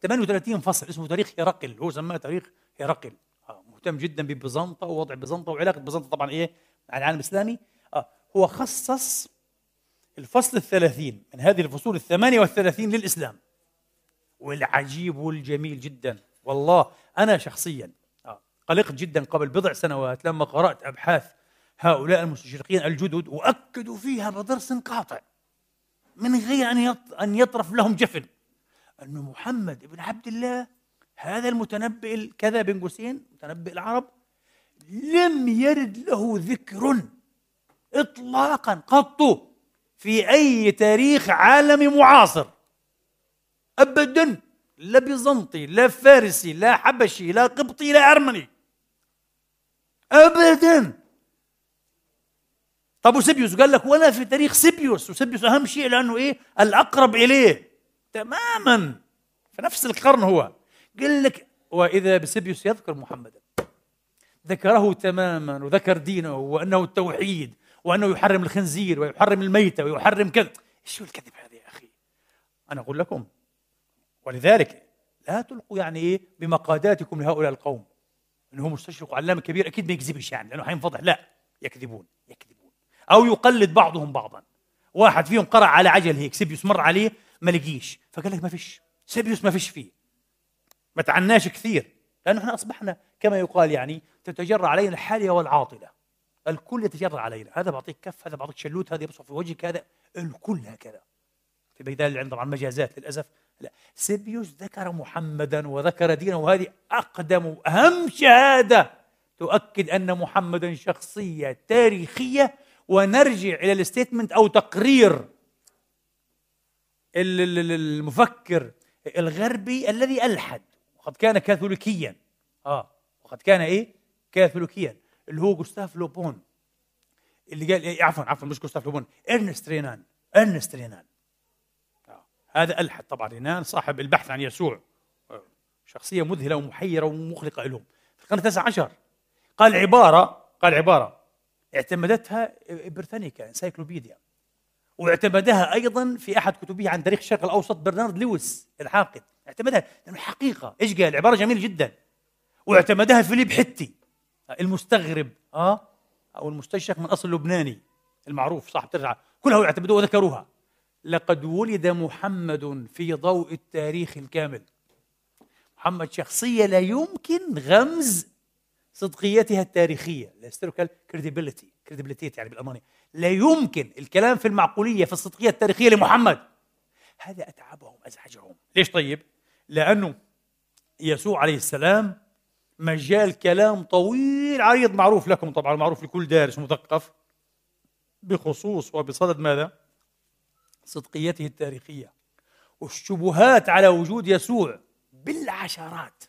38 فصل اسمه تاريخ هرقل هو سماه تاريخ هرقل أه؟ مهتم جدا ببيزنطة ووضع بيزنطة وعلاقة بيزنطة طبعا إيه مع العالم الإسلامي أه؟ هو خصص الفصل الثلاثين من هذه الفصول الثمانية والثلاثين للإسلام والعجيب والجميل جدا والله أنا شخصيا آه، قلقت جدا قبل بضع سنوات لما قرأت أبحاث هؤلاء المستشرقين الجدد وأكدوا فيها بضرس قاطع من غير أن أن يطرف لهم جفن أن محمد بن عبد الله هذا المتنبئ كذا بن قوسين متنبئ العرب لم يرد له ذكر إطلاقا قط في أي تاريخ عالمي معاصر. أبدا لا بيزنطي لا فارسي لا حبشي لا قبطي لا أرمني. أبدا. طب وسيبيوس؟ قال لك ولا في تاريخ سيبيوس. وسيبيوس أهم شيء لأنه إيه؟ الأقرب إليه. تماما. في نفس القرن هو. قال لك وإذا بسيبيوس يذكر محمدا ذكره تماما وذكر دينه وأنه التوحيد وأنه يحرم الخنزير ويحرم الميتة ويحرم كذا. شو الكذب هذا يا أخي؟ أنا أقول لكم. ولذلك لا تلقوا يعني إيه بمقاداتكم لهؤلاء القوم. انه هو مستشرق وعلامه كبير. أكيد ما يكذبش يعني لأنه حينفضح. لا يكذبون يكذبون. أو يقلد بعضهم بعضا. واحد فيهم قرأ على عجل هيك سيبيوس مر عليه ما لقيش. فقال لك ما فيش. سيبيوس ما فيش فيه. ما تعناش كثير. لأنه إحنا أصبحنا كما يقال يعني تتجرى علينا الحالية والعاطلة. الكل يتجرى علينا. هذا بعطيك كف هذا بعطيك شلوت هذا يبصق في وجهك هذا الكل هكذا. في بيدان اللي عندهم عن مجازات للأسف. لا. سيبيوس ذكر محمدا وذكر دينه وهذه أقدم وأهم شهادة تؤكد أن محمدا شخصية تاريخية. ونرجع إلى ال statement أو تقرير. المفكر الغربي الذي ألحد. وقد كان كاثوليكيا. آه وقد كان إيه؟ كاثوليكيا. اللي هو جوستاف لوبون اللي قال إيه؟ عفوا عفوا مش جوستاف لوبون إرنست رينان. إرنست رينان. آه. هذا ألحد طبعا. رينان صاحب البحث عن يسوع. آه. شخصية مذهلة ومحيرة ومقلقه لهم. في القرن التاسع عشر. قال عبارة قال عبارة اعتمدتها بريتانيكا encyclopedia. واعتمدها أيضا في أحد كتبه عن تاريخ الشرق الأوسط برنارد لويس الحاقد. اعتمدها. لأنه حقيقة. إيش قال؟ عبارة جميلة جدا. واعتمدها فيليب حتي المستغرب آه؟ أو المستشرق من أصل لبناني. المعروف صاحب ترجع كلها يعتمدوها وذكروها. لقد ولد محمد في ضوء التاريخ الكامل. محمد شخصية لا يمكن غمز صدقيتها التاريخية. ال historical credibility credibility يعني بالالماني لا يمكن الكلام في المعقولية في الصدقية التاريخية لمحمد. هذا أتعبهم أزعجهم. ليش طيب؟ لأنه يسوع عليه السلام مجال كلام طويل عريض معروف لكم طبعا معروف لكل دارس مثقف. بخصوص وبصدد ماذا؟ صدقيته التاريخية. والشبهات على وجود يسوع بالعشرات.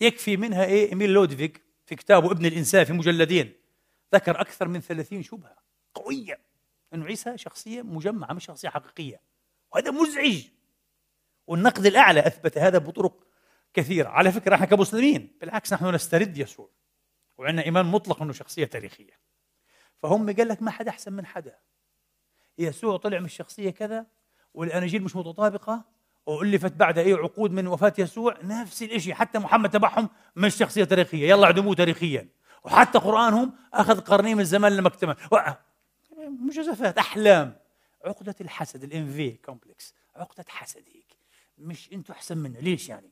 يكفي منها إيه؟ إيميل لودفيك في كتابه ابن الإنسان في مجلدين. ذكر أكثر من ثلاثين شبهة قوية. انه عيسى شخصية مجمعة مش شخصية حقيقية. وهذا مزعج. والنقد الأعلى أثبت هذا بطرق كثيرة. على فكرة إحنا كمسلمين بالعكس نحن نسترد يسوع. وعندنا إيمان مطلق إنه شخصية تاريخية. فهم قال لك ما حدا أحسن من حدا. يسوع طلع من الشخصية كذا والاناجيل مش متطابقة. وألفت بعد أي عقود من وفاة يسوع نفس الشيء حتى محمد تبعهم مش شخصية تاريخية. يلا عدموه تاريخيا. وحتى قرآنهم أخذ قرنين من الزمان لما اكتمل. مجازفات أحلام. عقدة الحسد ال envy complex. عقدة حسد هيك مش أنتوا أحسن منا ليش يعني؟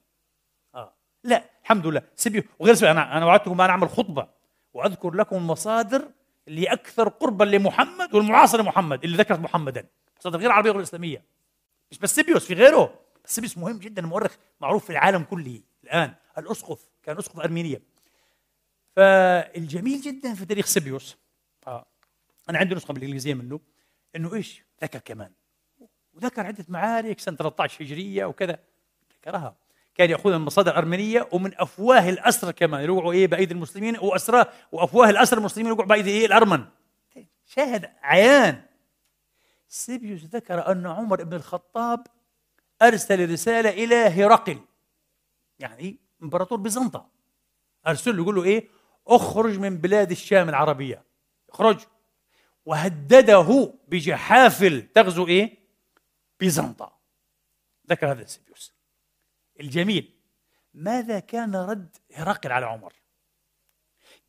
آه. لا الحمد لله. سيبي وغير سبي أنا أنا وعدتكم أنا أعمل خطبة. وأذكر لكم المصادر اللي أكثر قربا لمحمد والمعاصر لمحمد اللي ذكرت محمدا. مصادر غير عربية غير إسلامية. مش بس سيبيوس في غيره. سيبيوس مهم جدا مؤرخ معروف في العالم كله. الآن الأسقف. كان أسقف ارمينيا فالجميل جدا في تاريخ سيبيوس. آه. أنا عندي نسخة بالإنجليزية منه إنه إيش؟ ذكر كمان. وذكر عدة معارك سنة 13 هجرية وكذا. ذكرها. كان ياخذها من مصادر ارمينيه ومن أفواه الأسرى كمان يوقعوا إيه بأيدي المسلمين وأسرى وأفواه الأسرى المسلمين يوقعوا بأيدي إيه الأرمن. شاهد عيان. سيبيوس ذكر أن عمر بن الخطاب أرسل رسالة إلى هرقل يعني إمبراطور بيزنطة. أرسل له يقول له إيه؟ اخرج من بلاد الشام العربية. اخرج. وهدده بجحافل تغزو إيه؟ بيزنطة. ذكر هذا سيبيوس الجميل. ماذا كان رد هرقل على عمر؟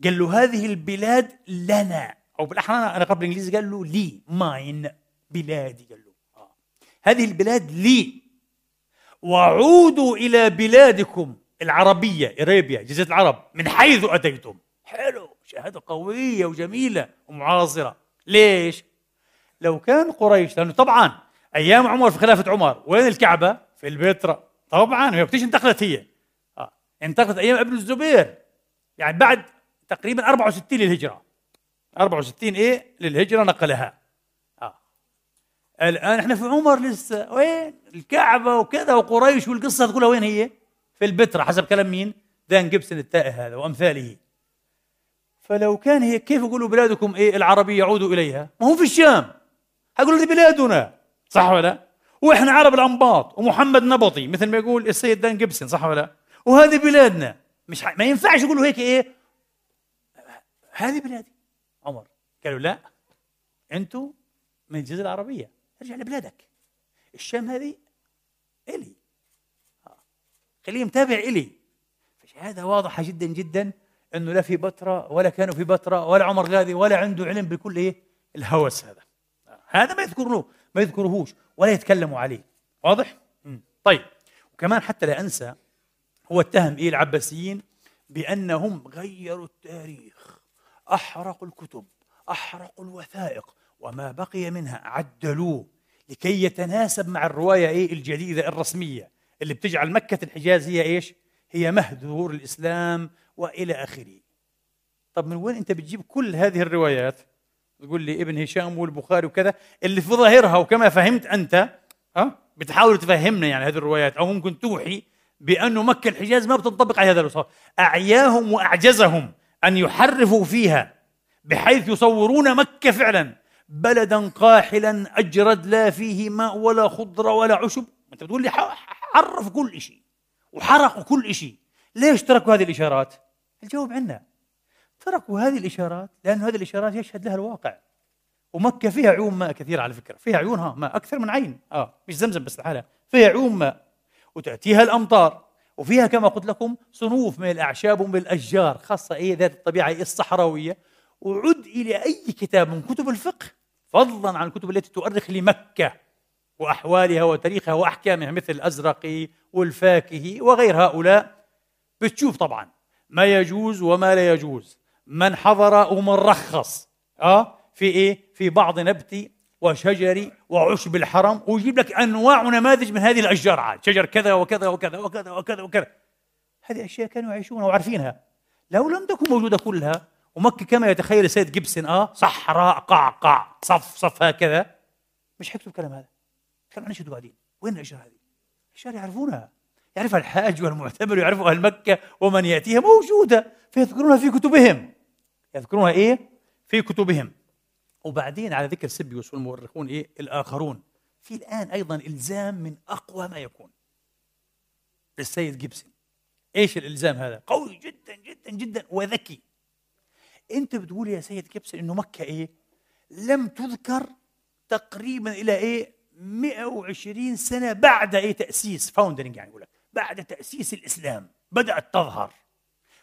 قال له هذه البلاد لنا. أو بالأحرى أنا قبل الإنجليزي قال له لي ماين. بلادي قال له. آه. هذه البلاد لي. وعودوا إلى بلادكم العربية إريبيا جزيرة العرب من حيث أتيتم. حلو شهادة قوية وجميلة ومعاصرة. ليش؟ لو كان قريش لأنه طبعا أيام عمر في خلافة عمر وين الكعبة؟ في البتراء طبعا هي وقتيش انتقلت هي؟ آه. انتقلت أيام ابن الزبير. يعني بعد تقريبا 64 للهجرة. 64 إيه؟ للهجرة نقلها. آه. الآن إحنا في عمر لسه. وين؟ الكعبة وكذا وقريش والقصة كلها وين هي؟ في البتراء حسب كلام مين؟ دان جيبسون التائه هذا وأمثاله. فلو كان هيك كيف يقولوا بلادكم إيه؟ العربية يعودوا إليها. ما هم في الشام. هيقولوا دي بلادنا. صح ولا وإحنا عرب الأنباط ومحمد نبطي مثل ما يقول السيد دان جيبسون صح ولا وهذه بلادنا. مش ح... ما ينفعش يقولوا هيك إيه؟ هذه بلادي. عمر قالوا لا. أنتم من الجزيره العربية. ارجع لبلادك. الشام هذه إلي. خليه متابع إلي. فشهادة واضحة جدا جدا. أنه لا في بتراء ولا كانوا في بتراء ولا عمر غازي ولا عنده علم بكل إيه؟ الهوس هذا. هذا ما يذكرونه ما يذكرهوش ولا يتكلموا عليه. واضح؟ طيب. وكمان حتى لا أنسى هو اتهم إيه العباسيين بأنهم غيروا التاريخ. احرقوا الكتب احرقوا الوثائق وما بقي منها. عدلوه لكي يتناسب مع الرواية إيه الجديدة الرسمية اللي بتجعل مكة الحجاز هي إيش؟ هي مهد ظهور الإسلام وإلى آخره. طب من وين أنت بتجيب كل هذه الروايات؟ تقول لي ابن هشام والبخاري وكذا اللي في ظاهرها وكما فهمت أنت ها بتحاول تفهمنا يعني هذه الروايات أو ممكن توحي بأنه مكة الحجاز ما بتنطبق على هذا الوصف. أعياهم وأعجزهم أن يحرفوا فيها بحيث يصورون مكة فعلا. بلدا قاحلا أجرد لا فيه ماء ولا خضرة ولا عشب. أنت بتقول لي حرفوا كل شيء وحرقوا كل شيء ليش تركوا هذه الإشارات؟ الجواب عندنا. تركوا هذه الإشارات لأن هذه الإشارات يشهد لها الواقع. ومكة فيها عيون ماء كثيرة على فكرة. فيها عيونها ماء أكثر من عين. آه مش زمزم بس لحالها. فيها عيون ماء. وتأتيها الأمطار. وفيها كما قلت لكم صنوف من الأعشاب ومن الأشجار خاصة إيه ذات الطبيعة الصحراوية. وعد إلى أي كتاب من كتب الفقه فضلا عن الكتب التي تؤرخ لمكة وأحوالها وتاريخها وأحكامها مثل الازرقي والفاكهي وغير هؤلاء. بتشوف طبعا ما يجوز وما لا يجوز. من حضر ومن رخص آه؟ في إيه؟ في بعض نبت وشجر وعشب الحرم. ويجيب لك أنواع ونماذج من هذه الأشجار. عاد شجر كذا وكذا وكذا وكذا وكذا وكذا. هذه أشياء كانوا يعيشونها وعارفينها. لو لم تكن موجودة كلها ومكة كما يتخيل السيد جيبسون آه؟ صحراء قعقع صف صف هكذا. مش حيكتب الكلام هذا. كانوا عن بعدين وين الأشجار هذه؟ الأشجار يعرفونها. يعرفها الحاج والمعتمر ويعرفها أهل مكة ومن يأتيها موجودة فيذكرونها في كتبهم. يذكرونها إيه؟ في كتبهم. وبعدين على ذكر سبيوس والمؤرخون إيه؟ الآخرون. في الآن أيضا إلزام من أقوى ما يكون. للسيد جيبسون إيش الإلزام هذا؟ قوي جدا جدا جدا وذكي. أنت بتقول يا سيد جيبسون إنه مكة إيه؟ لم تذكر تقريبا إلى إيه؟ 120 سنة بعد إيه؟ تأسيس founding يعني يقول لك بعد تأسيس الإسلام بدأت تظهر.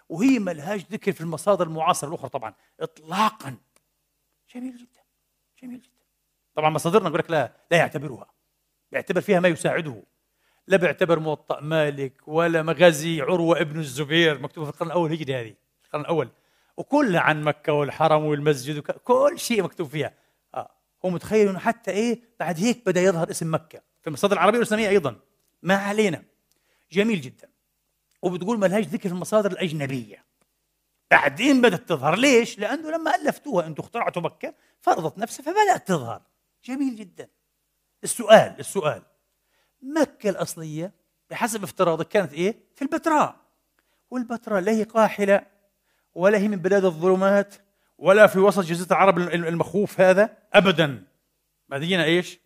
وهي ما لهاش ذكر في المصادر المعاصرة الأخرى طبعا اطلاقا. جميل جدا جميل جدا. طبعا مصادرنا يقول لك لا لا يعتبرها. يعتبر فيها ما يساعده. لا بيعتبر موطأ مالك ولا مغازي عروة ابن الزبير مكتوبة في القرن الأول هجري هذه القرن الأول. وكلها عن مكة والحرم والمسجد وك... كل شيء مكتوب فيها. آه. هو متخيل إنه حتى إيه بعد هيك بدأ يظهر اسم مكة. في المصادر العربية والإسلامية أيضا. ما علينا. جميل جدا. وبتقول ما لهاش ذكر في المصادر الأجنبية. بعدين بدأت تظهر. ليش؟ لأنه لما ألفتوها أنتم اخترعتوا مكة فرضت نفسها فبدأت تظهر. جميل جدا. السؤال السؤال. مكة الأصلية بحسب افتراضك كانت إيه؟ في البتراء. والبتراء لا هي قاحلة ولا هي من بلاد الظلمات ولا في وسط جزيرة العرب المخوف هذا. أبدا. مدينة إيش؟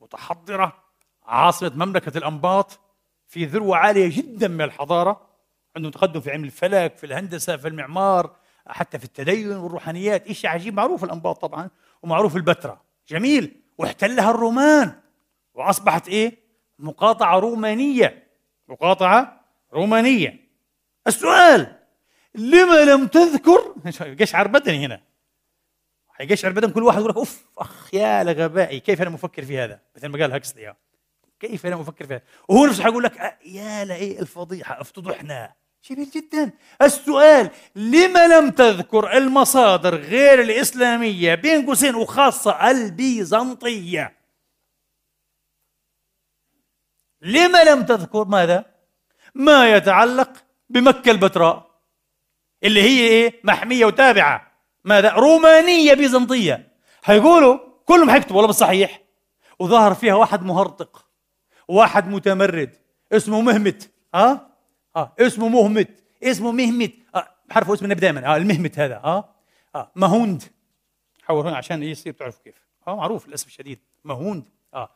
متحضرة. عاصمة مملكة الأنباط. في ذروة عالية جدا من الحضارة عندهم تقدم في علم الفلك في الهندسة في المعمار حتى في التدين والروحانيات. شيء عجيب معروف الأنباط طبعا ومعروف البتراء جميل. واحتلها الرومان. وأصبحت إيه؟ مقاطعة رومانية. مقاطعة رومانية. السؤال لما لم تذكر؟ قشعر بدني هنا. حيقشعر بدن كل واحد يقول لك أوف أخ يا لغبائي كيف أنا مفكر في هذا؟ مثل ما قال هكسلي كيف أنا مفكر في هذا وهو نفسه حيقول لك يا لايه الفضيحة افتضحنا جميل جدا. السؤال لما لم تذكر المصادر غير الإسلامية بين قوسين وخاصة البيزنطية؟ لما لم تذكر ماذا؟ ما يتعلق بمكة البتراء اللي هي إيه؟ محمية وتابعة. ماذا؟ رومانية بيزنطية. هيقولوا كلهم حيكتبوا والله بالصحيح وظهر فيها واحد مهرطق. واحد متمرد. اسمه مهمت. ها؟ آه اسمه مهمت. اسمه مهمت. آه حرفه اسم النبي دائما آه المهمت هذا. آه آه مهوند. حول هنا عشان يصير تعرفوا كيف. آه معروف للاسف الشديد. مهوند. آه.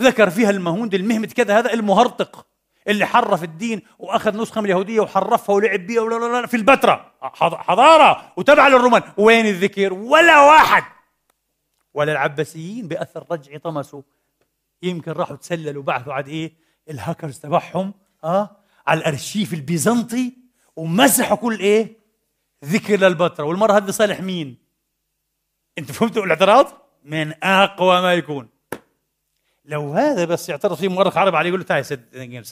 ذكر فيها المهوند المهمت كذا هذا المهرطق اللي حرف الدين وأخذ نسخة من اليهودية وحرفها ولعب بيها ولا لا لا في البتراء آه، حضارة وتبع للرومان. وين الذكر؟ ولا واحد. ولا العباسيين بأثر رجعي طمسوا. يمكن راحوا تسللوا بعثوا عاد إيه الهاكرز تبعهم آه على الأرشيف البيزنطي ومسحوا كل إيه ذكر للبتراء والمرة هذه صالح مين؟ أنت فهمتوا الاعتراض؟ من أقوى ما يكون. لو هذا بس يعترض فيه مؤرخ عربي عليه يقول له تعال سيد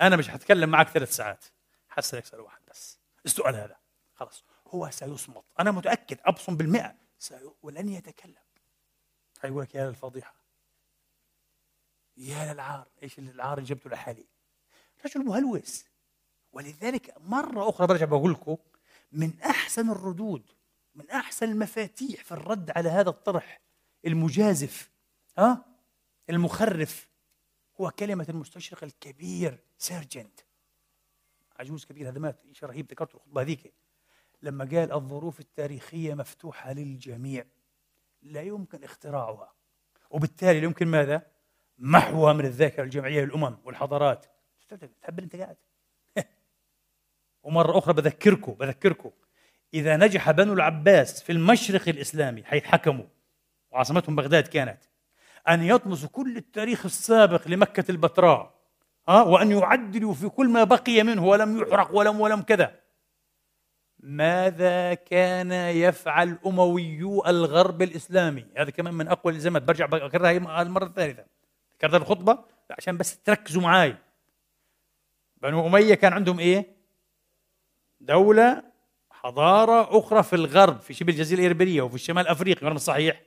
أنا مش هتكلم معك ثلاث ساعات حسألك سؤال واحد بس. السؤال هذا خلاص هو سيصمت. أنا متأكد أبصم بالمئة سي... ولن يتكلم. هيقول لك يا للفضيحة يا للعار. إيش العار اللي جبته لحالي؟ رجل مهلوس. ولذلك مرة أخرى برجع بقول لكم من أحسن الردود من أحسن المفاتيح في الرد على هذا الطرح المجازف ها؟ المخرف هو كلمة المستشرق الكبير سيرجنت. عجوز كبير هذا مات شيء رهيب ذكرت الخطبة هذيك. لما قال الظروف التاريخية مفتوحة للجميع لا يمكن اختراعها. وبالتالي يمكن ماذا؟ محوها من الذاكرة الجمعية للأمم والحضارات. تحب أنت قاعد؟ ومرة أخرى بذكركم بذكركم. إذا نجح بنو العباس في المشرق الإسلامي حيث حكموا وعاصمتهم بغداد كانت أن يطمسوا كل التاريخ السابق لمكة البتراء ها وأن يعدلوا في كل ما بقي منه ولم يحرق ولم ولم كذا. ماذا كان يفعل أمويو الغرب الإسلامي؟ هذا كمان من أقوى الإلزامات برجع بكررها المرة الثالثة. ذكرتها الخطبة عشان بس تركزوا معي بنو أمية كان عندهم إيه؟ دولة حضارة أخرى في الغرب في شبه الجزيرة الإربيلية وفي الشمال أفريقيا غير صحيح.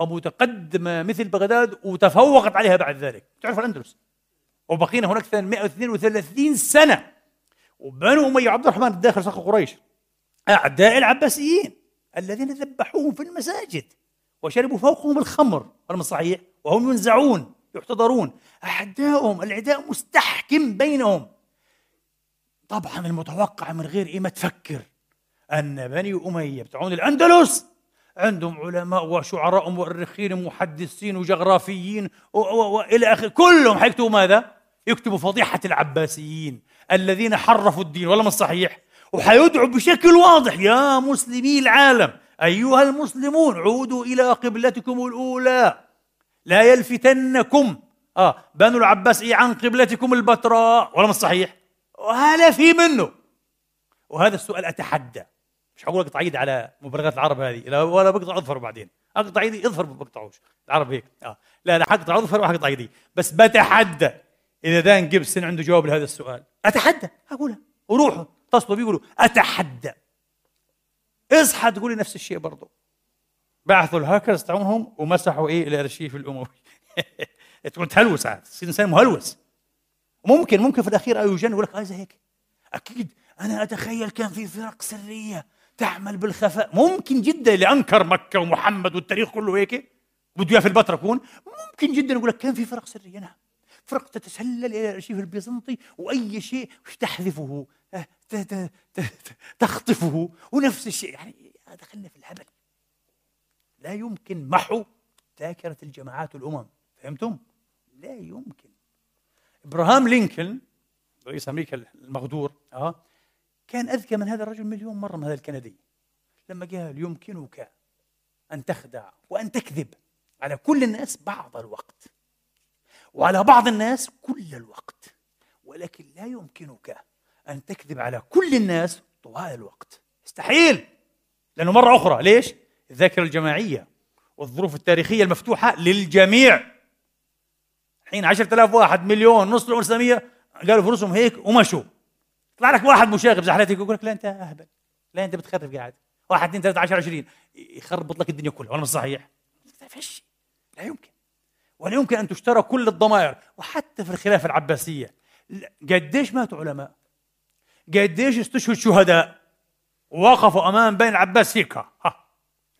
ومتقدمة مثل بغداد وتفوقت عليها بعد ذلك. تعرف الأندلس؟ وبقينا هناك 132 سنة. وبنو أمية عبد الرحمن الداخل سقف قريش. أعداء العباسيين الذين ذبحوهم في المساجد وشربوا فوقهم الخمر هذا صحيح. وهم ينزعون. يحتضرون. أعداؤهم العداء مستحكم بينهم. طبعا المتوقع من غير إيه ما تفكر أن بني أمية بتاعون الأندلس عندهم علماء وشعراء ومؤرخين ومحدثين وجغرافيين والى اخره كلهم حيكتبوا ماذا؟ يكتبوا فضيحة العباسيين الذين حرفوا الدين ولا مش صحيح؟ وحيدعوا بشكل واضح. يا مسلمي العالم أيها المسلمون عودوا إلى قبلتكم الأولى. لا يلفتنكم. آه بنو العباس إيه عن قبلتكم البتراء. ولا مش صحيح؟ وهذا في منه. وهذا السؤال أتحدى. مش حقول اقطع ايدي على مبالغات العرب هذه. لا ولا بقطع أظفر بعدين. اقطع ايدي اظفر ما بقطعوش. العرب هيك. آه. لا لا حقطع اظفر وحقطع ايدي بس بتحدى إذا دان جيبسون عنده جواب لهذا السؤال. أتحدى. اقولها وروحوا اتصلوا بيه يقولوا أتحدى. اصحى تقولي نفس الشيء برضه بعثوا الهاكرز تاعونهم ومسحوا إيه الأرشيف الأموي. تكون تهلوس عاد. تصير انسان مهلوس. ممكن ممكن في الأخير يجن يقول لك آه زي هيك. أكيد. أنا أتخيل كان في فرق سرية تعمل بالخفاء. ممكن جدا اللي انكر مكة ومحمد والتاريخ كله هيك. بده في البتراء يكون. ممكن جدا يقول لك كان في فرق سرية. نعم. فرق تتسلل إلى الأرشيف البيزنطي وأي شيء تحذفه آه، تخطفه ونفس الشيء. يعني دخلنا في الهبل. لا يمكن محو ذاكرة الجماعات والامم فهمتم؟ لا يمكن. إبراهام لينكولن رئيس أمريكا المغدور آه كان أذكى من هذا الرجل مليون مرة من هذا الكندي. لما قال يمكنك أن تخدع وأن تكذب على كل الناس بعض الوقت. وعلى بعض الناس كل الوقت. ولكن لا يمكنك أن تكذب على كل الناس طوال الوقت. مستحيل لأنه مرة أخرى ليش؟ الذاكرة الجماعية والظروف التاريخية المفتوحة للجميع. حين عشرة آلاف واحد مليون نص الأمة الإسلامية قالوا فلوسهم هيك ومشوا. يطلع لك واحد مشاغب زي حالتك يقول لك لا أنت أهبل. لا أنت بتخرب قاعد. واحد اثنين ثلاثة عشر عشرين. يخربط لك الدنيا كلها ولا مش صحيح؟ فيش لا يمكن. ولا يمكن أن تشترى كل الضمائر. وحتى في الخلافة العباسية. قديش ماتوا علماء؟ قديش استشهد شهداء؟ وقفوا أمام بين العباس هيك. ها.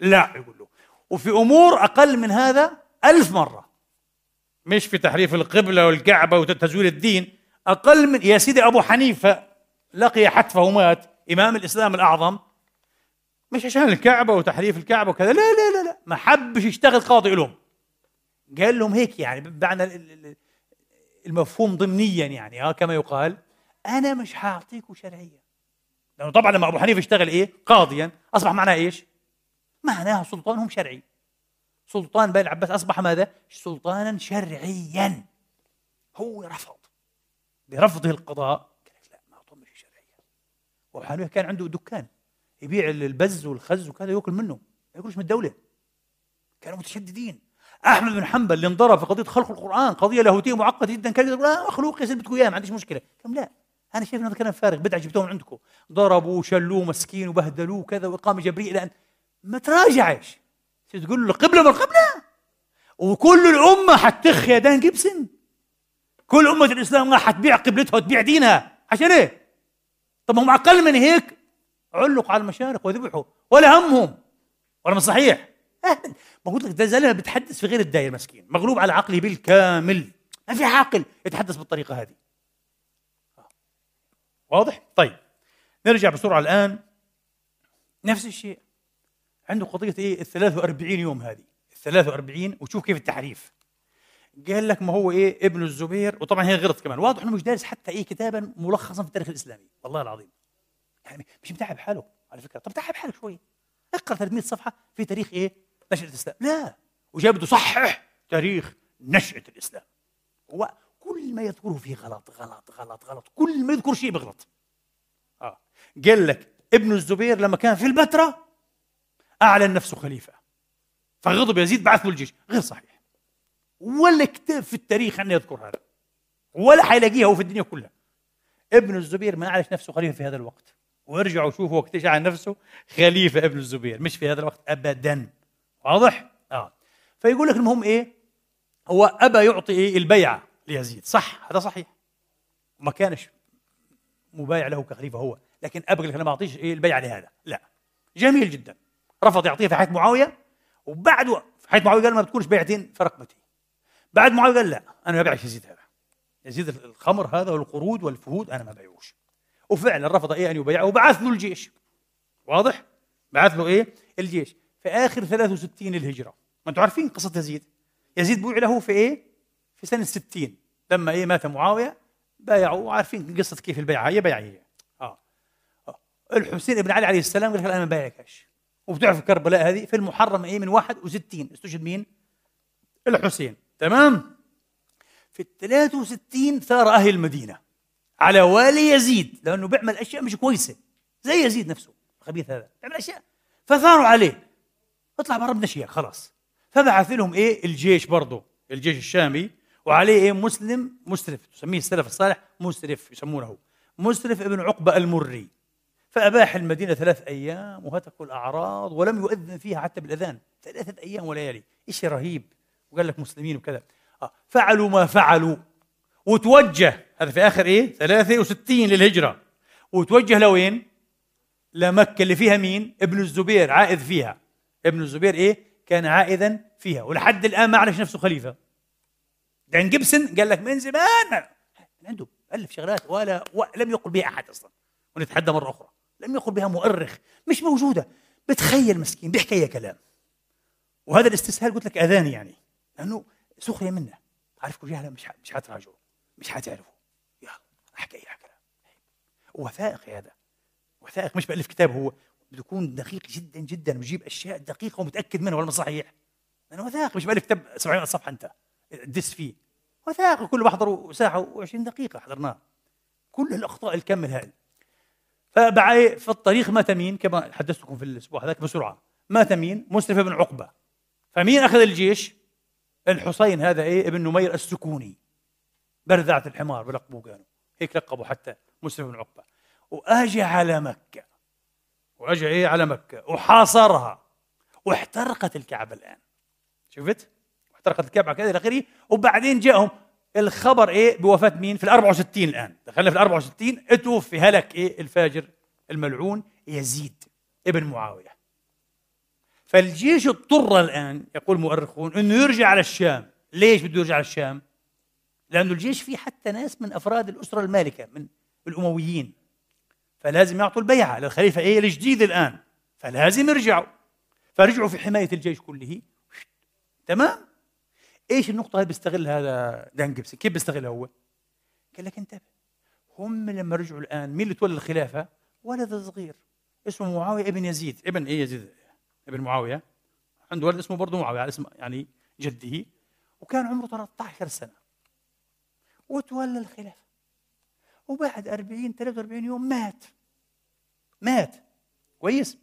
لا يقول له. وفي أمور أقل من هذا ألف مرة. مش في تحريف القبلة والكعبة وتزوير الدين. أقل من يا سيدي أبو حنيفة لقي حتفه ومات إمام الإسلام الأعظم. مش عشان الكعبة وتحريف الكعبة وكذا لا لا لا لا. ما حبش يشتغل قاضي لهم قال لهم هيك يعني بمعنى المفهوم ضمنيا يعني آه كما يقال. أنا مش حاعطيكم شرعيه لأنه طبعا لما أبو حنيفة اشتغل إيه؟ قاضيا. أصبح معناه إيش؟ معناها سلطانهم شرعي. سلطان بني العباس أصبح ماذا؟ سلطانا شرعيا. هو رفض. برفضه القضاء. وحنويه كان عنده دكان. يبيع البز والخز وكذا يأكل منه. ما يأكلش من الدولة. كانوا متشددين. أحمد بن حنبل اللي انضرب في قضية خلق القرآن قضية لاهوتيه معقدة جدا كان يقول لا مخلوق يا سيدي بدكم اياه ما عنديش مشكلة. كم لا أنا شايف هذا كلام فارغ بدعة جبتوه من عندكم. ضربوه شلوه مسكين وبهدلوه وكذا واقامه جبريه إلى أن ما تراجعش. تقول له؟ قبلة من القبله وكل الأمة حتخ يا دان جيبسون كل أمة الإسلام حتبيع قبلتها وتبيع دينها. عشان إيه؟ طب هم أقل من هيك. علقوا على المشارق وذبحوا. ولا همهم. ولا مش صحيح؟ ما قلت لك ده زلمة بيتحدث في غير الدايره مسكين. مغلوب على عقله بالكامل. ما في عاقل يتحدث بالطريقة هذه. واضح؟ طيب. نرجع بسرعة الآن. نفس الشيء. عنده قضية إيه؟ ال 43 يوم هذه. ال 43 وشوف كيف التحريف. قال لك ما هو إيه؟ ابن الزبير وطبعا هي غلط كمان. واضح إنه مش دارس حتى إيه كتابا ملخصا في التاريخ الإسلامي. والله العظيم. يعني مش متعب حاله على فكرة. طب تعب حالك شوي. اقرأ 300 صفحة في تاريخ إيه؟ نشأة الإسلام. لا. وجاي بده يصحح تاريخ نشأة الإسلام. هو كل ما يذكره فيه غلط غلط غلط غلط. كل ما يذكر شيء بغلط. آه. قال لك ابن الزبير لما كان في البتراء أعلن نفسه خليفة. فغضب يزيد بعث له الجيش غير صحيح. ولا كتاب في التاريخ أنه يذكر هذا. ولا حيلاقيها هو في الدنيا كلها. ابن الزبير ما أعلن نفسه خليفة في هذا الوقت. وارجعوا شوفوا وقت جعل نفسه. خليفة ابن الزبير. مش في هذا الوقت. أبدا. واضح؟ آه. فيقول لك المهم إيه؟ هو أبى يعطي إيه؟ البيعة ليزيد. صح. هذا صحيح. ما كانش مبايع له كخليفة هو. لكن ابى لك أنا ما أعطيش إيه؟ البيعة لهذا. لا. جميل جدا. رفض يعطيه في حياه معاوية وبعد في حياه معاوية قال ما بتكونش بيعتين في رقبتي بعد معاوية قال لا أنا ما ببيعش يزيد هذا. يزيد الخمر هذا والقرود والفهود أنا ما ببيعوش وفعلا رفض إيه أن يبيعه وبعث له الجيش. واضح؟ بعث له إيه؟ الجيش. في آخر 63 الهجرة. ما أنتم عارفين قصة يزيد. يزيد بوع له في إيه؟ في سنة 60 لما إيه؟ مات معاوية بايعوا عارفين قصة كيف البيعة. هي بيعة هي. آه. آه. الحسين ابن علي عليه السلام قال لك أنا ما بايعكش. وبتعرف كربلاء هذه في المحرم إيه من 61 استشهد مين؟ الحسين. تمام؟ في ال 63 ثار أهل المدينة على والي يزيد لأنه بيعمل أشياء مش كويسة. زي يزيد نفسه الخبيث هذا. بيعمل أشياء. فثاروا عليه. اطلع برا بدنا شيء خلاص. فبعث لهم إيه؟ الجيش برضه الجيش الشامي. وعليه إيه؟ مسلم مسرف. تسميه السلف الصالح مسرف يسمونه. مسرف ابن عقبة المري. فأباح المدينة ثلاث أيام وهتكوا الأعراض ولم يؤذن فيها حتى بالأذان. ثلاثة أيام وليالي شيء رهيب. وقال لك مسلمين وكذا. آه. فعلوا ما فعلوا. وتوجه هذا في آخر إيه؟ 63 للهجرة. وتوجه لوين؟ لمكة اللي فيها مين؟ ابن الزبير عائد فيها. ابن الزبير إيه؟ كان عائدا فيها. ولحد الآن ما عرفش نفسه خليفة. دان جيبسون قال لك من زمان عنده ألف شغلات ولا لم يقل بها أحد أصلا. ونتحدى مرة أخرى. لم يقل بها مؤرخ مش موجودة. بتخيل مسكين بيحكي أي كلام. وهذا الاستسهال قلت لك اذاني يعني لأنه سخرية منه. عارفكم جهله مش مش حتراجعوا مش حتعرفوا يلا أحكي أي كلام. وثائق هذا. وثائق مش بالف كتاب هو بده يكون دقيق جدا جدا ويجيب أشياء دقيقة ومتأكد منها ولا صحيح. لأنه وثائق مش بالف كتاب 700 صفحة أنت. دس فيه. وثائق كل بحضره ساعة و20 دقيقة حضرناه. كل الأخطاء هذه. فبعد في الطريق مات مين كما حدثتكم في الأسبوع هذاك بسرعة. مات مين مسرف بن عقبة. فمين أخذ الجيش؟ الحسين هذا إيه ابن نمير السكوني. برذعة الحمار بلقبوه كانوا هيك لقبوا حتى مسرف بن عقبة. واجى على مكة. واجى إيه على مكة. وحاصرها. واحترقت الكعبه الآن. شفت؟ احترقت الكعبه كذا إلى آخره. وبعدين جاءهم. الخبر إيه؟ بوفاة مين؟ في ال 64 الآن. دخلنا في ال 64 اتوفي. هلك إيه؟ الفاجر الملعون يزيد ابن معاوية. فالجيش اضطر الآن يقول مؤرخون إنه يرجع على الشام. ليش بده يرجع على الشام؟ لأنه الجيش فيه حتى ناس من أفراد الأسرة المالكة من الأمويين. فلازم يعطوا البيعة للخليفة إيه؟ الجديد الآن. فلازم يرجعوا. فرجعوا في حماية الجيش كله. تمام؟ إيش النقطة اللي بيستغل هذا دان جيبسون؟ كيف بيستغلها هو؟ قال لك انتبه هم لما رجعوا الآن مين اللي تولى الخلافة؟ ولد صغير اسمه معاوية ابن يزيد. ابن إيه يزيد؟ ابن معاوية. عنده ولد اسمه برضه معاوية على اسم يعني جده. وكان عمره 13 سنة. وتولى الخلافة. وبعد 40 43 يوم مات. مات. كويس؟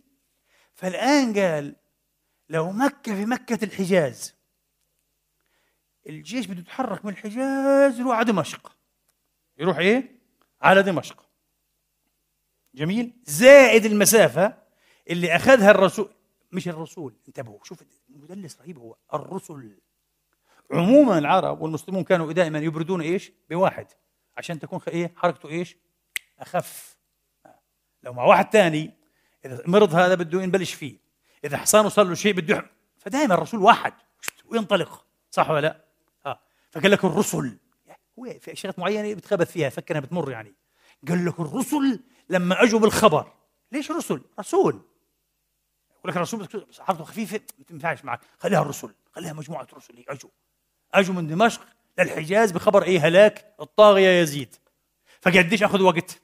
فالآن قال لو مكة في مكة الحجاز الجيش بده يتحرك من الحجاز يروح على دمشق يروح إيه؟ على دمشق جميل زائد المسافة اللي أخذها الرسول مش الرسول انتبهوا شوف المدلس رهيب هو الرسل عموما العرب والمسلمون كانوا دائما يبردون إيش؟ بواحد عشان تكون إيه؟ حركته إيش؟ أخف لو مع واحد ثاني إذا مرض هذا بده ينبلش فيه إذا حصانه صار له شيء بده فدائما الرسول واحد وينطلق صح ولا لا؟ فقال لك الرسل. هو في أشياء معينة بتخبث فيها فكرها بتمر يعني. قال لك الرسل لما أجوا بالخبر. ليش رسل؟ رسول. يقول لك الرسول حرته خفيفة ما تنفعش معك. خليها الرسل خليها مجموعة رسل اجوا أجوا من دمشق للحجاز بخبر إيه؟ هلاك الطاغية يزيد. فقديش أخذ وقت؟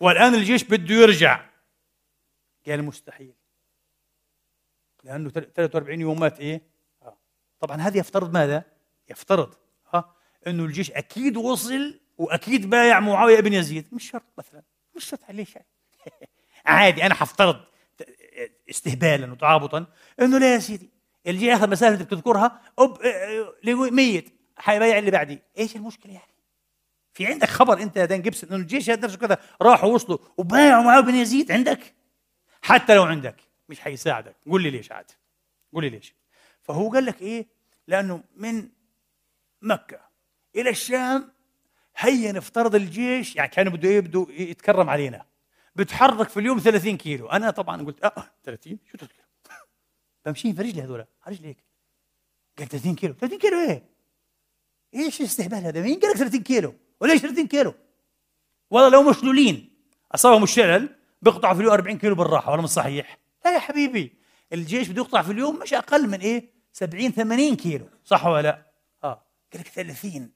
والآن الجيش بده يرجع. قال مستحيل. لأنه 43 يوم مات إيه؟ آه. طبعا هذا يفترض ماذا؟ يفترض ها آه. إنه الجيش أكيد وصل وأكيد بايع معاوية بن يزيد. مش شرط مثلا مش شرط عليه شيء. عادي أنا حفترض استهبالا وتعابطا إنه لا يا سيدي الجيش اخذ مسافه أنت بتذكرها أب ميت حيبايع اللي بعدي إيش المشكلة يعني؟ في عندك خبر أنت يا دان جيبسون إنه الجيش نفسه كذا راحوا وصلوا وبايعوا معاوية بن يزيد عندك؟ حتى لو عندك مش حيساعدك. قول لي ليش عاد قول لي ليش. فهو قال لك إيه؟ لأنه من مكة. إلى الشام هيا نفترض الجيش يعني كانوا بده يبدو يتكرم علينا. بتحرك في اليوم 30 كيلو. أنا طبعا قلت آه 30 شو 30 كيلو بمشي في رجلي هذول على رجلي هيك قال 30 كيلو. 30 كيلو إيه؟ إيش الاستهبال هذا؟ مين قال لك 30 كيلو؟ وليش 30 كيلو؟ والله لو مشلولين أصابهم الشلل بيقطعوا في اليوم 40 كيلو بالراحة ولا مش صحيح. لا يا حبيبي الجيش بده يقطع في اليوم مش أقل من إيه؟ 70 80 كيلو. صح ولا لا؟ قال لك 30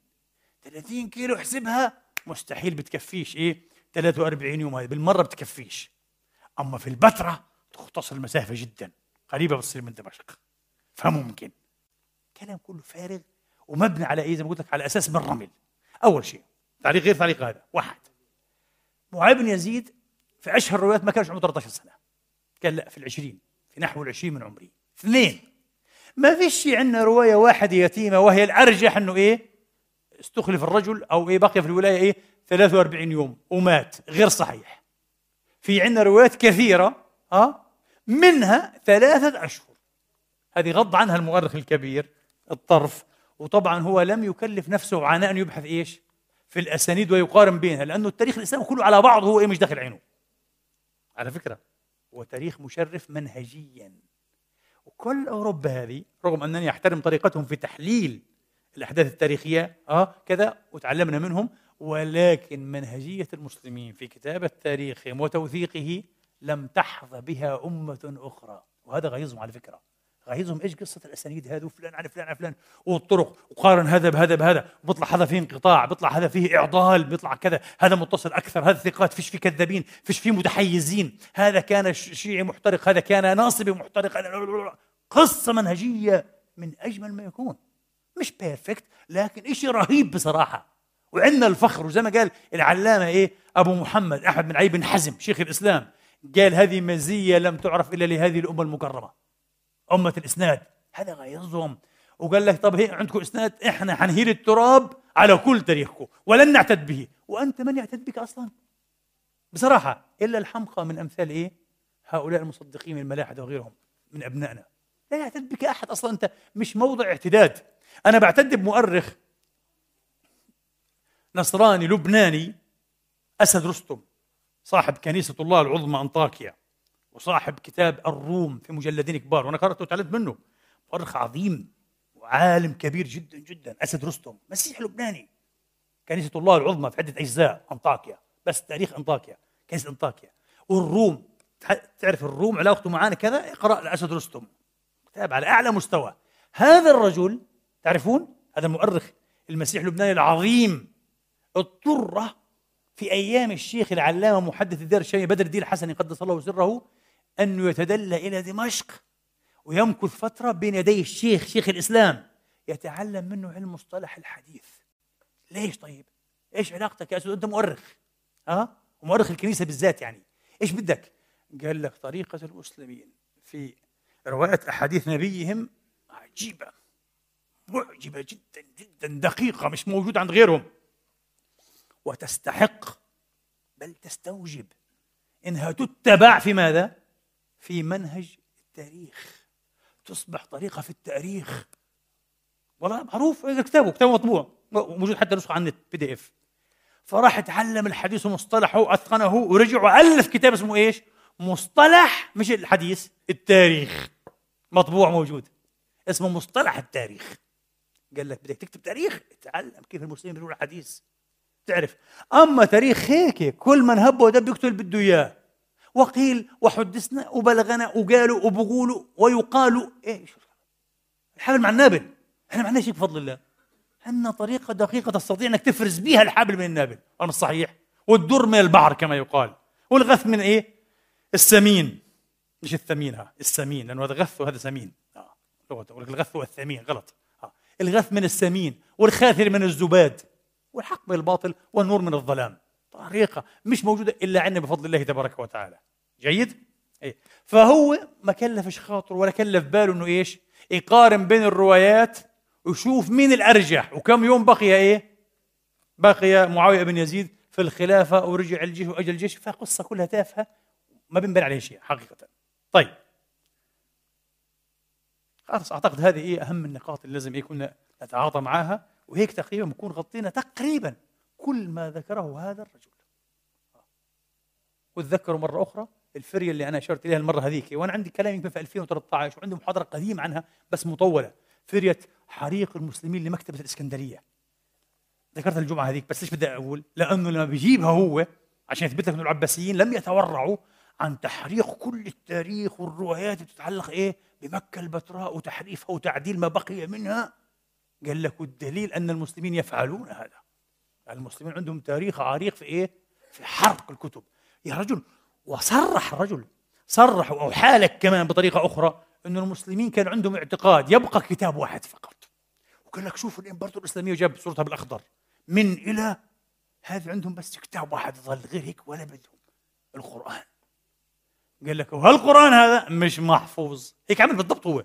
30 كيلو احسبها مستحيل بتكفيش. إيه؟ 43 يوم هذه. بالمرة بتكفيش. أما في البتراء تختصر المسافة جدا. قريبة بتصير من دمشق. فممكن كلام كله فارغ ومبني على إيه؟ زي ما قلت لك على أساس من رمل. أول شيء تعليق غير تعليق هذا. واحد معاذ بن يزيد في أشهر الروايات ما كانش عمره 13 سنة. قال لا في العشرين في نحو العشرين من عمري. اثنين ما فيش عندنا رواية واحدة يتيمة وهي الأرجح إنه إيه؟ استخلف الرجل أو إيه؟ بقي في الولاية إيه؟ 43 يوم ومات غير صحيح. في عندنا روايات كثيرة ها؟ منها ثلاثة أشهر. هذه غض عنها المؤرخ الكبير الطرف. وطبعا هو لم يكلف نفسه عناء ان يبحث إيش؟ في الأسانيد ويقارن بينها لأنه التاريخ الاسلامي كله على بعضه هو إيه مش داخل عينه. على فكرة. هو تاريخ مشرف منهجيا. وكل أوروبا هذه رغم أنني أحترم طريقتهم في تحليل الأحداث التاريخية آه كذا وتعلمنا منهم ولكن منهجية المسلمين في كتابه تاريخهم وتوثيقه لم تحظى بها أمة أخرى. وهذا غيظهم على فكرة. غيظهم إيش قصة الأسانيد هذه؟ وفلان على فلان على فلان. والطرق. وقارن هذا بهذا بهذا. بيطلع هذا فيه انقطاع بيطلع هذا فيه إعضال بيطلع كذا. هذا متصل أكثر. هذا ثقات. فيش فيه كذابين؟ فيش فيه متحيزين؟ هذا كان شيعي محترق. هذا كان ناصبي محترق. قصة منهجية من أجمل ما يكون. مش بيرفكت لكن شيء رهيب بصراحة. وعندنا الفخر. وزي ما قال العلامة إيه؟ أبو محمد أحمد بن علي بن حزم شيخ الإسلام قال هذه مزية لم تعرف إلا لهذه الأمة المكرمة. أمة الإسناد. هذا غيظهم؟ وقال لك طب هي عندكم إسناد؟ إحنا حنهيل التراب على كل تاريخكم ولن نعتد به. وأنت من يعتد بك أصلا؟ بصراحة إلا الحمقى من أمثال إيه؟ هؤلاء المصدقين الملاحدة وغيرهم من أبنائنا. لا يعتد بك أحد أصلا. أنت مش موضع اعتداد. أنا بعتد بمؤرخ نصراني لبناني أسد رستم صاحب كنيسة الله العظمى أنطاكيا. وصاحب كتاب الروم في مجلدين كبار وأنا قرأته وتعلمت منه. مؤرخ عظيم وعالم كبير جدا جدا. أسد رستم مسيح لبناني. كنيسة الله العظمى في عده أجزاء أنطاكيا. بس تاريخ أنطاكيا كنيسة أنطاكيا. والروم تعرف الروم علاقته معنا كذا؟ اقرأ لأسد رستم. كتاب على أعلى مستوى. هذا الرجل تعرفون؟ هذا المؤرخ المسيح اللبناني العظيم اضطر في أيام الشيخ العلامة محدث الدير الشامي بدر الدين الحسني قدس الله سره أنه يتدلى إلى دمشق ويمكث فترة بين يدي الشيخ شيخ الإسلام يتعلم منه علم مصطلح الحديث. ليش طيب؟ إيش علاقتك يا أستاذ؟ أنت مؤرخ. ها؟ أه؟ ومؤرخ الكنيسة بالذات يعني. إيش بدك؟ قال لك طريقة المسلمين في رواية أحاديث نبيهم عجيبة. معجبة جدا جدا دقيقة مش موجوده عند غيرهم. وتستحق بل تستوجب. إنها تتبع في ماذا؟ في منهج التاريخ. تصبح طريقة في التاريخ. والله معروف هذا كتابه كتابه مطبوع. موجود حتى نسخة على النت بي دي اف فراح تعلم الحديث ومصطلحه وأتقنه ورجع وألف كتاب اسمه إيش؟ مصطلح مش الحديث التاريخ. مطبوع موجود. اسمه مصطلح التاريخ. قال لك بدك تكتب تاريخ تعلم كيف المسلمين بيقولوا الحديث تعرف أما تاريخ هيك كل من هب ودب اللي بده إياه. وقيل وحدثنا وبلغنا وقالوا وبقولوا ويقال إيش الحبل مع النابل. إحنا ما عندناش شيء بفضل الله. عندنا طريقة دقيقة تستطيع إنك تفرز بها الحبل من النابل. أم صحيح. والدر من البحر كما يقال. والغث من إيه؟ السمين. مش الثمين؟ ها السمين. لأنه هذا غث وهذا سمين. آه. الغث والثمين غلط. آه. الغث من السمين والخاثر من الزباد. والحق من الباطل والنور من الظلام. طريقة مش موجودة إلا عندنا بفضل الله تبارك وتعالى جيد؟ إيه؟ فهو ما كلفش خاطر ولا كلف باله إنه إيش؟ يقارن بين الروايات ويشوف مين الأرجح وكم يوم بقي إيه؟ بقي معاوية بن يزيد في الخلافة ورجع الجيش وأجل الجيش فقصة كلها تافهة ما بنبان عليها شيء حقيقة. طيب خلاص أعتقد هذه إيه أهم النقاط اللي لازم يكون نتعاطى معها وهيك تقريبا بنكون غطينا تقريبا كل ما ذكره هذا الرجل. وتذكروا مرة أخرى الفرية اللي أنا أشرت إليها المرة هذيك وأنا عندي كلام يمكن في 2013 وعندي محاضرة قديمة عنها بس مطولة. فرية حريق المسلمين لمكتبة الإسكندرية. ذكرت الجمعة هذيك بس ليش بدي أقول؟ لأنه لما بيجيبها هو عشان يثبت لك أنه العباسيين لم يتورعوا عن تحريق كل التاريخ والروايات اللي تتعلق إيه؟ بمكة البتراء وتحريفها وتعديل ما بقي منها. قال لك والدليل أن المسلمين يفعلون هذا. المسلمين عندهم تاريخ عريق في إيه؟ في حرق الكتب. يا رجل وصرح الرجل صرح أو حالك كمان بطريقة أخرى أن المسلمين كان عندهم اعتقاد يبقى كتاب واحد فقط. وقال لك شوفوا الإمبراطور الإسلامية جاب صورتها بالأخضر. من إلى هذا عندهم بس كتاب واحد ظل غير هيك ولا بدهم. القرآن. قال لك وهالقرآن هذا؟ مش محفوظ. هيك عمل بالضبط هو.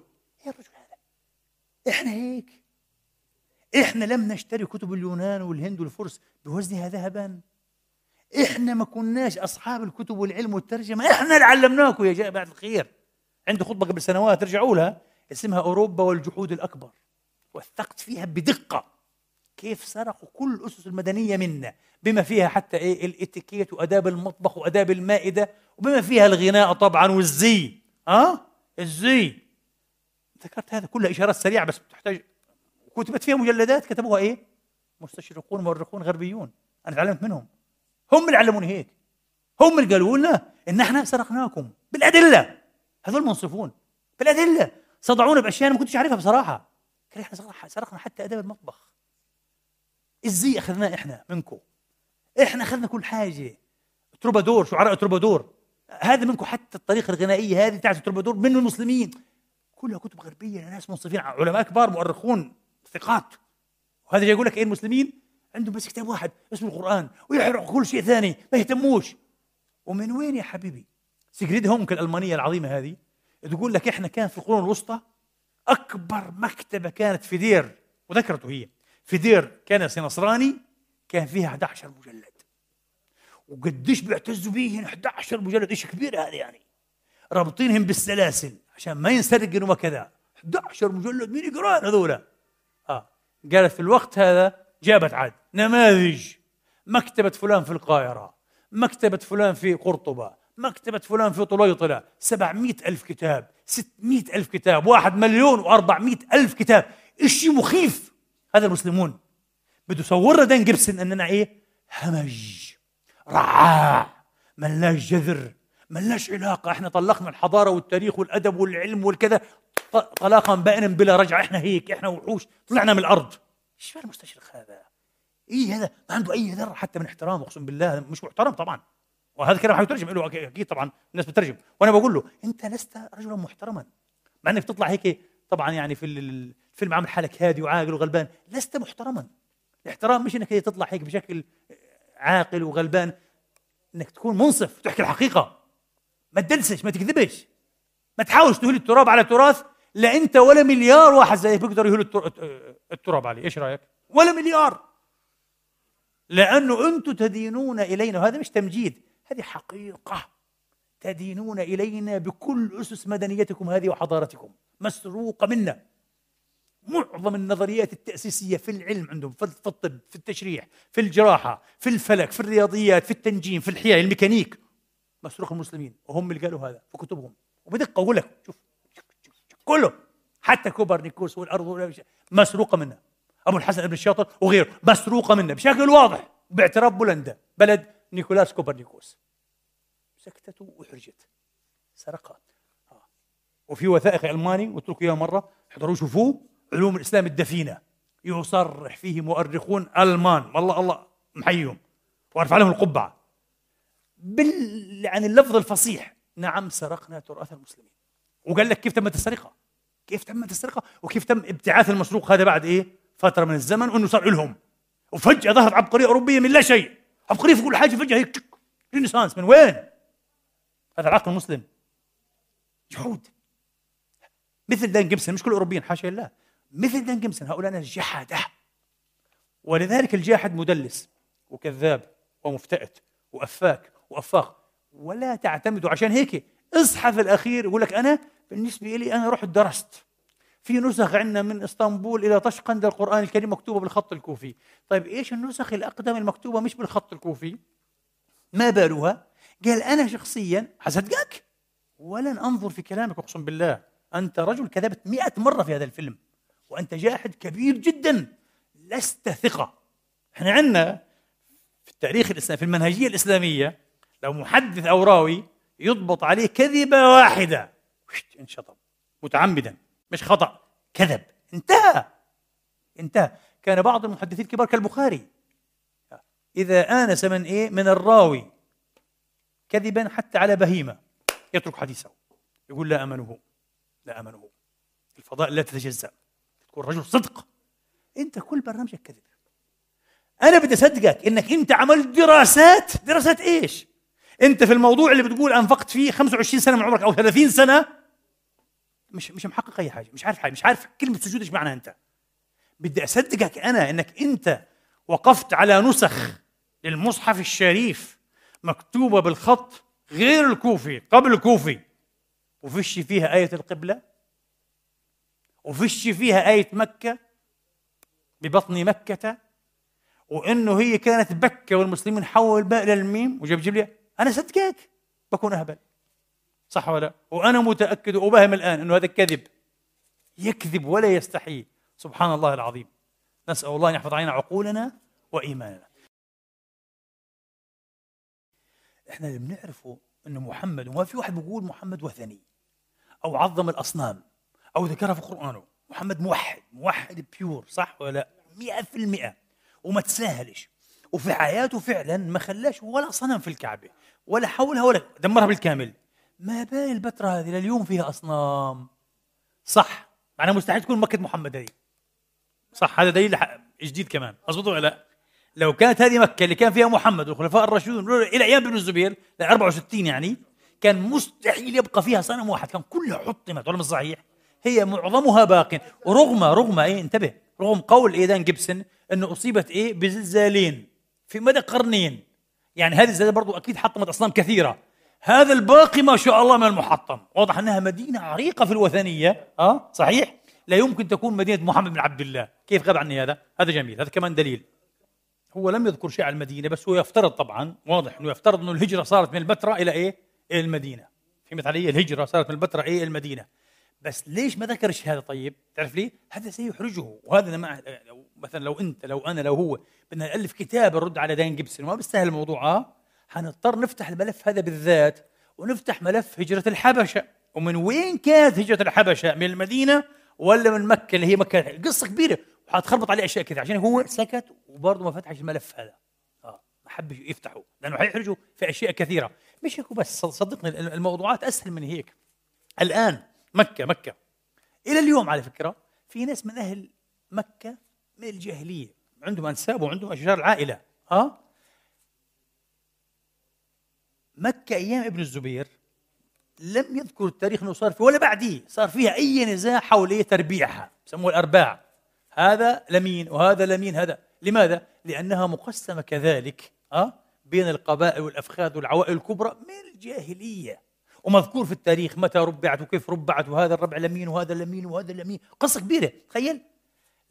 يا رجل هذا. إحنا هيك. إحنا لم نشتري كتب اليونان والهند والفرس بوزنها ذهبا. إحنا ما كناش أصحاب الكتب والعلم والترجمة. إحنا اللي علمناكم يا جماعة الخير. عندي خطبة قبل سنوات ارجعوا لها. اسمها أوروبا والجحود الأكبر. وثقت فيها بدقة كيف سرقوا كل الاسس المدنية منا. بما فيها حتى إيه الإتيكيت وأداب المطبخ وأداب المائدة. وبما فيها الغناء طبعا والزي. ها أه؟ الزي. ذكرت هذا كلها إشارات سريعة بس بتحتاج كتبت فيها مجلدات كتبوها إيه؟ مستشرقون مؤرخون غربيون. أنا تعلمت منهم. هم اللي علموني هيك. هم اللي قالوا لنا إن إحنا سرقناكم. بالأدلة. هذول منصفون. بالأدلة. صدعونا بأشياء أنا ما كنتش اعرفها بصراحة. قال إحنا سرقنا حتى اداب المطبخ. إزاي أخذناه إحنا منكم؟ إحنا أخذنا كل حاجة. تروبادور. شعراء تروبادور؟ هذا منكم حتى الطريقة الغنائية هذه بتاعت تروبادور. من المسلمين. كلها كتب غربية. ناس منصفين. علماء كبار مؤرخون. ثقات. وهذا يقول لك إيه المسلمين؟ عندهم بس كتاب واحد اسمه القرآن ويحرقوا كل شيء ثاني ما يهتموش. ومن وين يا حبيبي؟ سيجريد هونكه الألمانية العظيمة هذه تقول لك إحنا كان في القرون الوسطى أكبر مكتبة كانت في دير وذكرته هي في دير كنسي نصراني كان فيها 11 مجلد. وقديش بيعتزوا بيهن 11 مجلد إيش كبير هذا يعني. رابطينهم بالسلاسل عشان ما ينسرقوا وكذا. 11 مجلد مين يقرأ هذولا؟ قالت في الوقت هذا جابت عاد نماذج؟ مكتبة فلان في القاهرة مكتبة فلان في قرطبة مكتبة فلان في طليطلة سبعمائة ألف كتاب ستمائة ألف كتاب واحد مليون وأربعمائة ألف كتاب. إشي مخيف؟ هذا المسلمون. بده يصورنا دين جيبسون أننا إيه؟ همج رعاع ملاش جذر ملاش علاقة. إحنا طلقنا الحضارة والتاريخ والأدب والعلم والكذا. طلاقا بائنا بلا رجعة. إحنا هيك. إحنا وحوش. طلعنا من الأرض. إيش المستشرق هذا؟ إيه هذا؟ ما عنده أي ذرة حتى من احترام أقسم بالله. مش محترم طبعا. وهذا الكلام حيترجم له أكيد طبعا. الناس بترجم وأنا بقول له أنت لست رجلا محترما. مع إنك تطلع هيك طبعا يعني في الفيلم عامل حالك هادي وعاقل وغلبان. لست محترما. الاحترام مش إنك تطلع هيك بشكل عاقل وغلبان. إنك تكون منصف وتحكي الحقيقة. ما تدلسش ما تكذبش. ما تحاولش تهل التراب على تراث لا انت ولا مليار واحد زيك بيقدر يهل التراب عليه. إيش رأيك؟ ولا مليار. لأنه أنتم تدينون إلينا وهذا مش تمجيد هذه حقيقة. تدينون إلينا بكل أسس مدنيتكم هذه وحضارتكم. مسروقة منا. معظم النظريات التأسيسية في العلم عندهم في الطب في التشريح في الجراحة في الفلك في الرياضيات في التنجيم في الحياة الميكانيك. مسروق المسلمين وهم اللي قالوا هذا في كتبهم. وبدقة أقول لك شوف كله حتى كوبرنيكوس والأرض مسروقة منها. أبو الحسن ابن الشاطر وغيره مسروقة منها بشكل واضح باعتراف بولندا بلد نيكولاس كوبرنيكوس سكتت وحرجت. سرقها آه. وفي وثائق ألماني قلت لكم إياها مرة احضروا شوفوه علوم الإسلام الدفينة. يصرح فيه مؤرخون ألمان. والله الله محيهم وأرفع لهم القبعة. بال يعني اللفظ الفصيح. نعم سرقنا تراث المسلمين. وقال لك كيف تمت السرقة؟ كيف تمت السرقة؟ وكيف تم ابتعاث المسروق هذا بعد إيه؟ فترة من الزمن وأنه صار لهم. وفجأة ظهرت عبقرية أوروبية من لا شيء. عبقرية في كل حاجة فجأة هيك renaissance. من وين؟ هذا العقل المسلم. جحود مثل دان جيبسون مش كل الأوروبيين حاشا لله. مثل دان جيبسون هؤلاء ناس جحدة ولذلك الجاحد مدلس وكذاب ومفتئت وأفاك. وأفاق. ولا تعتمدوا عشان هيك اصحى في الأخير يقول لك أنا بالنسبة لي أنا رحت درست. في نسخ عندنا من إسطنبول إلى طشقند القرآن الكريم مكتوبة بالخط الكوفي. طيب إيش النسخ الأقدم المكتوبة مش بالخط الكوفي؟ ما بالها؟ قال أنا شخصيا حصدقك؟ ولن أنظر في كلامك أقسم بالله. أنت رجل كذبت مئة مرة في هذا الفيلم وأنت جاحد كبير جدا. لست ثقة. إحنا عندنا في التاريخ الإسلامي في المنهجية الإسلامية لو محدث أو راوي يضبط عليه كذبة واحدة. انشطب. متعمدا. مش خطأ. كذب. انتهى. انتهى. كان بعض المحدثين الكبار كالبخاري. إذا آنس من إيه؟ من الراوي كذبا حتى على بهيمة. يترك حديثه. يقول لا أمنه. لا أمنه. الفضاء لا تتجزأ. تكون رجل صدق. أنت كل برنامجك كذب. أنا بدي أصدقك إنك أنت عملت دراسات. دراسات إيش؟ انت في الموضوع اللي بتقول أنفقت فيه 25 سنة من عمرك أو 30 سنة مش مش محقق أي حاجة مش عارف حاجة مش عارف كلمة سجود إيش معناها أنت. بدي أصدقك أنا إنك أنت وقفت على نسخ للمصحف الشريف مكتوبة بالخط غير الكوفي قبل الكوفي. وفيش فيها آية القبلة؟ وفيش فيها آية مكة؟ ببطن مكة؟ وإنه هي كانت بكة والمسلمين حولوا الباء إلى الميم؟ وجاب جيب لي أنا صدقك بكون أهبل. صح ولا وأنا متأكد وأبهم الآن إنه هذا كذب. يكذب ولا يستحي سبحان الله العظيم. نسأل الله أن يحفظ علينا عقولنا وإيماننا. إحنا اللي بنعرفه انه محمد وما في واحد بيقول محمد وثني أو عظم الأصنام أو ذكرها في قرآنه. محمد موحد موحد بيور صح ولا لا؟ مئة في المئة. وما تساهلش. وفي حياته فعلا ما خلاش ولا صنم في الكعبة. ولا حولها ولا دمرها بالكامل. ما بال البتراء هذه لليوم فيها أصنام. صح. معناها مستحيل تكون مكة محمد هذه. صح. هذا دليل جديد كمان. مضبوط ولا لا؟ لو كانت هذه مكة اللي كان فيها محمد والخلفاء الراشدون إلى أيام ابن الزبير ل 64 يعني كان مستحيل يبقى فيها صنم واحد. كان كلها حطمت ولا مش صحيح؟ هي معظمها باق. رغم رغم إيه؟ انتبه. رغم قول ايدان جيبسون إنه أصيبت إيه؟ بزلزالين في مدى قرنين. يعني هذه الزلزال برضو أكيد حطمت أصنام كثيرة. هذا الباقي ما شاء الله من المحطم. واضح أنها مدينة عريقة في الوثنية. آه؟ صحيح؟ لا يمكن تكون مدينة محمد بن عبد الله. كيف غاب عني هذا؟ هذا جميل. هذا كمان دليل. هو لم يذكر شيء عن المدينة بس هو يفترض طبعا واضح إنه يفترض إنه الهجرة صارت من البتراء إلى إيه؟ إلى المدينة. فهمت علي؟ الهجرة صارت من البتراء إلى المدينة. بس ليش ما ذكرش هذا طيب؟ تعرف ليه؟ هذا سيحرجه. وهذا ما مثلا لو انت لو أنا لو هو بدنا نالف كتاب نرد على دين جيبسون ما بيستاهل الموضوع آه؟ حنضطر نفتح الملف هذا بالذات ونفتح ملف هجرة الحبشة. ومن وين كانت هجرة الحبشة؟ من المدينة ولا من مكة اللي هي مكة؟ قصة كبيرة. وحتخربط عليه أشياء كثيرة. عشان هو سكت وبرضه ما فتحش الملف هذا. آه ما حب يفتحه. لأنه حيحرجه في أشياء كثيرة. مش هيك بس صدقني الموضوعات أسهل من هيك. الآن مكة مكة. إلى اليوم على فكرة في ناس من أهل مكة من الجاهلية عندهم أنساب وعندهم أشجار العائلة ها؟ مكة أيام ابن الزبير لم يذكر التاريخ إنه صار فيه ولا بعديه صار فيها أي نزاع حول تربيعها بسموها الأرباع. هذا لمين وهذا لمين هذا؟ لماذا؟ لأنها مقسمة كذلك أه؟ بين القبائل والأفخاذ والعوائل الكبرى من الجاهلية. ومذكور في التاريخ متى ربعت وكيف ربعت وهذا الربع لمين وهذا لمين وهذا لمين. قصة كبيرة تخيل.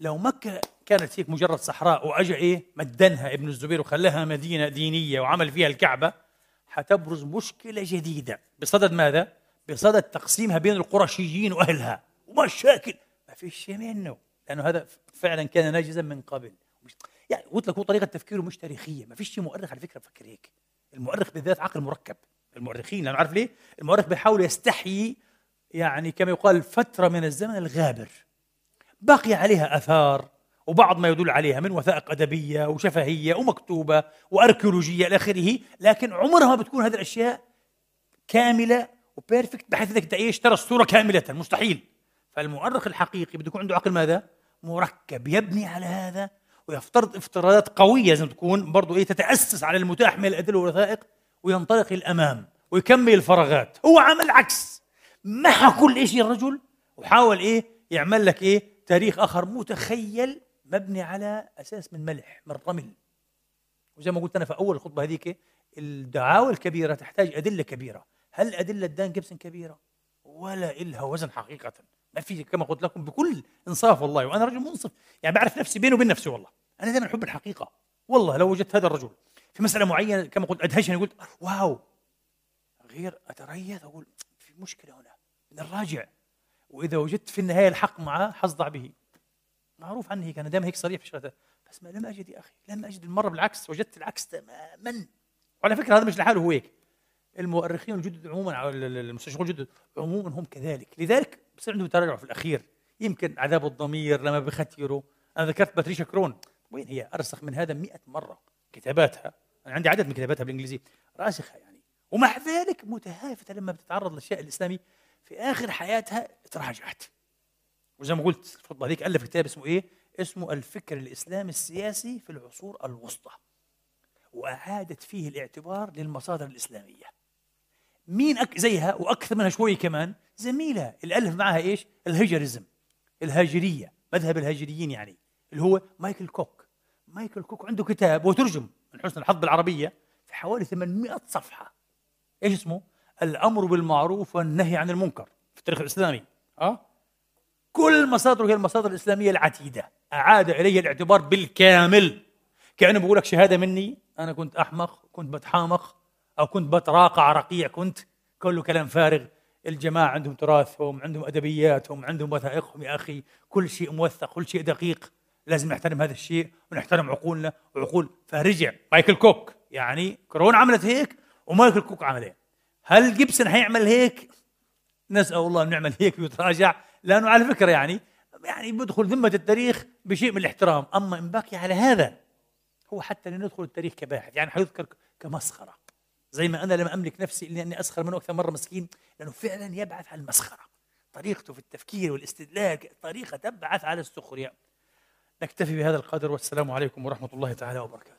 لو مكة كانت هيك مجرد صحراء واجى إيه مدنها ابن الزبير وخلاها مدينة دينية وعمل فيها الكعبة حتبرز مشكلة جديدة. بصدد ماذا؟ بصدد تقسيمها بين القرشيين وأهلها. ومشاكل. ما فيش شيء منه لأنه هذا فعلا كان ناجزا من قبل. يعني قلت لك هو طريقة تفكيره مش تاريخية. ما فيش شيء مؤرخ على فكرة بفكر هيك. المؤرخ بالذات عقل مركب. المؤرخين لأنه عارف ليه؟ المؤرخ بيحاول يستحيي يعني كما يقال فترة من الزمن الغابر بقي عليها آثار وبعض ما يدل عليها من وثائق أدبية وشفهية ومكتوبة وأركيولوجية إلى آخره لكن عمرها ما بتكون هذه الأشياء كاملة وبيرفكت بحيث إنك تعيش ترى الصورة كاملة مستحيل فالمؤرخ الحقيقي بده يكون عنده عقل ماذا؟ مركب يبني على هذا ويفترض افتراضات قوية لازم تكون برضه إيه تتأسس على المتاح من الأدلة والوثائق وينطلق الأمام ويكمل الفراغات. هو عمل عكس. محى كل شيء الرجل وحاول إيه؟ يعمل لك إيه؟ تاريخ آخر. متخيل مبني على أساس من ملح من رمل. وزي ما قلت أنا في أول الخطبه هذيك الدعاوى الكبيرة تحتاج أدلة كبيرة. هل أدلة دان جيبسون كبيرة؟ ولا إلها وزن حقيقة. ما في كما قلت لكم بكل إنصاف والله. وأنا رجل منصف. يعني بعرف نفسي بيني وبين نفسي والله. أنا دائما أحب الحقيقة. والله لو وجدت هذا الرجل في مسألة معينة كما قلت أدهشني قلت واو غير أتريث أقول في مشكلة هنا نراجع وإذا وجدت في النهاية الحق معه حصدع به. معروف عني هيك أنا دائما هيك صريح في شغلته. بس ما لم أجد يا أخي لم أجد المرة بالعكس وجدت العكس تماما. وعلى فكرة هذا مش لحاله هو هيك. المؤرخين الجدد عموما أو المستشرقون الجدد عموما هم كذلك. لذلك بصير عندهم تراجع في الأخير. يمكن عذاب الضمير لما بختيروا أنا ذكرت باتريشا كرون. وين هي؟ أرسخ من هذا مئة مرة كتاباتها. عندي عدد من كتاباتها بالإنجليزي. راسخه يعني ومع ذلك متهافته لما بتتعرض للشيء الإسلامي. في آخر حياتها تراجعت. وزي ما قلت في هذيك ألف كتاب اسمه إيه؟ اسمه الفكر الإسلامي السياسي في العصور الوسطى. وأعادت فيه الاعتبار للمصادر الإسلامية. مين أك زيها وأكثر منها شوي كمان زميلها الألف معها إيش؟ الهجرزم الهاجرية مذهب الهاجريين يعني اللي هو مايكل كوك. مايكل كوك عنده كتاب وترجم. من حسن الحظ بالعربيه في حوالي 800 صفحة. إيش اسمه؟ الأمر بالمعروف والنهي عن المنكر في التاريخ الإسلامي. آه؟ كل مصادره هي المصادر الإسلامية العتيدة. أعاد الي الاعتبار بالكامل. كأنه بقول لك شهادة مني. أنا كنت أحمق كنت بتحامق أو كنت بتراقع رقيع. كنت كله كلام فارغ. الجماعة عندهم تراثهم عندهم أدبياتهم عندهم وثائقهم. يا أخي كل شيء موثق كل شيء دقيق. لازم نحترم هذا الشيء ونحترم عقولنا. وعقول فرجع مايكل كوك. يعني كرونا عملت هيك ومايكل كوك عمل هيك هل جيبسون حيعمل هيك؟ نسأل الله أن نعمل هيك ويتراجع لأنه على فكرة يعني يعني بدخل ذمة التاريخ بشيء من الاحترام. أما إن بقي على هذا هو حتى لندخل التاريخ كباحث. يعني حيذكر كمسخرة. زي ما أنا لما أملك نفسي إني أني أسخر منه أكثر مرة مسكين لأنه فعلا يبعث على المسخرة. طريقته في التفكير والاستدلال طريقة تبعث على السخرية. نكتفي بهذا القدر والسلام عليكم ورحمة الله تعالى وبركاته.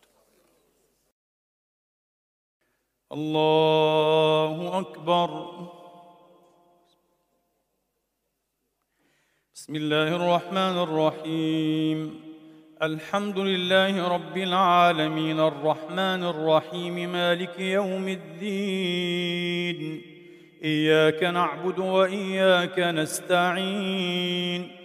الله أكبر. بسم الله الرحمن الرحيم. الحمد لله رب العالمين. الرحمن الرحيم. مالك يوم الدين. إياك نعبد وإياك نستعين.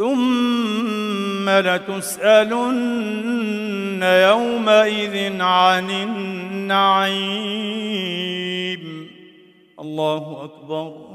ثم لتسألن يومئذ عن النعيم. الله أكبر.